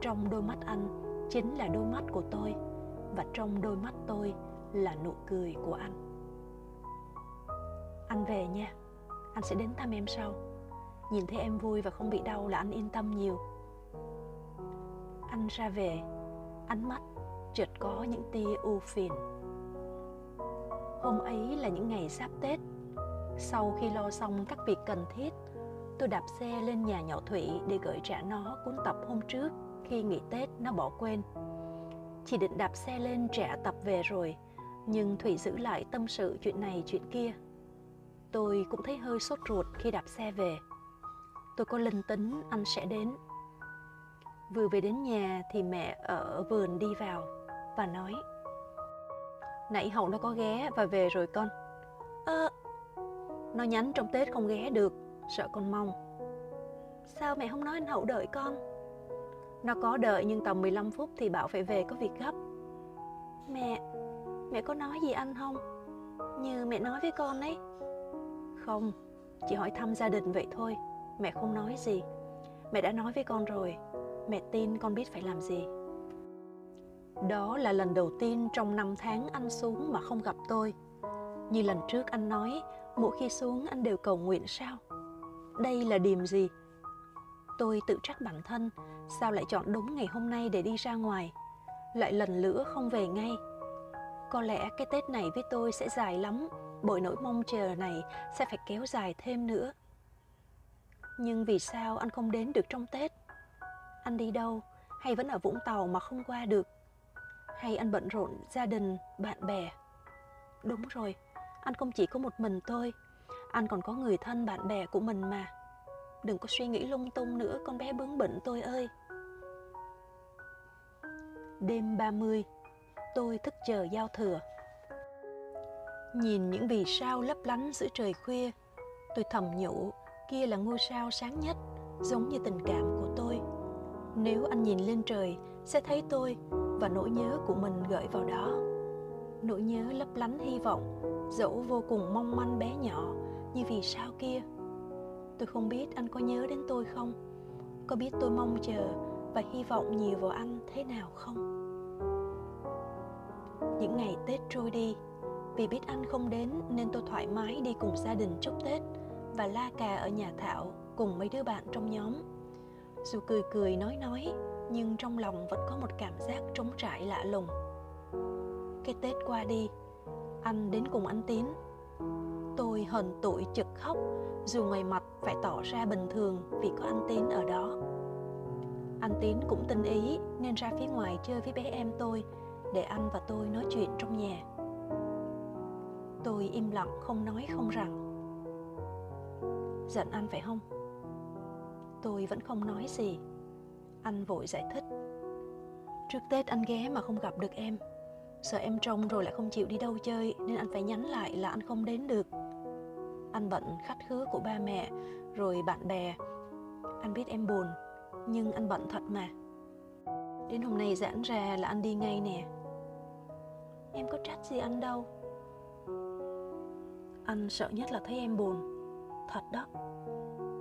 trong đôi mắt anh chính là đôi mắt của tôi, và trong đôi mắt tôi là nụ cười của anh. Anh về nha. Anh sẽ đến thăm em sau. Nhìn thấy em vui và không bị đau là anh yên tâm nhiều. Anh ra về, ánh mắt chợt có những tia u phiền. Hôm ấy là những ngày giáp tết sau khi lo xong các việc cần thiết, tôi đạp xe lên nhà nhỏ Thủy để gửi trả nó cuốn tập hôm trước khi nghỉ Tết nó bỏ quên. Chỉ định đạp xe lên trả tập về rồi, nhưng Thủy giữ lại tâm sự chuyện này chuyện kia. Tôi cũng thấy hơi sốt ruột khi đạp xe về. Tôi có linh tính anh sẽ đến. Vừa về đến nhà thì mẹ ở vườn đi vào và nói Nãy Hậu nó có ghé và về rồi con. Ơ, à, nó nhắn trong Tết không ghé được, sợ con mong. Sao mẹ không nói anh Hậu đợi con? Nó có đợi nhưng tầm 15 phút thì bảo phải về có việc gấp. Mẹ, mẹ có nói gì anh không? Như mẹ nói với con ấy. Không, chỉ hỏi thăm gia đình vậy thôi, mẹ không nói gì. Mẹ đã nói với con rồi, mẹ tin con biết phải làm gì. Đó là lần đầu tiên trong năm tháng anh xuống mà không gặp tôi. Như lần trước anh nói, mỗi khi xuống anh đều cầu nguyện sao? Đây là điềm gì? Tôi tự trách bản thân, sao lại chọn đúng ngày hôm nay để đi ra ngoài? Lại lần nữa không về ngay. Có lẽ cái Tết này với tôi sẽ dài lắm, bởi nỗi mong chờ này sẽ phải kéo dài thêm nữa. Nhưng vì sao anh không đến được trong Tết? Anh đi đâu? Hay vẫn ở Vũng Tàu mà không qua được? Hay anh bận rộn gia đình, bạn bè? Đúng rồi, anh không chỉ có một mình tôi, anh còn có người thân bạn bè của mình mà. Đừng có suy nghĩ lung tung nữa con bé bướng bỉnh tôi ơi. Đêm 30, tôi thức chờ giao thừa. Nhìn những vì sao lấp lánh giữa trời khuya, tôi thầm nhủ kia là ngôi sao sáng nhất, giống như tình cảm của tôi. Nếu anh nhìn lên trời, sẽ thấy tôi và nỗi nhớ của mình gửi vào đó. Nỗi nhớ lấp lánh hy vọng, dẫu vô cùng mong manh bé nhỏ như vì sao kia. Tôi không biết anh có nhớ đến tôi không? Có biết tôi mong chờ và hy vọng nhiều vào anh thế nào không? Những ngày Tết trôi đi, vì biết anh không đến nên tôi thoải mái đi cùng gia đình chúc Tết và la cà ở nhà Thảo cùng mấy đứa bạn trong nhóm. Dù cười cười nói nói, nhưng trong lòng vẫn có một cảm giác trống trải lạ lùng. Cái Tết qua đi, anh đến cùng anh Tín. Tôi hờn tủi chực khóc, dù ngoài mặt phải tỏ ra bình thường vì có anh Tín ở đó. Anh Tín cũng tinh ý nên ra phía ngoài chơi với bé em tôi để anh và tôi nói chuyện trong nhà. Tôi im lặng không nói không rằng. Giận anh phải không? Tôi vẫn không nói gì. Anh vội giải thích. Trước Tết anh ghé mà không gặp được em. Sợ em trông rồi lại không chịu đi đâu chơi nên anh phải nhắn lại là anh không đến được. Anh bận khách khứa của ba mẹ rồi bạn bè. Anh biết em buồn nhưng anh bận thật mà. Đến hôm nay giãn ra là anh đi ngay nè. Em có trách gì anh đâu. Anh sợ nhất là thấy em buồn. Thật đó.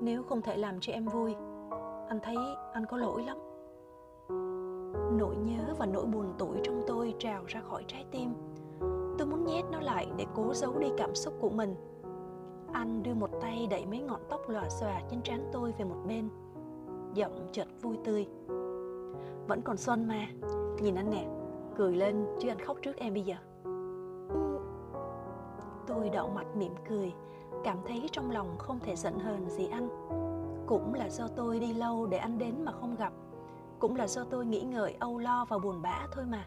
Nếu không thể làm cho em vui, anh thấy anh có lỗi lắm. Nỗi nhớ và nỗi buồn tủi trong tôi trào ra khỏi trái tim. Tôi muốn nhét nó lại để cố giấu đi cảm xúc của mình. Anh đưa một tay đẩy mấy ngọn tóc lòa xòa trên trán tôi về một bên. Giọng chợt vui tươi. Vẫn còn xuân mà, nhìn anh nè, cười lên chứ anh khóc trước em bây giờ. Ừ. Tôi đỏ mặt mỉm cười, cảm thấy trong lòng không thể giận hờn gì anh. Cũng là do tôi đi lâu để anh đến mà không gặp. Cũng là do tôi nghĩ ngợi âu lo và buồn bã thôi mà.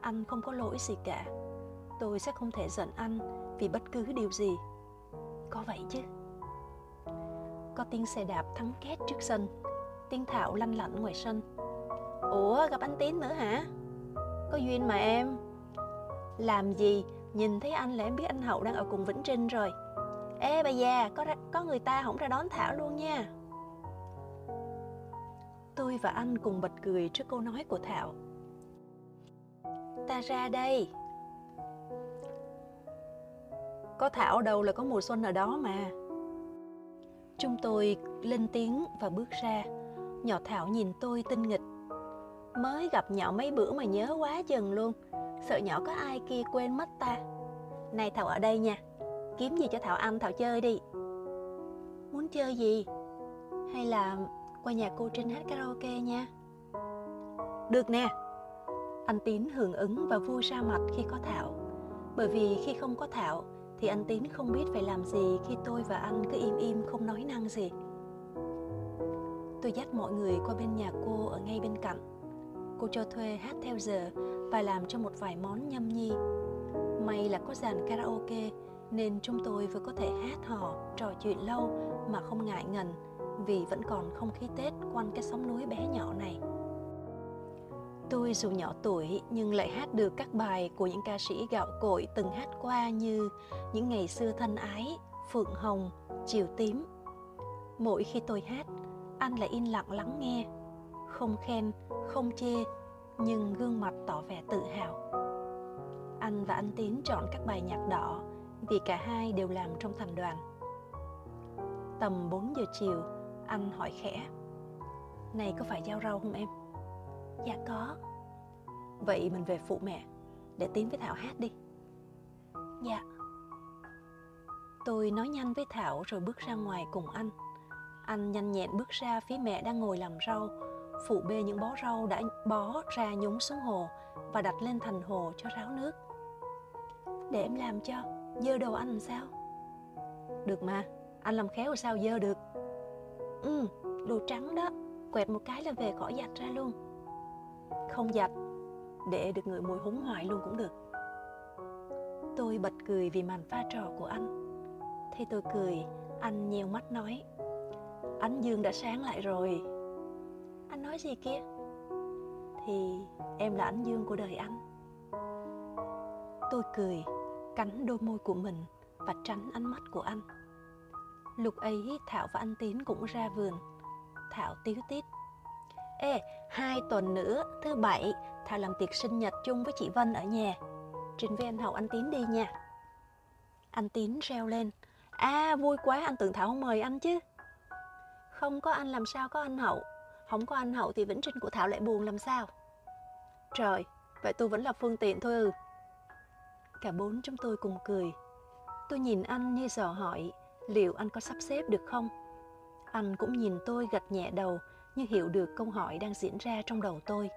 Anh không có lỗi gì cả. Tôi sẽ không thể giận anh vì bất cứ điều gì. Có vậy chứ. Có tiếng xe đạp thắng két trước sân. Tiếng Thảo lanh lảnh ngoài sân. Ủa gặp anh Tín nữa hả? Có duyên mà em. Làm gì Nhìn thấy anh là em biết anh Hậu đang ở cùng Vĩnh Trinh rồi Ê bà già, có, ra, có người ta không ra đón Thảo luôn nha Tôi và anh cùng bật cười trước câu nói của Thảo. Ta ra đây. Có Thảo đâu là có mùa xuân ở đó mà. Chúng tôi lên tiếng và bước ra. Nhỏ Thảo nhìn tôi tinh nghịch. Mới gặp nhỏ mấy bữa mà nhớ quá chừng luôn. Sợ nhỏ có ai kia quên mất ta. Này Thảo ở đây nha. Kiếm gì cho Thảo ăn, Thảo chơi đi. Muốn chơi gì? Hay là qua nhà cô Trinh hát karaoke nha. Được nè. Anh Tín hưởng ứng và vui ra mặt khi có Thảo. Bởi vì khi không có Thảo Thì anh Tín không biết phải làm gì Khi tôi và anh cứ im im không nói năng gì. Tôi dắt mọi người qua bên nhà cô ở ngay bên cạnh. Cô cho thuê hát theo giờ và làm cho một vài món nhâm nhi. May là có dàn karaoke nên chúng tôi vừa có thể hát hò, trò chuyện lâu mà không ngại ngần vì vẫn còn không khí Tết quanh cái sóng núi bé nhỏ này. Tôi dù nhỏ tuổi nhưng lại hát được các bài của những ca sĩ gạo cội từng hát qua như Những ngày xưa thân ái, Phượng Hồng, Chiều tím. Mỗi khi tôi hát, anh lại im lặng lắng nghe, không khen, không chê nhưng gương mặt tỏ vẻ tự hào anh và anh tín chọn các bài nhạc đỏ vì cả hai đều làm trong thành đoàn tầm 4 giờ chiều anh hỏi khẽ này có phải giao rau không em dạ có Vậy mình về phụ mẹ để tiến với Thảo hát đi. Dạ. Tôi nói nhanh với Thảo rồi bước ra ngoài cùng anh. Anh nhanh nhẹn bước ra phía mẹ đang ngồi làm rau, phụ bê những bó rau đã bó ra nhúng xuống hồ và đặt lên thành hồ cho ráo nước. Để em làm cho, dơ đồ anh làm sao? Được mà, anh làm khéo sao dơ được. Ừ, đồ trắng đó, quẹt một cái là về khỏi giặt ra luôn. Không giặt, để được người mùi húng hoài luôn cũng được. Tôi bật cười vì màn pha trò của anh. Thấy tôi cười, anh nheo mắt nói Ánh dương đã sáng lại rồi Anh nói gì kia? Thì em là ánh dương của đời anh Tôi cười, cắn đôi môi của mình và tránh ánh mắt của anh Lúc ấy Thảo và anh Tín cũng ra vườn. Thảo tiếu tít Ê, hai tuần nữa, thứ bảy Thảo làm tiệc sinh nhật chung với chị Vân ở nhà. Trình với anh Hậu anh Tín đi nha. Anh Tín reo lên À vui quá anh tưởng Thảo không mời anh chứ. Không có anh làm sao có anh Hậu? Không có anh Hậu thì Vĩnh Trinh của Thảo lại buồn làm sao? Trời Vậy tôi vẫn là phương tiện thôi ừ. Cả bốn chúng tôi cùng cười. Tôi nhìn anh như dò hỏi Liệu anh có sắp xếp được không Anh cũng nhìn tôi gật nhẹ đầu Như hiểu được câu hỏi đang diễn ra trong đầu tôi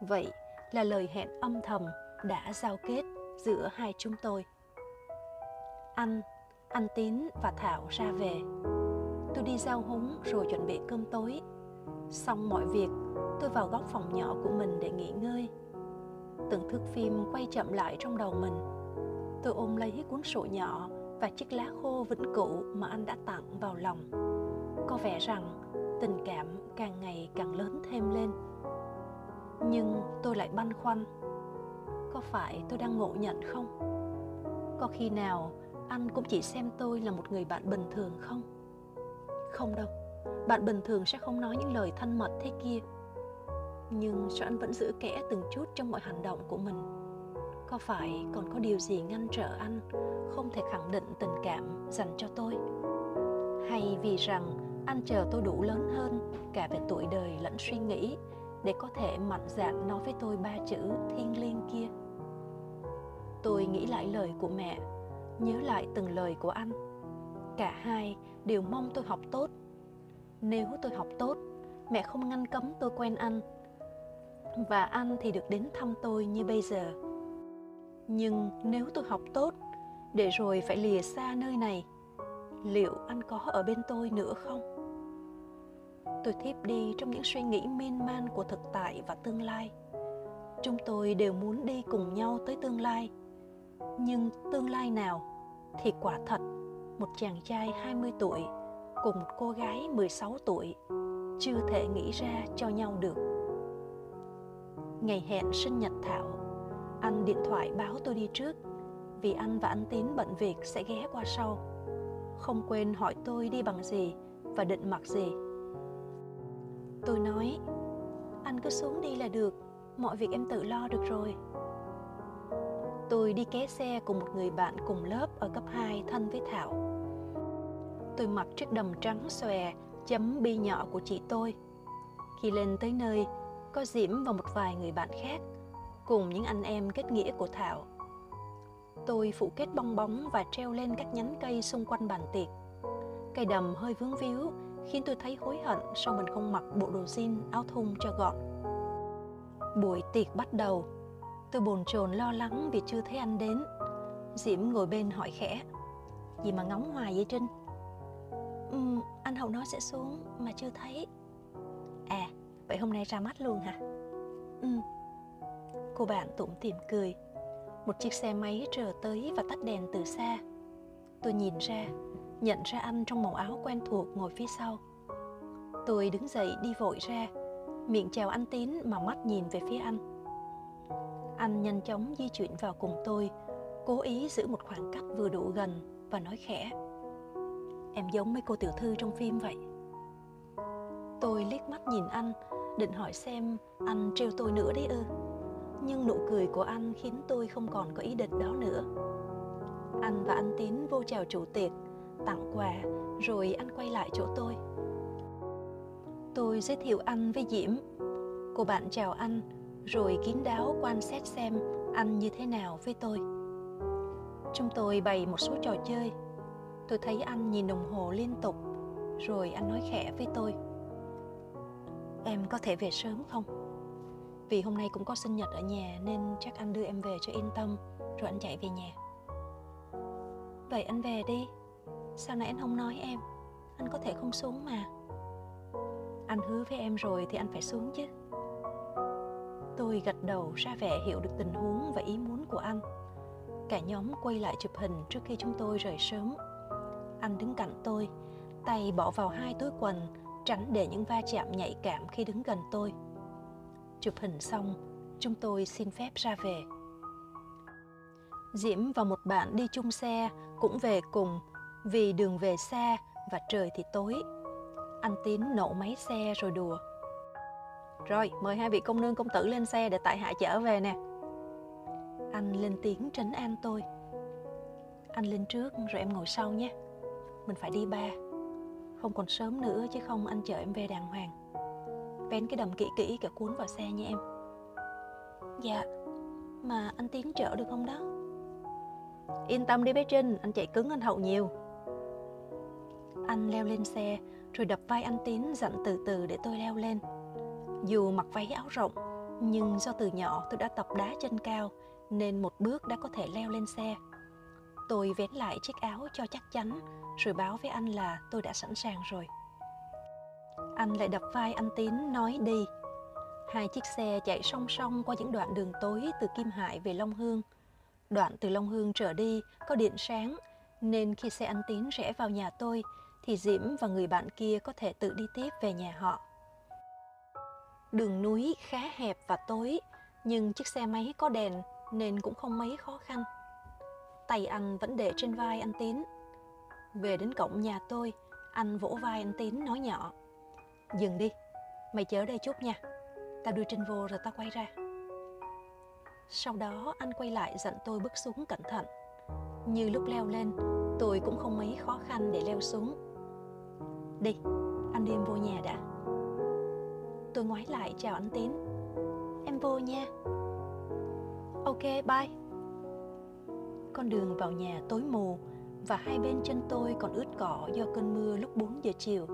Vậy là lời hẹn âm thầm đã giao kết giữa hai chúng tôi anh anh Tín và Thảo ra về. Tôi đi giao húng rồi chuẩn bị cơm tối. Xong mọi việc, tôi vào góc phòng nhỏ của mình để nghỉ ngơi. Từng thước phim quay chậm lại trong đầu mình. Tôi ôm lấy cuốn sổ nhỏ và chiếc lá khô vĩnh cửu mà anh đã tặng vào lòng. Có vẻ rằng tình cảm càng ngày càng lớn thêm lên. Nhưng tôi lại băn khoăn. Có phải tôi đang ngộ nhận không? Có khi nào anh cũng chỉ xem tôi là một người bạn bình thường không không đâu, bạn bình thường sẽ không nói những lời thân mật thế kia nhưng sao anh vẫn giữ kẽ từng chút trong mọi hành động của mình có phải còn có điều gì ngăn trở anh không thể khẳng định tình cảm dành cho tôi? Hay vì rằng anh chờ tôi đủ lớn hơn cả về tuổi đời lẫn suy nghĩ để có thể mạnh dạn nói với tôi ba chữ thiêng liêng kia? Tôi nghĩ lại lời của mẹ, nhớ lại từng lời của anh. Cả hai đều mong tôi học tốt. Nếu tôi học tốt, mẹ không ngăn cấm tôi quen anh. Và anh thì được đến thăm tôi như bây giờ nhưng nếu tôi học tốt để rồi phải lìa xa nơi này liệu anh có ở bên tôi nữa không? Tôi thiếp đi trong những suy nghĩ miên man của thực tại và tương lai. Chúng tôi đều muốn đi cùng nhau tới tương lai. Nhưng tương lai nào thì quả thật một chàng trai 20 tuổi cùng một cô gái 16 tuổi chưa thể nghĩ ra cho nhau được. Ngày hẹn sinh nhật Thảo, anh điện thoại báo tôi đi trước vì anh và anh Tín bận việc sẽ ghé qua sau. Không quên hỏi tôi đi bằng gì và định mặc gì. Tôi nói, anh cứ xuống đi là được, mọi việc em tự lo được rồi. Tôi đi ké xe cùng một người bạn cùng lớp ở cấp 2 thân với Thảo. Tôi mặc chiếc đầm trắng xòe chấm bi nhỏ của chị tôi. Khi lên tới nơi, có Diễm và một vài người bạn khác, cùng những anh em kết nghĩa của Thảo. Tôi phụ kết bong bóng và treo lên các nhánh cây xung quanh bàn tiệc. Cây đầm hơi vướng víu khiến tôi thấy hối hận sau mình không mặc bộ đồ jean áo thun cho gọn. Buổi tiệc bắt đầu, Tôi bồn chồn lo lắng vì chưa thấy anh đến Diễm ngồi bên hỏi khẽ Gì mà ngóng hoài vậy Trinh ừ, Anh Hậu nói sẽ xuống mà chưa thấy À vậy hôm nay ra mắt luôn hả Ừ Cô bạn tủm tỉm cười Một chiếc xe máy chờ tới và tắt đèn từ xa Tôi nhìn ra Nhận ra anh trong màu áo quen thuộc ngồi phía sau Tôi đứng dậy đi vội ra Miệng chào anh Tín mà mắt nhìn về phía anh anh nhanh chóng di chuyển vào cùng tôi, cố ý giữ một khoảng cách vừa đủ gần và nói khẽ. Em giống mấy cô tiểu thư trong phim vậy. Tôi liếc mắt nhìn anh, định hỏi xem anh trêu tôi nữa đấy ư. Nhưng nụ cười của anh khiến tôi không còn có ý định đó nữa. Anh và anh Tín vô chào chủ tiệc, tặng quà, rồi anh quay lại chỗ tôi. Tôi giới thiệu anh với Diễm. Cô bạn chào anh, rồi kín đáo quan sát xem anh như thế nào với tôi. Chúng tôi bày một số trò chơi. Tôi thấy anh nhìn đồng hồ liên tục, rồi anh nói khẽ với tôi. Em có thể về sớm không? Vì hôm nay cũng có sinh nhật ở nhà nên chắc anh đưa em về cho yên tâm, rồi anh chạy về nhà. Vậy anh về đi, sao nãy anh không nói em? Anh có thể không xuống mà. Anh hứa với em rồi thì anh phải xuống chứ. Tôi gật đầu ra vẻ hiểu được tình huống và ý muốn của anh. Cả nhóm quay lại chụp hình trước khi chúng tôi rời sớm. Anh đứng cạnh tôi, tay bỏ vào hai túi quần, tránh để những va chạm nhạy cảm khi đứng gần tôi. Chụp hình xong, chúng tôi xin phép ra về. Diễm và một bạn đi chung xe cũng về cùng vì đường về xa và trời thì tối. Anh Tín nổ máy xe rồi đùa. Rồi, mời hai vị công nương công tử lên xe để tại hạ chở về nè. Anh lên tiếng trấn an tôi. Anh lên trước rồi em ngồi sau nhé. Mình phải đi ba. Không còn sớm nữa chứ không anh chở em về đàng hoàng. Vén cái đầm kỹ kỹ cả cuốn vào xe nha em. Dạ, mà anh Tiến chở được không đó? Yên tâm đi bé Trinh, anh chạy cứng anh hậu nhiều. Anh leo lên xe rồi đập vai anh Tín dặn từ từ để tôi leo lên. Dù mặc váy áo rộng, nhưng do từ nhỏ tôi đã tập đá chân cao nên một bước đã có thể leo lên xe. Tôi vén lại chiếc áo cho chắc chắn rồi báo với anh là tôi đã sẵn sàng rồi. Anh lại đập vai anh Tín nói đi. Hai chiếc xe chạy song song qua những đoạn đường tối từ Kim Hải về Long Hương. Đoạn từ Long Hương trở đi có điện sáng nên khi xe anh Tín rẽ vào nhà tôi thì Diễm và người bạn kia có thể tự đi tiếp về nhà họ. Đường núi khá hẹp và tối, nhưng chiếc xe máy có đèn nên cũng không mấy khó khăn. Tay anh vẫn để trên vai anh Tín. Về đến cổng nhà tôi, anh vỗ vai anh Tín nói nhỏ. Dừng đi, mày chở đây chút nha. Tao đưa Trinh vô rồi tao quay ra. Sau đó anh quay lại dặn tôi bước xuống cẩn thận. Như lúc leo lên, tôi cũng không mấy khó khăn để leo xuống. Đi, anh đi em vô nhà đã. Tôi ngoái lại chào anh Tín. Em vô nha. Ok, bye. Con đường vào nhà tối mù và hai bên chân tôi còn ướt cỏ do cơn mưa lúc 4 giờ chiều.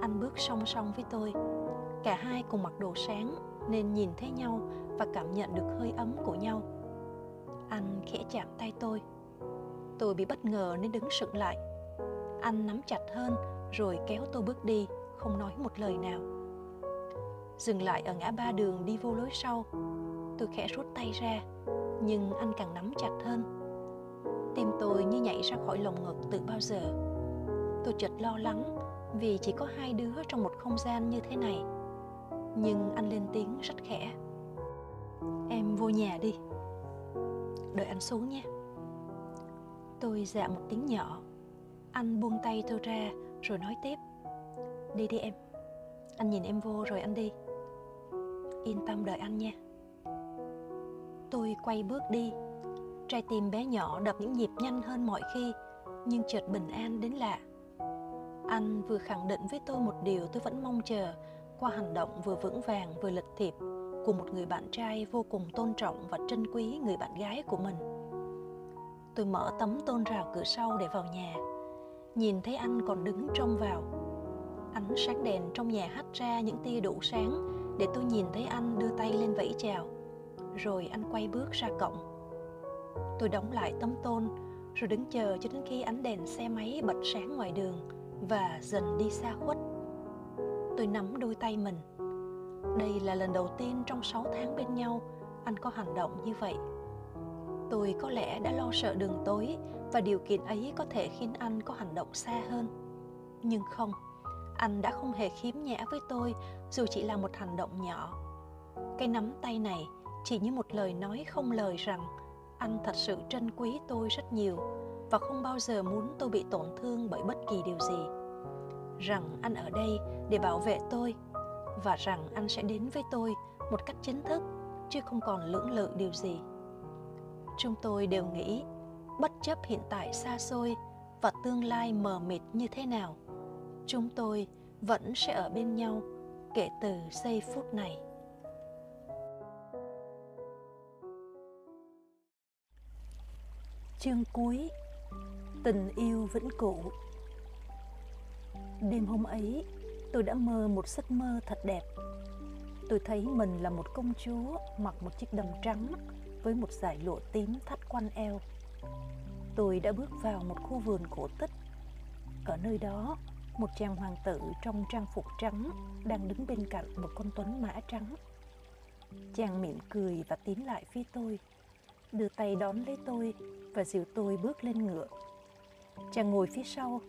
Anh bước song song với tôi. Cả hai cùng mặc đồ sáng nên nhìn thấy nhau và cảm nhận được hơi ấm của nhau. Anh khẽ chạm tay tôi. Tôi bị bất ngờ nên đứng sững lại. Anh nắm chặt hơn rồi kéo tôi bước đi, không nói một lời nào. Dừng lại ở ngã ba đường đi vô lối sau, tôi khẽ rút tay ra, nhưng anh càng nắm chặt hơn. Tim tôi như nhảy ra khỏi lồng ngực từ bao giờ. Tôi chợt lo lắng vì chỉ có hai đứa trong một không gian như thế này. Nhưng anh lên tiếng rất khẽ. Em vô nhà đi. Đợi anh xuống nhé. Tôi dạ một tiếng nhỏ. Anh buông tay tôi ra rồi nói tiếp đi đi em anh nhìn em vô rồi anh đi yên tâm đợi anh nha tôi quay bước đi trái tim bé nhỏ đập những nhịp nhanh hơn mọi khi, nhưng chợt bình an đến lạ anh vừa khẳng định với tôi một điều tôi vẫn mong chờ, qua hành động vừa vững vàng vừa lịch thiệp của một người bạn trai vô cùng tôn trọng và trân quý người bạn gái của mình. Tôi mở tấm tôn rào cửa sau để vào nhà. Nhìn thấy anh còn đứng trông vào. Ánh sáng đèn trong nhà hắt ra những tia đủ sáng để tôi nhìn thấy anh đưa tay lên vẫy chào. Rồi anh quay bước ra cổng. Tôi đóng lại tấm tôn, rồi đứng chờ cho đến khi ánh đèn xe máy bật sáng ngoài đường và dần đi xa khuất. Tôi nắm đôi tay mình. Đây là lần đầu tiên trong 6 tháng bên nhau anh có hành động như vậy. Tôi có lẽ đã lo sợ đường tối và điều kiện ấy có thể khiến anh có hành động xa hơn. Nhưng không, anh đã không hề khiếm nhã với tôi dù chỉ là một hành động nhỏ. Cái nắm tay này chỉ như một lời nói không lời rằng anh thật sự trân quý tôi rất nhiều và không bao giờ muốn tôi bị tổn thương bởi bất kỳ điều gì. Rằng anh ở đây để bảo vệ tôi, và rằng anh sẽ đến với tôi một cách chính thức, chứ không còn lưỡng lự điều gì. Chúng tôi đều nghĩ bất chấp hiện tại xa xôi và tương lai mờ mịt như thế nào, chúng tôi vẫn sẽ ở bên nhau kể từ giây phút này. Chương cuối. Tình yêu vĩnh cửu Đêm hôm ấy, tôi đã mơ một giấc mơ thật đẹp. Tôi thấy mình là một công chúa mặc một chiếc đầm trắng với một dải lụa tím thắt quanh eo. Tôi đã bước vào một khu vườn cổ tích. Ở nơi đó, một chàng hoàng tử trong trang phục trắng đang đứng bên cạnh một con tuấn mã trắng. Chàng mỉm cười và tiến lại phía tôi, đưa tay đón lấy tôi và dìu tôi bước lên ngựa. Chàng ngồi phía sau,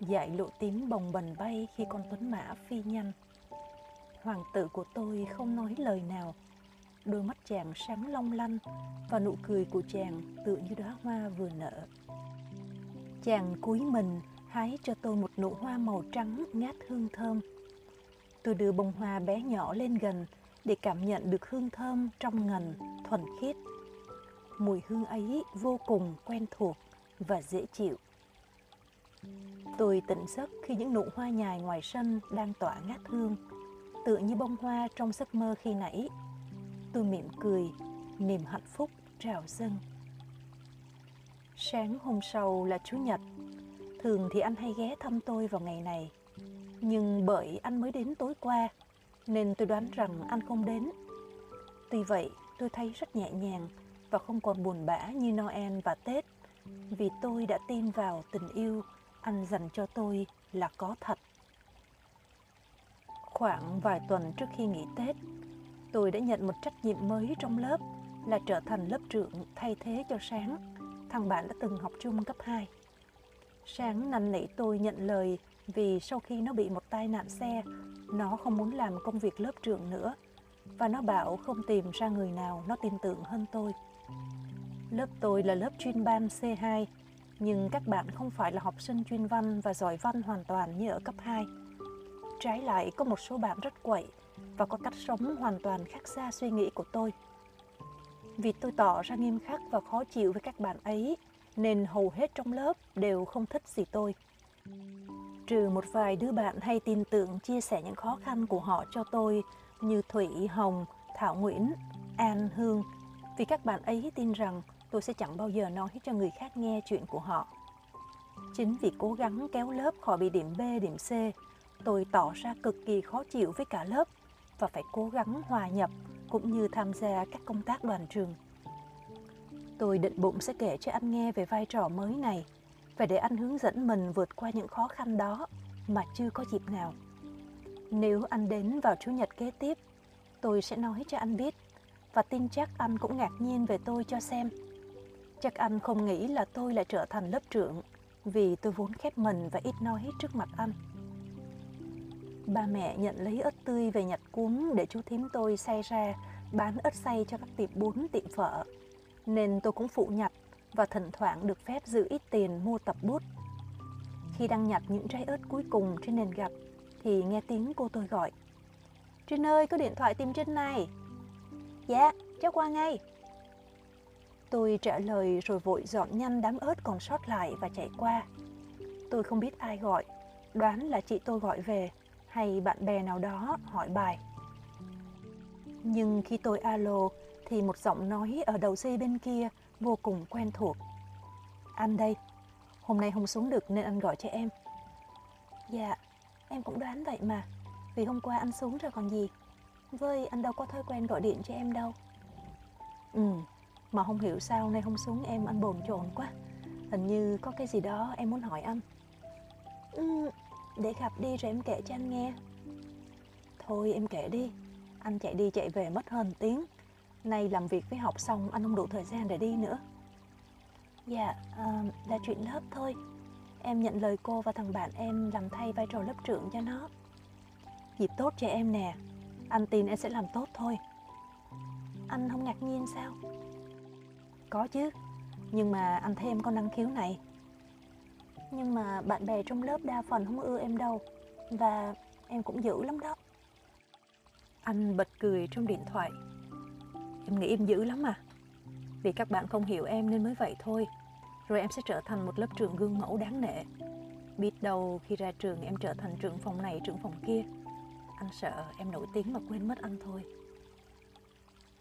dại lộ tím bồng bềnh bay khi con tuấn mã phi nhanh. Hoàng tử của tôi không nói lời nào. Đôi mắt chàng sáng long lanh và nụ cười của chàng tựa như đóa hoa vừa nở. Chàng cúi mình hái cho tôi một nụ hoa màu trắng ngát hương thơm. Tôi đưa bông hoa bé nhỏ lên gần để cảm nhận được hương thơm trong ngần, thuần khiết. Mùi hương ấy vô cùng quen thuộc và dễ chịu. Tôi tỉnh giấc khi những nụ hoa nhài ngoài sân đang tỏa ngát hương, tựa như bông hoa trong giấc mơ khi nãy. Tôi mỉm cười, niềm hạnh phúc trào dâng. Sáng hôm sau là Chủ nhật. Thường thì anh hay ghé thăm tôi vào ngày này. Nhưng bởi anh mới đến tối qua, nên tôi đoán rằng anh không đến. Tuy vậy, tôi thấy rất nhẹ nhàng và không còn buồn bã như Noel và Tết vì tôi đã tin vào tình yêu anh dành cho tôi là có thật. Khoảng vài tuần trước khi nghỉ Tết, tôi đã nhận một trách nhiệm mới trong lớp là trở thành lớp trưởng thay thế cho Sáng, thằng bạn đã từng học chung cấp 2. Sáng năn nỉ tôi nhận lời vì sau khi nó bị một tai nạn xe, nó không muốn làm công việc lớp trưởng nữa và nó bảo không tìm ra người nào nó tin tưởng hơn tôi. Lớp tôi là lớp chuyên ban C2, nhưng các bạn không phải là học sinh chuyên văn và giỏi văn hoàn toàn như ở cấp 2. Trái lại, có một số bạn rất quậy và có cách sống hoàn toàn khác xa suy nghĩ của tôi. Vì tôi tỏ ra nghiêm khắc và khó chịu với các bạn ấy, nên hầu hết trong lớp đều không thích gì tôi. Trừ một vài đứa bạn hay tin tưởng chia sẻ những khó khăn của họ cho tôi như Thủy, Hồng, Thảo Nguyễn, An, Hương, vì các bạn ấy tin rằng tôi sẽ chẳng bao giờ nói cho người khác nghe chuyện của họ. Chính vì cố gắng kéo lớp khỏi bị điểm B, điểm C, tôi tỏ ra cực kỳ khó chịu với cả lớp và phải cố gắng hòa nhập cũng như tham gia các công tác đoàn trường. Tôi định bụng sẽ kể cho anh nghe về vai trò mới này và để anh hướng dẫn mình vượt qua những khó khăn đó mà chưa có dịp nào. Nếu anh đến vào Chủ nhật kế tiếp, tôi sẽ nói cho anh biết và tin chắc anh cũng ngạc nhiên về tôi cho xem. Chắc anh không nghĩ là tôi lại trở thành lớp trưởng vì tôi vốn khép mình và ít nói trước mặt anh. Ba mẹ nhận lấy ớt tươi về nhặt cuốn để chú thím tôi xay ra bán ớt xay cho các tiệm bún tiệm phở. Nên tôi cũng phụ nhặt và thỉnh thoảng được phép giữ ít tiền mua tập bút. Khi đang nhặt những trái ớt cuối cùng trên nền gạch thì nghe tiếng cô tôi gọi. Trinh ơi, có điện thoại tìm Trinh này. Dạ, cháu qua ngay. Tôi trả lời rồi vội dọn nhanh đám ớt còn sót lại và chạy qua. Tôi không biết ai gọi, đoán là chị tôi gọi về hay bạn bè nào đó hỏi bài. Nhưng khi tôi alo thì một giọng nói ở đầu dây bên kia vô cùng quen thuộc. Anh đây, hôm nay không xuống được nên anh gọi cho em. Dạ, em cũng đoán vậy mà, vì hôm qua anh xuống rồi còn gì. Với anh đâu có thói quen gọi điện cho em đâu. Ừ, mà không hiểu sao nay không xuống em anh bồn chồn quá. Hình như có cái gì đó em muốn hỏi anh. Ừ, để gặp đi rồi em kể cho anh nghe. Thôi em kể đi, anh chạy đi chạy về mất hơn tiếng. Nay làm việc với học xong anh không đủ thời gian để đi nữa. Dạ, à, là chuyện lớp thôi. Em nhận lời cô và thằng bạn em làm thay vai trò lớp trưởng cho nó. Dịp tốt cho em nè, anh tin em sẽ làm tốt thôi. Anh không ngạc nhiên sao? Có chứ, nhưng mà anh thấy em có năng khiếu này. Nhưng mà bạn bè trong lớp đa phần không ưa em đâu Và em cũng dữ lắm đó Anh bật cười trong điện thoại Em nghĩ em dữ lắm à Vì các bạn không hiểu em nên mới vậy thôi Rồi em sẽ trở thành một lớp trưởng gương mẫu đáng nể Biết đâu khi ra trường em trở thành trưởng phòng này trưởng phòng kia anh sợ, em nổi tiếng mà quên mất anh thôi.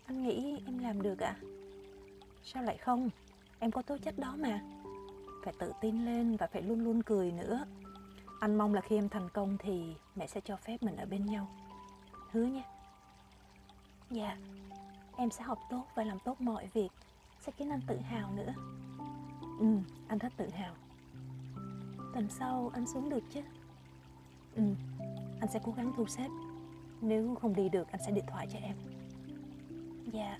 Anh nghĩ em làm được ạ à? Sao lại không? Em có tố chất đó mà. Phải tự tin lên và phải luôn luôn cười nữa. Anh mong là khi em thành công thì mẹ sẽ cho phép mình ở bên nhau. Hứa nha. Dạ. Em sẽ học tốt và làm tốt mọi việc. Sẽ khiến anh tự hào nữa. Ừ anh rất tự hào. Tuần sau anh xuống được chứ? Ừ anh sẽ cố gắng thu xếp. Nếu không đi được, anh sẽ điện thoại cho em. Dạ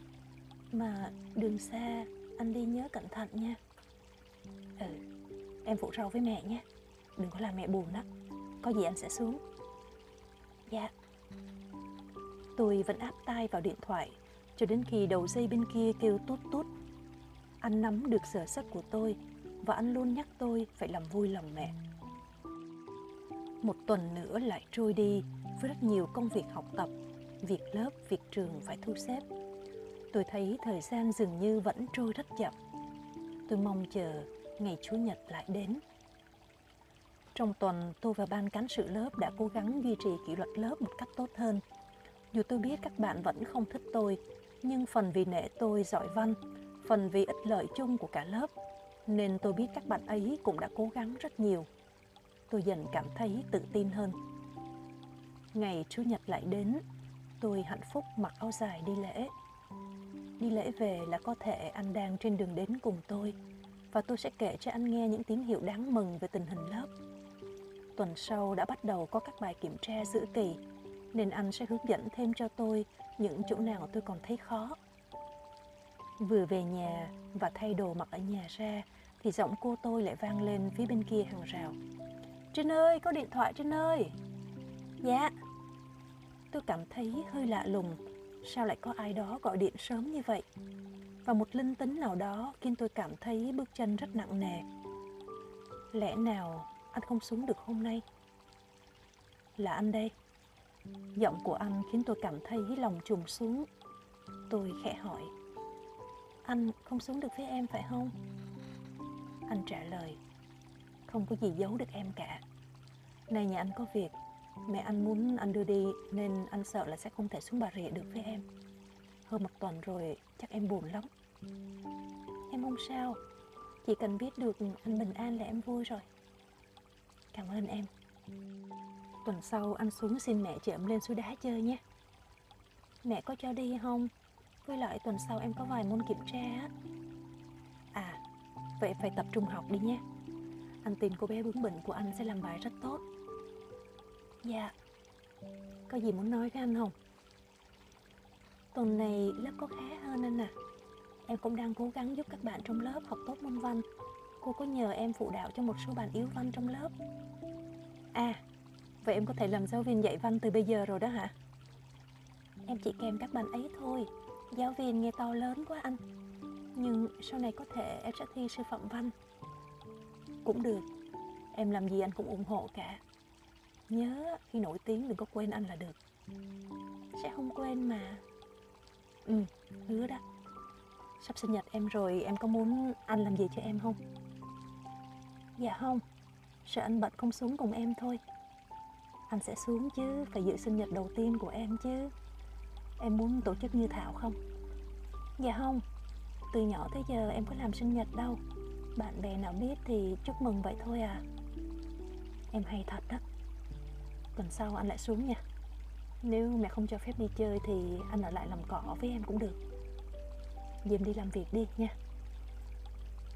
mà đường xa, anh đi nhớ cẩn thận nha. Ừ em phụ rau với mẹ nhé. Đừng có làm mẹ buồn đó. Có gì anh sẽ xuống. Dạ. Tôi vẫn áp tay vào điện thoại, cho đến khi đầu dây bên kia kêu tốt tốt anh nắm được sở sắc của tôi, và anh luôn nhắc tôi phải làm vui lòng mẹ một tuần nữa lại trôi đi với rất nhiều công việc học tập, việc lớp, việc trường phải thu xếp. Tôi thấy thời gian dường như vẫn trôi rất chậm. Tôi mong chờ ngày chủ nhật lại đến. Trong tuần, tôi và ban cán sự lớp đã cố gắng duy trì kỷ luật lớp một cách tốt hơn. Dù tôi biết các bạn vẫn không thích tôi, nhưng phần vì nể tôi giỏi văn, phần vì ích lợi chung của cả lớp, nên tôi biết các bạn ấy cũng đã cố gắng rất nhiều tôi dần cảm thấy tự tin hơn. Ngày chủ nhật lại đến, tôi hạnh phúc mặc áo dài đi lễ. Đi lễ về là có thể anh đang trên đường đến cùng tôi, và tôi sẽ kể cho anh nghe những tín hiệu đáng mừng về tình hình lớp. Tuần sau đã bắt đầu có các bài kiểm tra giữa kỳ, nên anh sẽ hướng dẫn thêm cho tôi những chỗ nào tôi còn thấy khó. Vừa về nhà và thay đồ mặc ở nhà ra, thì giọng cô tôi lại vang lên phía bên kia hàng rào trinh ơi, có điện thoại trinh ơi. Dạ. Tôi cảm thấy hơi lạ lùng. Sao lại có ai đó gọi điện sớm như vậy? Và một linh tính nào đó khiến tôi cảm thấy bước chân rất nặng nề. Lẽ nào anh không xuống được hôm nay? Là anh đây. Giọng của anh khiến tôi cảm thấy lòng trùng xuống. Tôi khẽ hỏi. Anh không xuống được với em phải không? Anh trả lời không có gì giấu được em cả. Nay nhà anh có việc, mẹ anh muốn anh đưa đi, nên anh sợ là sẽ không thể xuống bà rịa được với em. Hơn một tuần rồi, chắc em buồn lắm. Em không sao, chỉ cần biết được anh bình an là em vui rồi. Cảm ơn em. Tuần sau anh xuống xin mẹ chở em lên suối đá chơi nhé. Mẹ có cho đi không? Với lại tuần sau em có vài môn kiểm tra á. À vậy phải tập trung học đi nhé anh tin cô bé bướng bỉnh của anh sẽ làm bài rất tốt. Dạ. Có gì muốn nói với anh không? Tuần này lớp có khá hơn anh à. Em cũng đang cố gắng giúp các bạn trong lớp học tốt môn văn. Cô có nhờ em phụ đạo cho một số bạn yếu văn trong lớp. À vậy em có thể làm giáo viên dạy văn từ bây giờ rồi đó hả? Em chỉ kèm các bạn ấy thôi. Giáo viên nghe to lớn quá anh. Nhưng sau này có thể em sẽ thi sư phạm văn cũng được. Em làm gì anh cũng ủng hộ cả. Nhớ, khi nổi tiếng đừng có quên anh là được. Sẽ không quên mà. Ừ hứa đó. Sắp sinh nhật em rồi, em có muốn anh làm gì cho em không? Dạ không. Sợ anh bận không xuống cùng em thôi. Anh sẽ xuống chứ, phải dự sinh nhật đầu tiên của em chứ. Em muốn tổ chức như thảo không? Dạ không. Từ nhỏ tới giờ em có làm sinh nhật đâu bạn bè nào biết thì chúc mừng vậy thôi à. Em hay thật đó. Tuần sau anh lại xuống nha. Nếu mẹ không cho phép đi chơi thì anh ở lại làm cỏ với em cũng được. Diêm đi làm việc đi nha.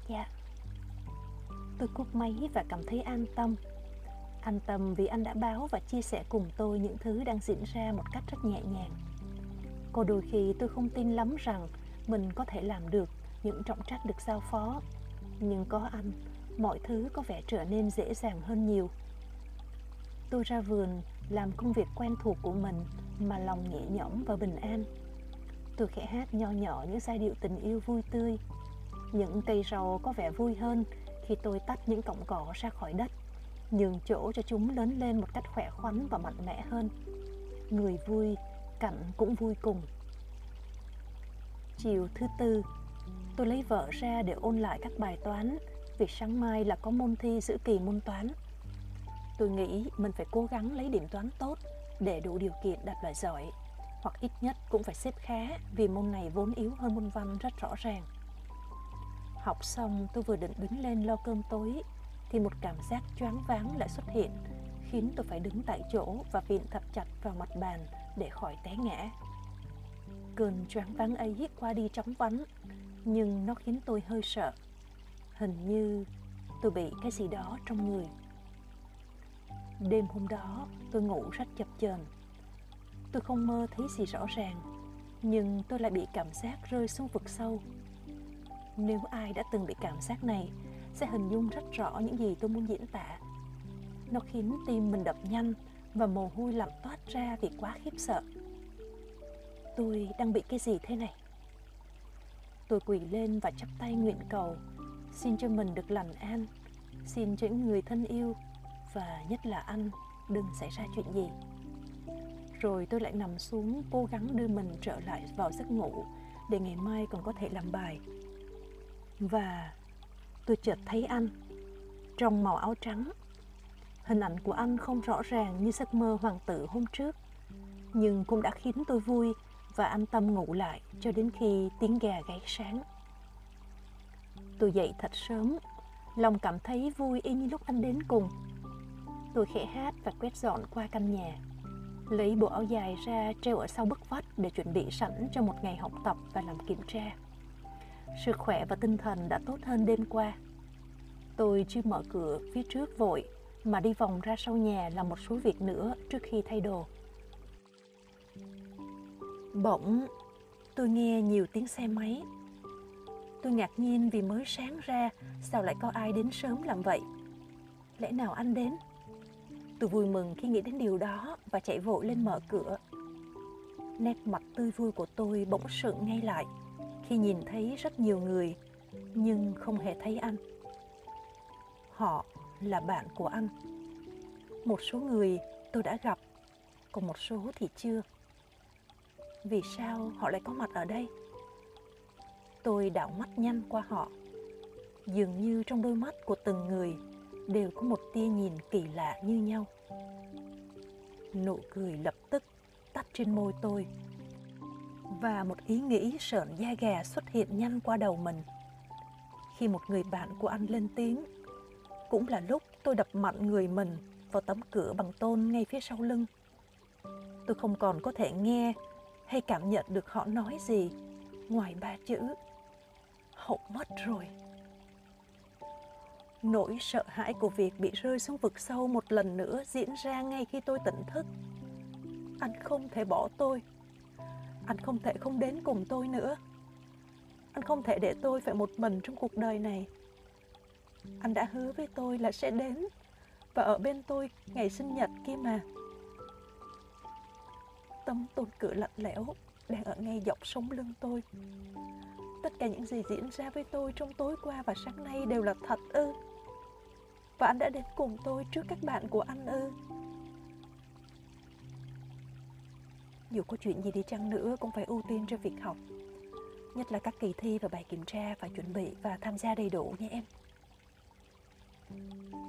Dạ. Tôi cúp máy và cảm thấy an tâm. An tâm vì anh đã báo và chia sẻ cùng tôi những thứ đang diễn ra một cách rất nhẹ nhàng. Có đôi khi tôi không tin lắm rằng mình có thể làm được những trọng trách được giao phó. Nhưng có anh, mọi thứ có vẻ trở nên dễ dàng hơn nhiều. Tôi ra vườn làm công việc quen thuộc của mình mà lòng nhẹ nhõm và bình an. Tôi khẽ hát nho nhỏ những giai điệu tình yêu vui tươi. Những cây rau có vẻ vui hơn khi tôi tách những cọng cỏ ra khỏi đất nhường chỗ cho chúng lớn lên một cách khỏe khoắn và mạnh mẽ hơn. Người vui cảnh cũng vui cùng. Chiều thứ tư tôi lấy vợ ra để ôn lại các bài toán. Vì sáng mai là có môn thi giữa kỳ môn toán. Tôi nghĩ mình phải cố gắng lấy điểm toán tốt để đủ điều kiện đạt loại giỏi, hoặc ít nhất cũng phải xếp khá vì môn này vốn yếu hơn môn văn rất rõ ràng. Học xong, tôi vừa định đứng lên lo cơm tối, thì một cảm giác choáng váng lại xuất hiện, khiến tôi phải đứng tại chỗ và vịn thật chặt vào mặt bàn để khỏi té ngã. Cơn choáng váng ấy qua đi chóng vánh nhưng nó khiến tôi hơi sợ. Hình như tôi bị cái gì đó trong người. Đêm hôm đó, tôi ngủ rất chập chờn. Tôi không mơ thấy gì rõ ràng, nhưng tôi lại bị cảm giác rơi xuống vực sâu. Nếu ai đã từng bị cảm giác này, sẽ hình dung rất rõ những gì tôi muốn diễn tả. Nó khiến tim mình đập nhanh và mồ hôi lạnh toát ra vì quá khiếp sợ. Tôi đang bị cái gì thế này? Tôi quỳ lên và chắp tay nguyện cầu, xin cho mình được lành an, xin cho những người thân yêu và nhất là anh đừng xảy ra chuyện gì. Rồi tôi lại nằm xuống cố gắng đưa mình trở lại vào giấc ngủ để ngày mai còn có thể làm bài. Và tôi chợt thấy anh trong màu áo trắng. Hình ảnh của anh không rõ ràng như giấc mơ hoàng tử hôm trước, nhưng cũng đã khiến tôi vui và an tâm ngủ lại cho đến khi tiếng gà gáy sáng. Tôi dậy thật sớm, lòng cảm thấy vui y như lúc anh đến cùng. Tôi khẽ hát và quét dọn qua căn nhà, lấy bộ áo dài ra treo ở sau bức vách để chuẩn bị sẵn cho một ngày học tập và làm kiểm tra. Sức khỏe và tinh thần đã tốt hơn đêm qua. Tôi chưa mở cửa phía trước vội mà đi vòng ra sau nhà làm một số việc nữa trước khi thay đồ. Bỗng tôi nghe nhiều tiếng xe máy. Tôi ngạc nhiên vì mới sáng ra sao lại có ai đến sớm làm vậy. Lẽ nào anh đến? Tôi vui mừng khi nghĩ đến điều đó và chạy vội lên mở cửa. Nét mặt tươi vui của tôi bỗng sượng ngay lại khi nhìn thấy rất nhiều người nhưng không hề thấy anh. Họ là bạn của anh. Một số người tôi đã gặp, còn một số thì chưa. Vì sao họ lại có mặt ở đây? Tôi đảo mắt nhanh qua họ. Dường như trong đôi mắt của từng người đều có một tia nhìn kỳ lạ như nhau. Nụ cười lập tức tắt trên môi tôi và một ý nghĩ sợn da gà xuất hiện nhanh qua đầu mình. Khi một người bạn của anh lên tiếng, cũng là lúc tôi đập mạnh người mình vào tấm cửa bằng tôn ngay phía sau lưng. Tôi không còn có thể nghe hay cảm nhận được họ nói gì. Ngoài ba chữ hậu mất rồi. Nỗi sợ hãi của việc bị rơi xuống vực sâu một lần nữa diễn ra ngay khi tôi tỉnh thức. Anh không thể bỏ tôi. Anh không thể không đến cùng tôi nữa. Anh không thể để tôi phải một mình trong cuộc đời này. Anh đã hứa với tôi là sẽ đến. Và ở bên tôi, ngày sinh nhật kia mà tâm tôn cửa lạnh lẽo đang ở ngay dọc sống lưng tôi. Tất cả những gì diễn ra với tôi trong tối qua và sáng nay đều là thật ư? Và anh đã đến cùng tôi trước các bạn của anh ư? Dù có chuyện gì đi chăng nữa cũng phải ưu tiên cho việc học, nhất là các kỳ thi và bài kiểm tra phải chuẩn bị và tham gia đầy đủ nha em.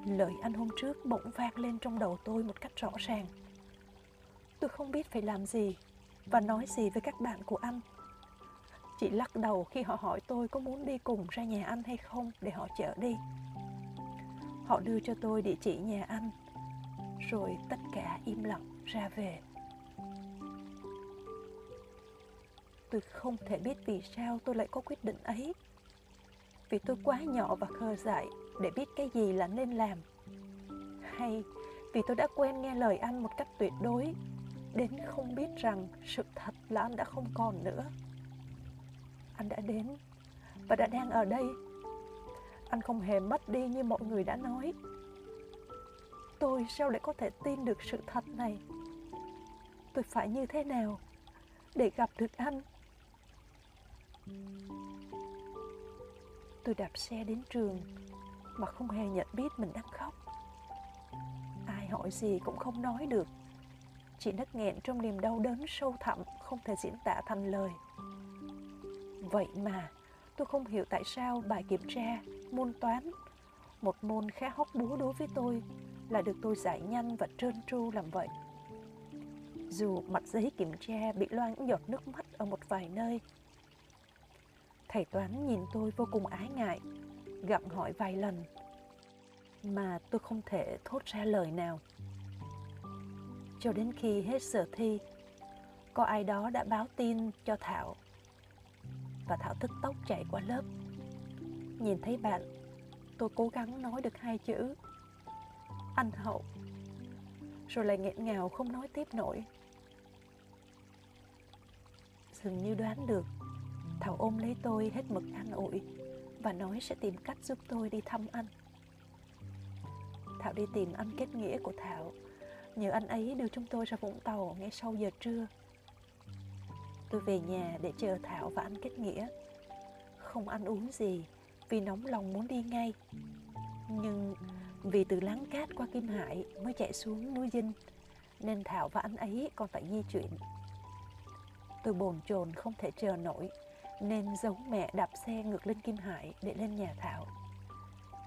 Lời anh hôm trước bỗng vang lên trong đầu tôi một cách rõ ràng tôi không biết phải làm gì và nói gì với các bạn của anh. Chị lắc đầu khi họ hỏi tôi có muốn đi cùng ra nhà anh hay không để họ chở đi. Họ đưa cho tôi địa chỉ nhà anh, rồi tất cả im lặng ra về. Tôi không thể biết vì sao tôi lại có quyết định ấy. Vì tôi quá nhỏ và khờ dại để biết cái gì là nên làm. Hay vì tôi đã quen nghe lời anh một cách tuyệt đối đến không biết rằng sự thật là anh đã không còn nữa. Anh đã đến và đã đang ở đây. Anh không hề mất đi như mọi người đã nói. Tôi sao lại có thể tin được sự thật này? Tôi phải như thế nào để gặp được anh? Tôi đạp xe đến trường mà không hề nhận biết mình đang khóc. Ai hỏi gì cũng không nói được chị nấc nghẹn trong niềm đau đớn sâu thẳm không thể diễn tả thành lời. Vậy mà tôi không hiểu tại sao bài kiểm tra môn toán, một môn khá hóc búa đối với tôi, là được tôi giải nhanh và trơn tru làm vậy. Dù mặt giấy kiểm tra bị loang những giọt nước mắt ở một vài nơi, Thầy Toán nhìn tôi vô cùng ái ngại, gặng hỏi vài lần, mà tôi không thể thốt ra lời nào. Cho đến khi hết giờ thi, có ai đó đã báo tin cho Thảo. Và Thảo tức tốc chạy qua lớp. Nhìn thấy bạn, tôi cố gắng nói được hai chữ. Anh hậu. Rồi lại nghẹn ngào không nói tiếp nổi. Dường như đoán được thảo ôm lấy tôi hết mực an ủi và nói sẽ tìm cách giúp tôi đi thăm anh. Thảo đi tìm anh kết nghĩa của thảo nhờ anh ấy đưa chúng tôi ra vũng tàu ngay sau giờ trưa. Tôi về nhà để chờ thảo và anh kết nghĩa. Không ăn uống gì, vì nóng lòng muốn đi ngay. Nhưng vì từ láng cát qua kim hải mới chạy xuống núi dinh, nên thảo và anh ấy còn phải di chuyển. Tôi bồn chồn không thể chờ nổi, nên giấu mẹ đạp xe ngược lên kim hải để lên nhà thảo.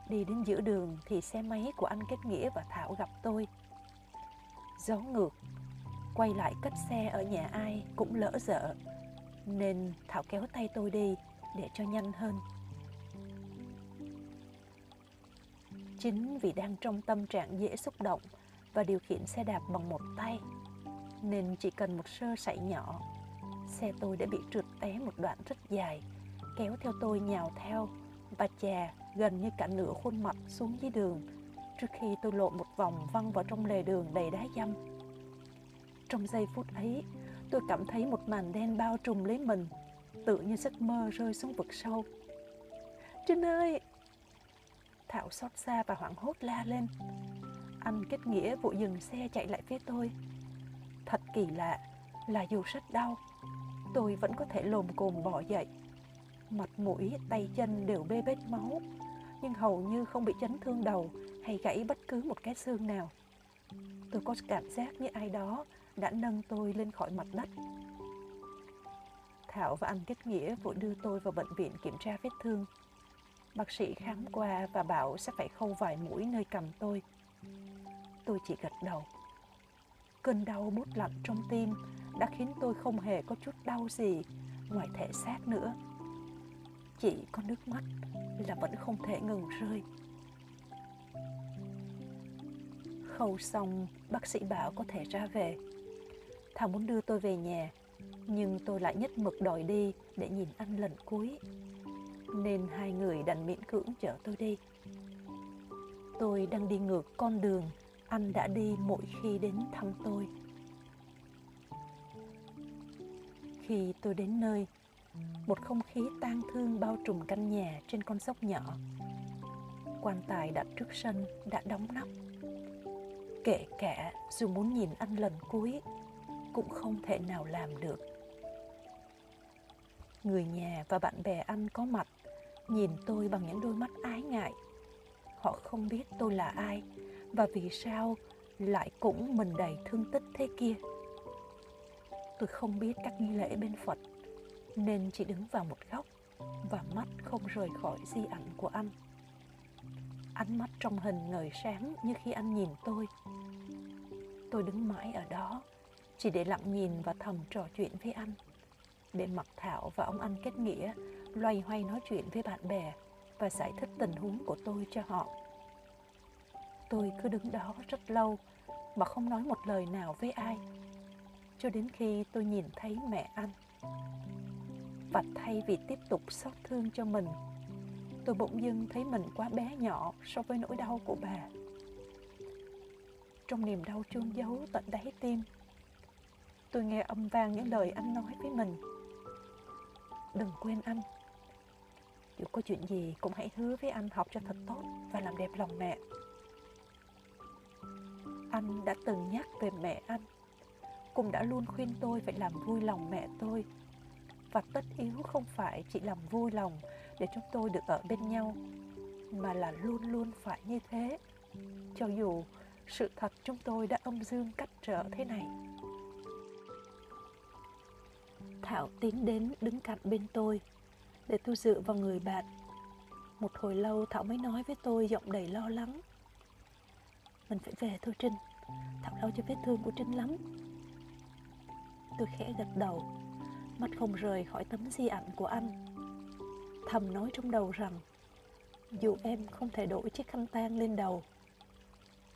Đi đến giữa đường thì xe máy của anh kết nghĩa và thảo gặp tôi gió ngược. Quay lại cất xe ở nhà ai cũng lỡ dở, nên thảo kéo tay tôi đi để cho nhanh hơn. Chính vì đang trong tâm trạng dễ xúc động và điều khiển xe đạp bằng một tay, nên chỉ cần một sơ sẩy nhỏ, xe tôi đã bị trượt té một đoạn rất dài, kéo theo tôi nhào theo và chà gần như cả nửa khuôn mặt xuống dưới đường trước khi tôi lộ một vòng văng vào trong lề đường đầy đá dăm trong giây phút ấy tôi cảm thấy một màn đen bao trùm lấy mình tự như giấc mơ rơi xuống vực sâu trinh ơi Thảo xót xa và hoảng hốt la lên. Anh kết nghĩa vội dừng xe chạy lại phía tôi. Thật kỳ lạ là dù rất đau, tôi vẫn có thể lồm cồm bỏ dậy. Mặt mũi, tay chân đều bê bết máu, nhưng hầu như không bị chấn thương đầu hay gãy bất cứ một cái xương nào. Tôi có cảm giác như ai đó đã nâng tôi lên khỏi mặt đất. Thảo và anh kết nghĩa vội đưa tôi vào bệnh viện kiểm tra vết thương. Bác sĩ khám qua và bảo sẽ phải khâu vài mũi nơi cầm tôi. Tôi chỉ gật đầu. Cơn đau bút lặng trong tim đã khiến tôi không hề có chút đau gì ngoài thể xác nữa. Chỉ có nước mắt là vẫn không thể ngừng rơi. Khâu xong, bác sĩ bảo có thể ra về. thằng muốn đưa tôi về nhà, nhưng tôi lại nhất mực đòi đi để nhìn anh lần cuối nên hai người đành miễn cưỡng chở tôi đi. Tôi đang đi ngược con đường anh đã đi mỗi khi đến thăm tôi. Khi tôi đến nơi, một không khí tang thương bao trùm căn nhà trên con dốc nhỏ. Quan tài đặt trước sân đã đóng nắp. Kể cả dù muốn nhìn anh lần cuối, cũng không thể nào làm được. Người nhà và bạn bè anh có mặt nhìn tôi bằng những đôi mắt ái ngại. Họ không biết tôi là ai và vì sao lại cũng mình đầy thương tích thế kia. Tôi không biết các nghi lễ bên phật nên chỉ đứng vào một góc và mắt không rời khỏi di ảnh của anh. Ánh mắt trong hình ngời sáng như khi anh nhìn tôi tôi đứng mãi ở đó chỉ để lặng nhìn và thầm trò chuyện với anh để mặc thảo và ông anh kết nghĩa loay hoay nói chuyện với bạn bè và giải thích tình huống của tôi cho họ. Tôi cứ đứng đó rất lâu mà không nói một lời nào với ai cho đến khi tôi nhìn thấy mẹ anh. Và thay vì tiếp tục xót thương cho mình, tôi bỗng dưng thấy mình quá bé nhỏ so với nỗi đau của bà. Trong niềm đau chôn giấu tận đáy tim, tôi nghe âm vang những lời anh nói với mình. Đừng quên anh, dù có chuyện gì cũng hãy hứa với anh học cho thật tốt và làm đẹp lòng mẹ. Anh đã từng nhắc về mẹ anh, cũng đã luôn khuyên tôi phải làm vui lòng mẹ tôi. Và tất yếu không phải chỉ làm vui lòng để chúng tôi được ở bên nhau, mà là luôn luôn phải như thế. Cho dù sự thật chúng tôi đã âm dương cách trở thế này. Thảo tiến đến đứng cạnh bên tôi để tôi dựa vào người bạn. Một hồi lâu Thảo mới nói với tôi giọng đầy lo lắng. Mình phải về thôi Trinh, Thảo lo cho vết thương của Trinh lắm. Tôi khẽ gật đầu, mắt không rời khỏi tấm di ảnh của anh. thầm nói trong đầu rằng dù em không thể đổi chiếc khăn tang lên đầu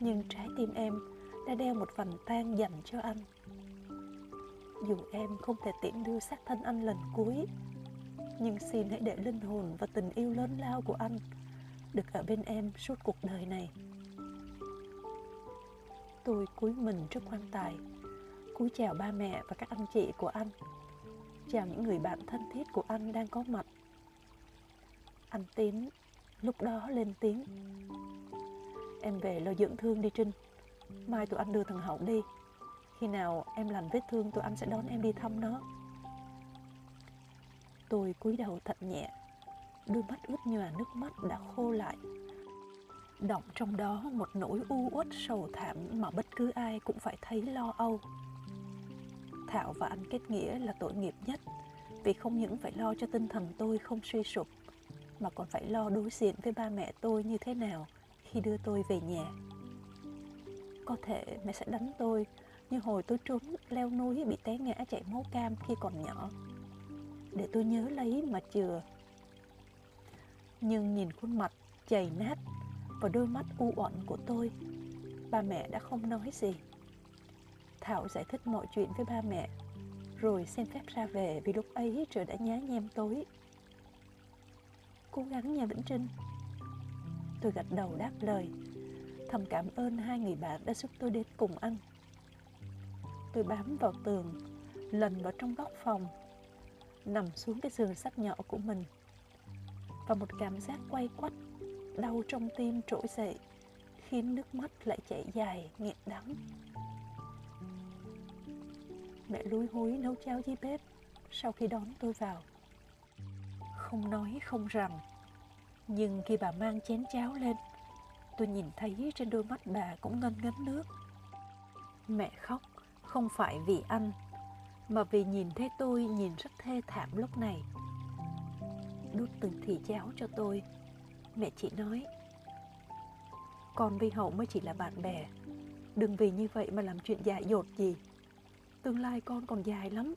nhưng trái tim em đã đeo một vành tang dành cho anh. Dù em không thể tiễn đưa xác thân anh lần cuối, nhưng xin hãy để linh hồn và tình yêu lớn lao của anh được ở bên em suốt cuộc đời này. Tôi cúi mình trước quan tài, cúi chào ba mẹ và các anh chị của anh, chào những người bạn thân thiết của anh đang có mặt. Anh tín lúc đó lên tiếng em về lo dưỡng thương đi trinh. Mai tụi anh đưa thằng hậu đi. Khi nào em lành vết thương tụi anh sẽ đón em đi thăm nó. Tôi cúi đầu thật nhẹ, đôi mắt ướt nhòa nước mắt đã khô lại. Động trong đó một nỗi u uất sầu thảm mà bất cứ ai cũng phải thấy lo âu. Thảo và anh kết nghĩa là tội nghiệp nhất, vì không những phải lo cho tinh thần tôi không suy sụp, mà còn phải lo đối diện với ba mẹ tôi như thế nào khi đưa tôi về nhà. Có thể mẹ sẽ đánh tôi như hồi tôi trốn leo núi bị té ngã chảy máu cam khi còn nhỏ. Để tôi nhớ lấy mà chừa. Nhưng nhìn khuôn mặt chảy nát và đôi mắt u uẩn của tôi, ba mẹ đã không nói gì. Thảo giải thích mọi chuyện với ba mẹ, rồi xin phép ra về vì lúc ấy trời đã nhá nhem tối. Cố gắng nha vĩnh trinh tôi gật đầu đáp lời. Thầm cảm ơn hai người bạn đã giúp tôi đến cùng ăn. Tôi bám vào tường, lần vào trong góc phòng, nằm xuống cái giường sắt nhỏ của mình. Và một cảm giác quay quắt, đau trong tim trỗi dậy, khiến nước mắt lại chảy dài, nghẹn đắng. Mẹ lúi húi nấu cháo dưới bếp sau khi đón tôi vào. Không nói không rằng nhưng khi bà mang chén cháo lên, tôi nhìn thấy trên đôi mắt bà cũng ngân ngấn nước. Mẹ khóc, không phải vì anh mà vì nhìn thấy tôi nhìn rất thê thảm lúc này. Đút từng thì cháo cho tôi. Mẹ chỉ nói, con với hậu mới chỉ là bạn bè. Đừng vì như vậy mà làm chuyện dại dột gì. Tương lai con còn dài lắm.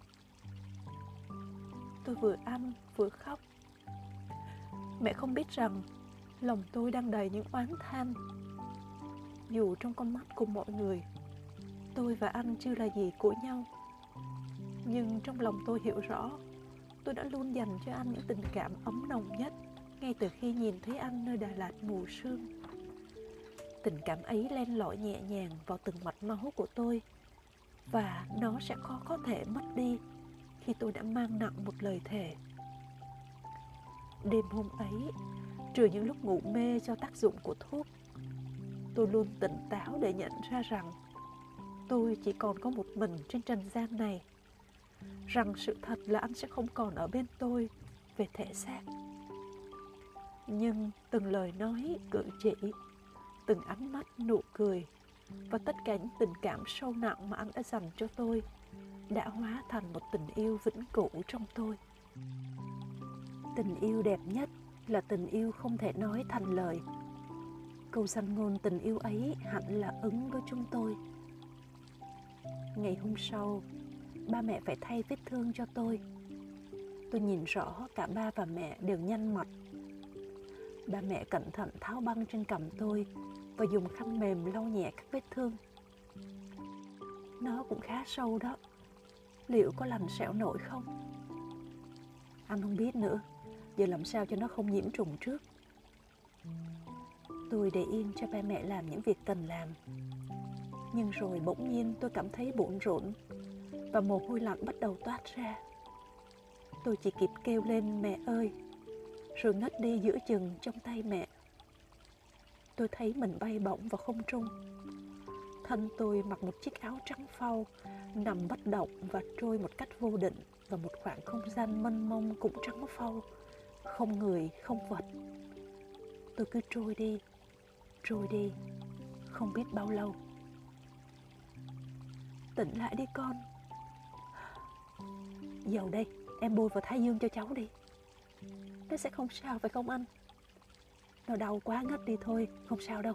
Tôi vừa ăn, vừa khóc mẹ không biết rằng lòng tôi đang đầy những oán than dù trong con mắt của mọi người, tôi và anh chưa là gì của nhau nhưng trong lòng tôi hiểu rõ, tôi đã luôn dành cho anh những tình cảm ấm nồng nhất ngay từ khi nhìn thấy anh nơi Đà Lạt mù sương. Tình cảm ấy len lỏi nhẹ nhàng vào từng mạch máu của tôi và nó sẽ khó có thể mất đi khi tôi đã mang nặng một lời thề. Đêm hôm ấy, trừ những lúc ngủ mê do tác dụng của thuốc, tôi luôn tỉnh táo để nhận ra rằng tôi chỉ còn có một mình trên trần gian này rằng sự thật là anh sẽ không còn ở bên tôi về thể xác. Nhưng từng lời nói cử chỉ từng ánh mắt nụ cười và tất cả những tình cảm sâu nặng mà anh đã dành cho tôi đã hóa thành một tình yêu vĩnh cửu trong tôi tình yêu đẹp nhất là tình yêu không thể nói thành lời. Câu sanh ngôn tình yêu ấy hẳn là ứng với chúng tôi. Ngày hôm sau, ba mẹ phải thay vết thương cho tôi. Tôi nhìn rõ cả ba và mẹ đều nhăn mặt. Ba mẹ cẩn thận tháo băng trên cằm tôi và dùng khăn mềm lau nhẹ các vết thương. Nó cũng khá sâu đó. Liệu có lành sẹo nổi không? Anh không biết nữa giờ làm sao cho nó không nhiễm trùng trước? Tôi để yên cho ba mẹ làm những việc cần làm. Nhưng rồi bỗng nhiên tôi cảm thấy bộn rộn và mồ hôi lạnh bắt đầu toát ra. Tôi chỉ kịp kêu lên, mẹ ơi! rồi ngất đi giữa chừng trong tay mẹ. Tôi thấy mình bay bổng vào không trung. Thân tôi mặc một chiếc áo trắng phau, nằm bất động và trôi một cách vô định vào một khoảng không gian mênh mông cũng trắng phau không người không vật tôi cứ trôi đi trôi đi không biết bao lâu. Tỉnh lại đi con. Dầu đây, em bôi vào thái dương cho cháu đi. Nó sẽ không sao phải không anh? Nó đau quá ngất đi thôi Không sao đâu.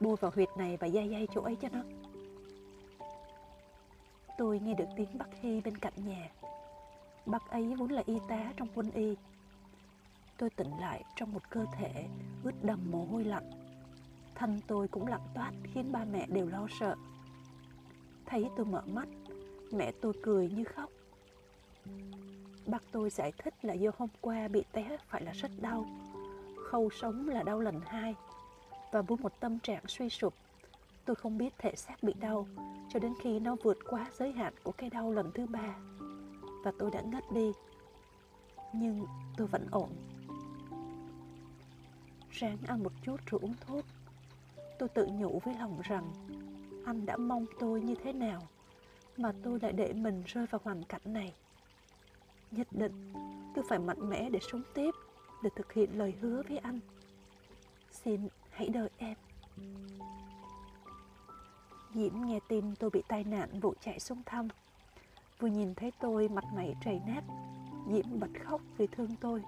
Bôi vào huyệt này và dây dây chỗ ấy cho nó. Tôi nghe được tiếng bác Hy bên cạnh nhà. Bác ấy vốn là y tá trong quân y tôi tỉnh lại trong một cơ thể ướt đầm mồ hôi lạnh. Thân tôi cũng lạnh toát khiến ba mẹ đều lo sợ. Thấy tôi mở mắt, mẹ tôi cười như khóc. Bác tôi giải thích là do hôm qua bị té phải là rất đau. Khâu sống là đau lần hai. Và với một tâm trạng suy sụp, tôi không biết thể xác bị đau cho đến khi nó vượt quá giới hạn của cái đau lần thứ ba. Và tôi đã ngất đi. Nhưng tôi vẫn ổn. Ráng ăn một chút rồi uống thuốc. Tôi tự nhủ với lòng rằng, anh đã mong tôi như thế nào mà tôi lại để mình rơi vào hoàn cảnh này. Nhất định, tôi phải mạnh mẽ để sống tiếp, để thực hiện lời hứa với anh. Xin hãy đợi em. Diễm nghe tin tôi bị tai nạn vội chạy xuống thăm. Vừa nhìn thấy tôi, mặt mày trầy nát diễm bật khóc vì thương tôi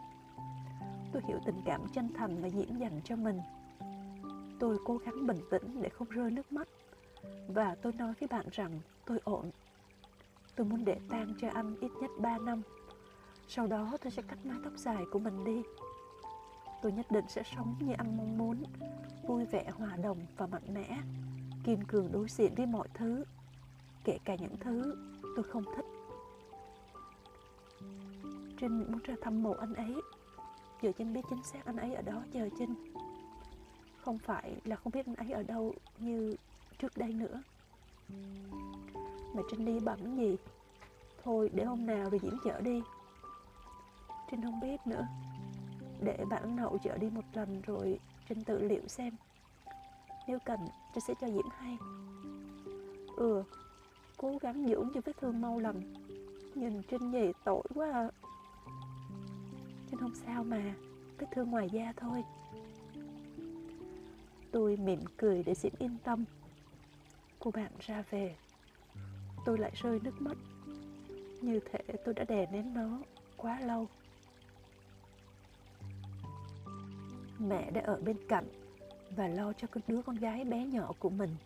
tôi hiểu tình cảm chân thành mà diễm dành cho mình. Tôi cố gắng bình tĩnh để không rơi nước mắt. Và tôi nói với bạn rằng tôi ổn. Tôi muốn để tang cho anh ít nhất 3 năm. Sau đó tôi sẽ cắt mái tóc dài của mình đi. Tôi nhất định sẽ sống như anh mong muốn, vui vẻ, hòa đồng và mạnh mẽ, kiên cường đối diện với mọi thứ, kể cả những thứ tôi không thích. Trinh muốn ra thăm mộ anh ấy giờ trinh biết chính xác anh ấy ở đó chờ trinh. Không phải là không biết anh ấy ở đâu như trước đây nữa. Mà trinh đi bẩm gì? Thôi để hôm nào rồi diễm chở đi. Trinh không biết nữa. Để bạn Hậu chở đi một lần rồi Trinh tự liệu xem. Nếu cần, Trinh sẽ cho Diễm hay. Ừ Cố gắng dưỡng cho vết thương mau lành. Nhìn Trinh về tội quá à nhưng không sao mà, Vết thương ngoài da thôi Tôi mỉm cười để Diễm yên tâm Cô bạn ra về Tôi lại rơi nước mắt Như thể tôi đã đè nén nó quá lâu mẹ đã ở bên cạnh và lo cho cái đứa con gái bé nhỏ của mình.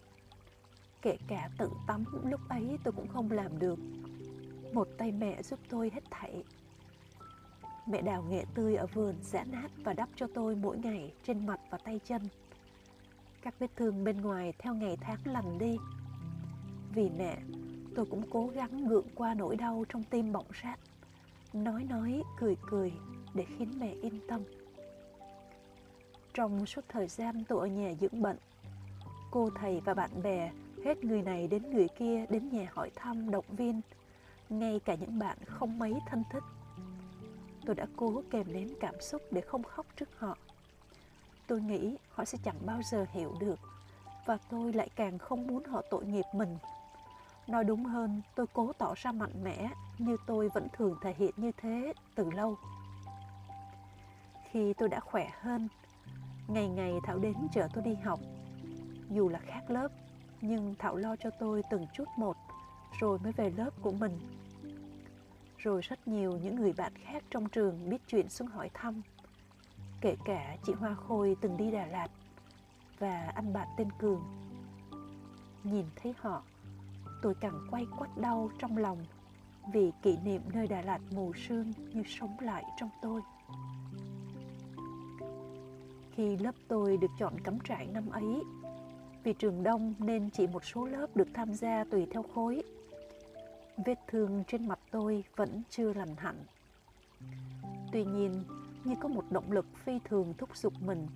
Kể cả tự tắm lúc ấy tôi cũng không làm được. Một tay mẹ giúp tôi hết thảy. Mẹ đào nghệ tươi ở vườn giã nát và đắp cho tôi mỗi ngày trên mặt và tay chân. Các vết thương bên ngoài theo ngày tháng lành đi. Vì mẹ, tôi cũng cố gắng gượng qua nỗi đau trong tim bỏng rát. Nói nói, cười cười để khiến mẹ yên tâm. Trong suốt thời gian tôi ở nhà dưỡng bệnh, cô thầy và bạn bè hết người này đến người kia đến nhà hỏi thăm động viên, ngay cả những bạn không mấy thân thích. Tôi đã cố kèm nén cảm xúc để không khóc trước họ. Tôi nghĩ họ sẽ chẳng bao giờ hiểu được và tôi lại càng không muốn họ tội nghiệp mình. Nói đúng hơn, tôi cố tỏ ra mạnh mẽ như tôi vẫn thường thể hiện như thế từ lâu. Khi tôi đã khỏe hơn, Ngày ngày Thảo đến chở tôi đi học. Dù là khác lớp, nhưng Thảo lo cho tôi từng chút một, rồi mới về lớp của mình. Rồi rất nhiều những người bạn khác trong trường biết chuyện xuống hỏi thăm. Kể cả chị Hoa Khôi từng đi Đà Lạt và anh bạn tên Cường. Nhìn thấy họ, tôi càng quay quắt đau trong lòng vì kỷ niệm nơi Đà Lạt mù sương như sống lại trong tôi. Khi lớp tôi được chọn cắm trại năm ấy, vì trường đông nên chỉ một số lớp được tham gia tùy theo khối. Vết thương trên mặt tôi vẫn chưa lành hẳn. Tuy nhiên, như có một động lực phi thường thúc giục mình,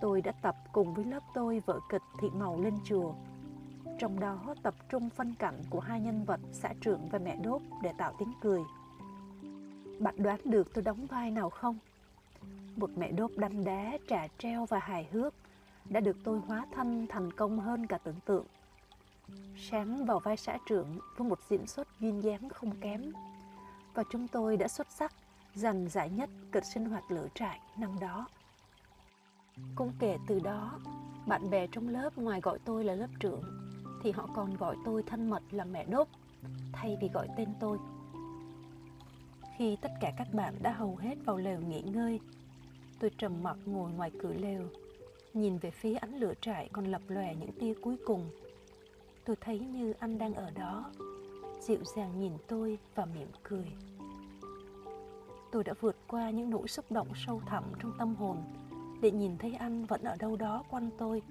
tôi đã tập cùng với lớp tôi vở kịch Thị Màu lên chùa. Trong đó tập trung phân cảnh của hai nhân vật xã trưởng và mẹ đốt để tạo tiếng cười. Bạn đoán được tôi đóng vai nào không? một mẹ đốt đanh đá, trà treo và hài hước đã được tôi hóa thân thành công hơn cả tưởng tượng. Sáng vào vai xã trưởng với một diễn xuất duyên dáng không kém và chúng tôi đã xuất sắc giành giải nhất kịch sinh hoạt lửa trại năm đó. Cũng kể từ đó, bạn bè trong lớp ngoài gọi tôi là lớp trưởng thì họ còn gọi tôi thân mật là mẹ đốt thay vì gọi tên tôi. Khi tất cả các bạn đã hầu hết vào lều nghỉ ngơi Tôi trầm mặc ngồi ngoài cửa lều, nhìn về phía ánh lửa trại còn lập lòe những tia cuối cùng. Tôi thấy như anh đang ở đó, dịu dàng nhìn tôi và mỉm cười. tôi đã vượt qua những nỗi xúc động sâu thẳm trong tâm hồn để nhìn thấy anh vẫn ở đâu đó quanh tôi.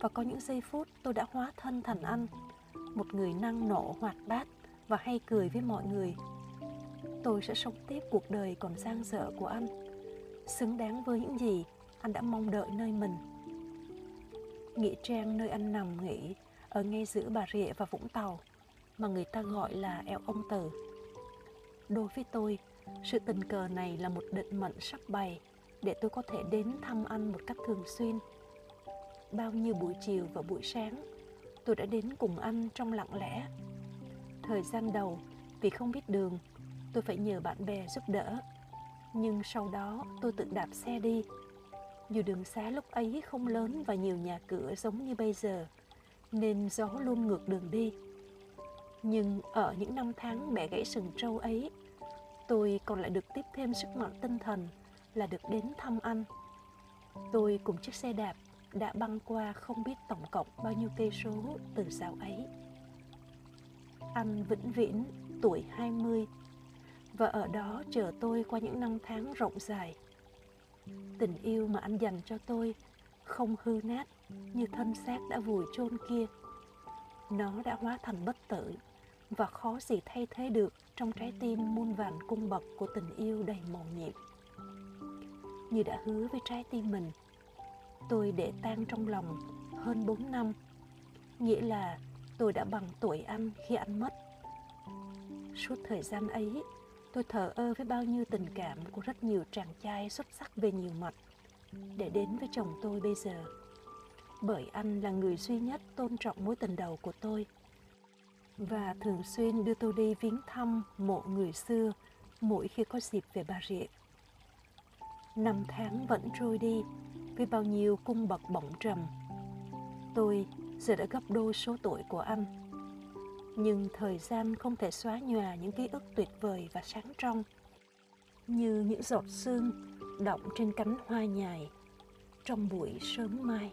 Và có những giây phút tôi đã hóa thân thành anh, một người năng nổ hoạt bát và hay cười với mọi người. Tôi sẽ sống tiếp cuộc đời còn giang dở của anh, xứng đáng với những gì anh đã mong đợi nơi mình. Nghĩa trang nơi anh nằm nghỉ ở ngay giữa Bà Rịa và Vũng Tàu mà người ta gọi là eo ông Tử. Đối với tôi, sự tình cờ này là một định mệnh sắp bày để tôi có thể đến thăm anh một cách thường xuyên. Bao nhiêu buổi chiều và buổi sáng, tôi đã đến cùng anh trong lặng lẽ. Thời gian đầu, vì không biết đường, tôi phải nhờ bạn bè giúp đỡ. Nhưng sau đó tôi tự đạp xe đi. Dù đường xá lúc ấy không lớn và nhiều nhà cửa giống như bây giờ, nên gió luôn ngược đường đi. Nhưng ở những năm tháng bẻ gãy sừng trâu ấy, tôi còn lại được tiếp thêm sức mạnh tinh thần là được đến thăm anh. Tôi cùng chiếc xe đạp đã băng qua không biết tổng cộng bao nhiêu cây số từ dạo ấy. Anh vĩnh viễn tuổi 20 và ở đó chờ tôi qua những năm tháng rộng dài. Tình yêu mà anh dành cho tôi không hư nát như thân xác đã vùi chôn kia. Nó đã hóa thành bất tử và khó gì thay thế được trong trái tim muôn vàn cung bậc của tình yêu đầy màu nhiệm. Như đã hứa với trái tim mình, tôi để tan trong lòng hơn 4 năm, nghĩa là tôi đã bằng tuổi anh khi anh mất. Suốt thời gian ấy, tôi thờ ơ với bao nhiêu tình cảm của rất nhiều chàng trai xuất sắc về nhiều mặt để đến với chồng tôi bây giờ. Bởi anh là người duy nhất tôn trọng mối tình đầu của tôi và thường xuyên đưa tôi đi viếng thăm mộ người xưa mỗi khi có dịp về Bà Rịa. Năm tháng vẫn trôi đi, với bao nhiêu cung bậc bỗng trầm. Tôi giờ đã gấp đôi số tuổi của anh. Nhưng thời gian không thể xóa nhòa những ký ức tuyệt vời và sáng trong, như những giọt sương động trên cánh hoa nhài trong buổi sớm mai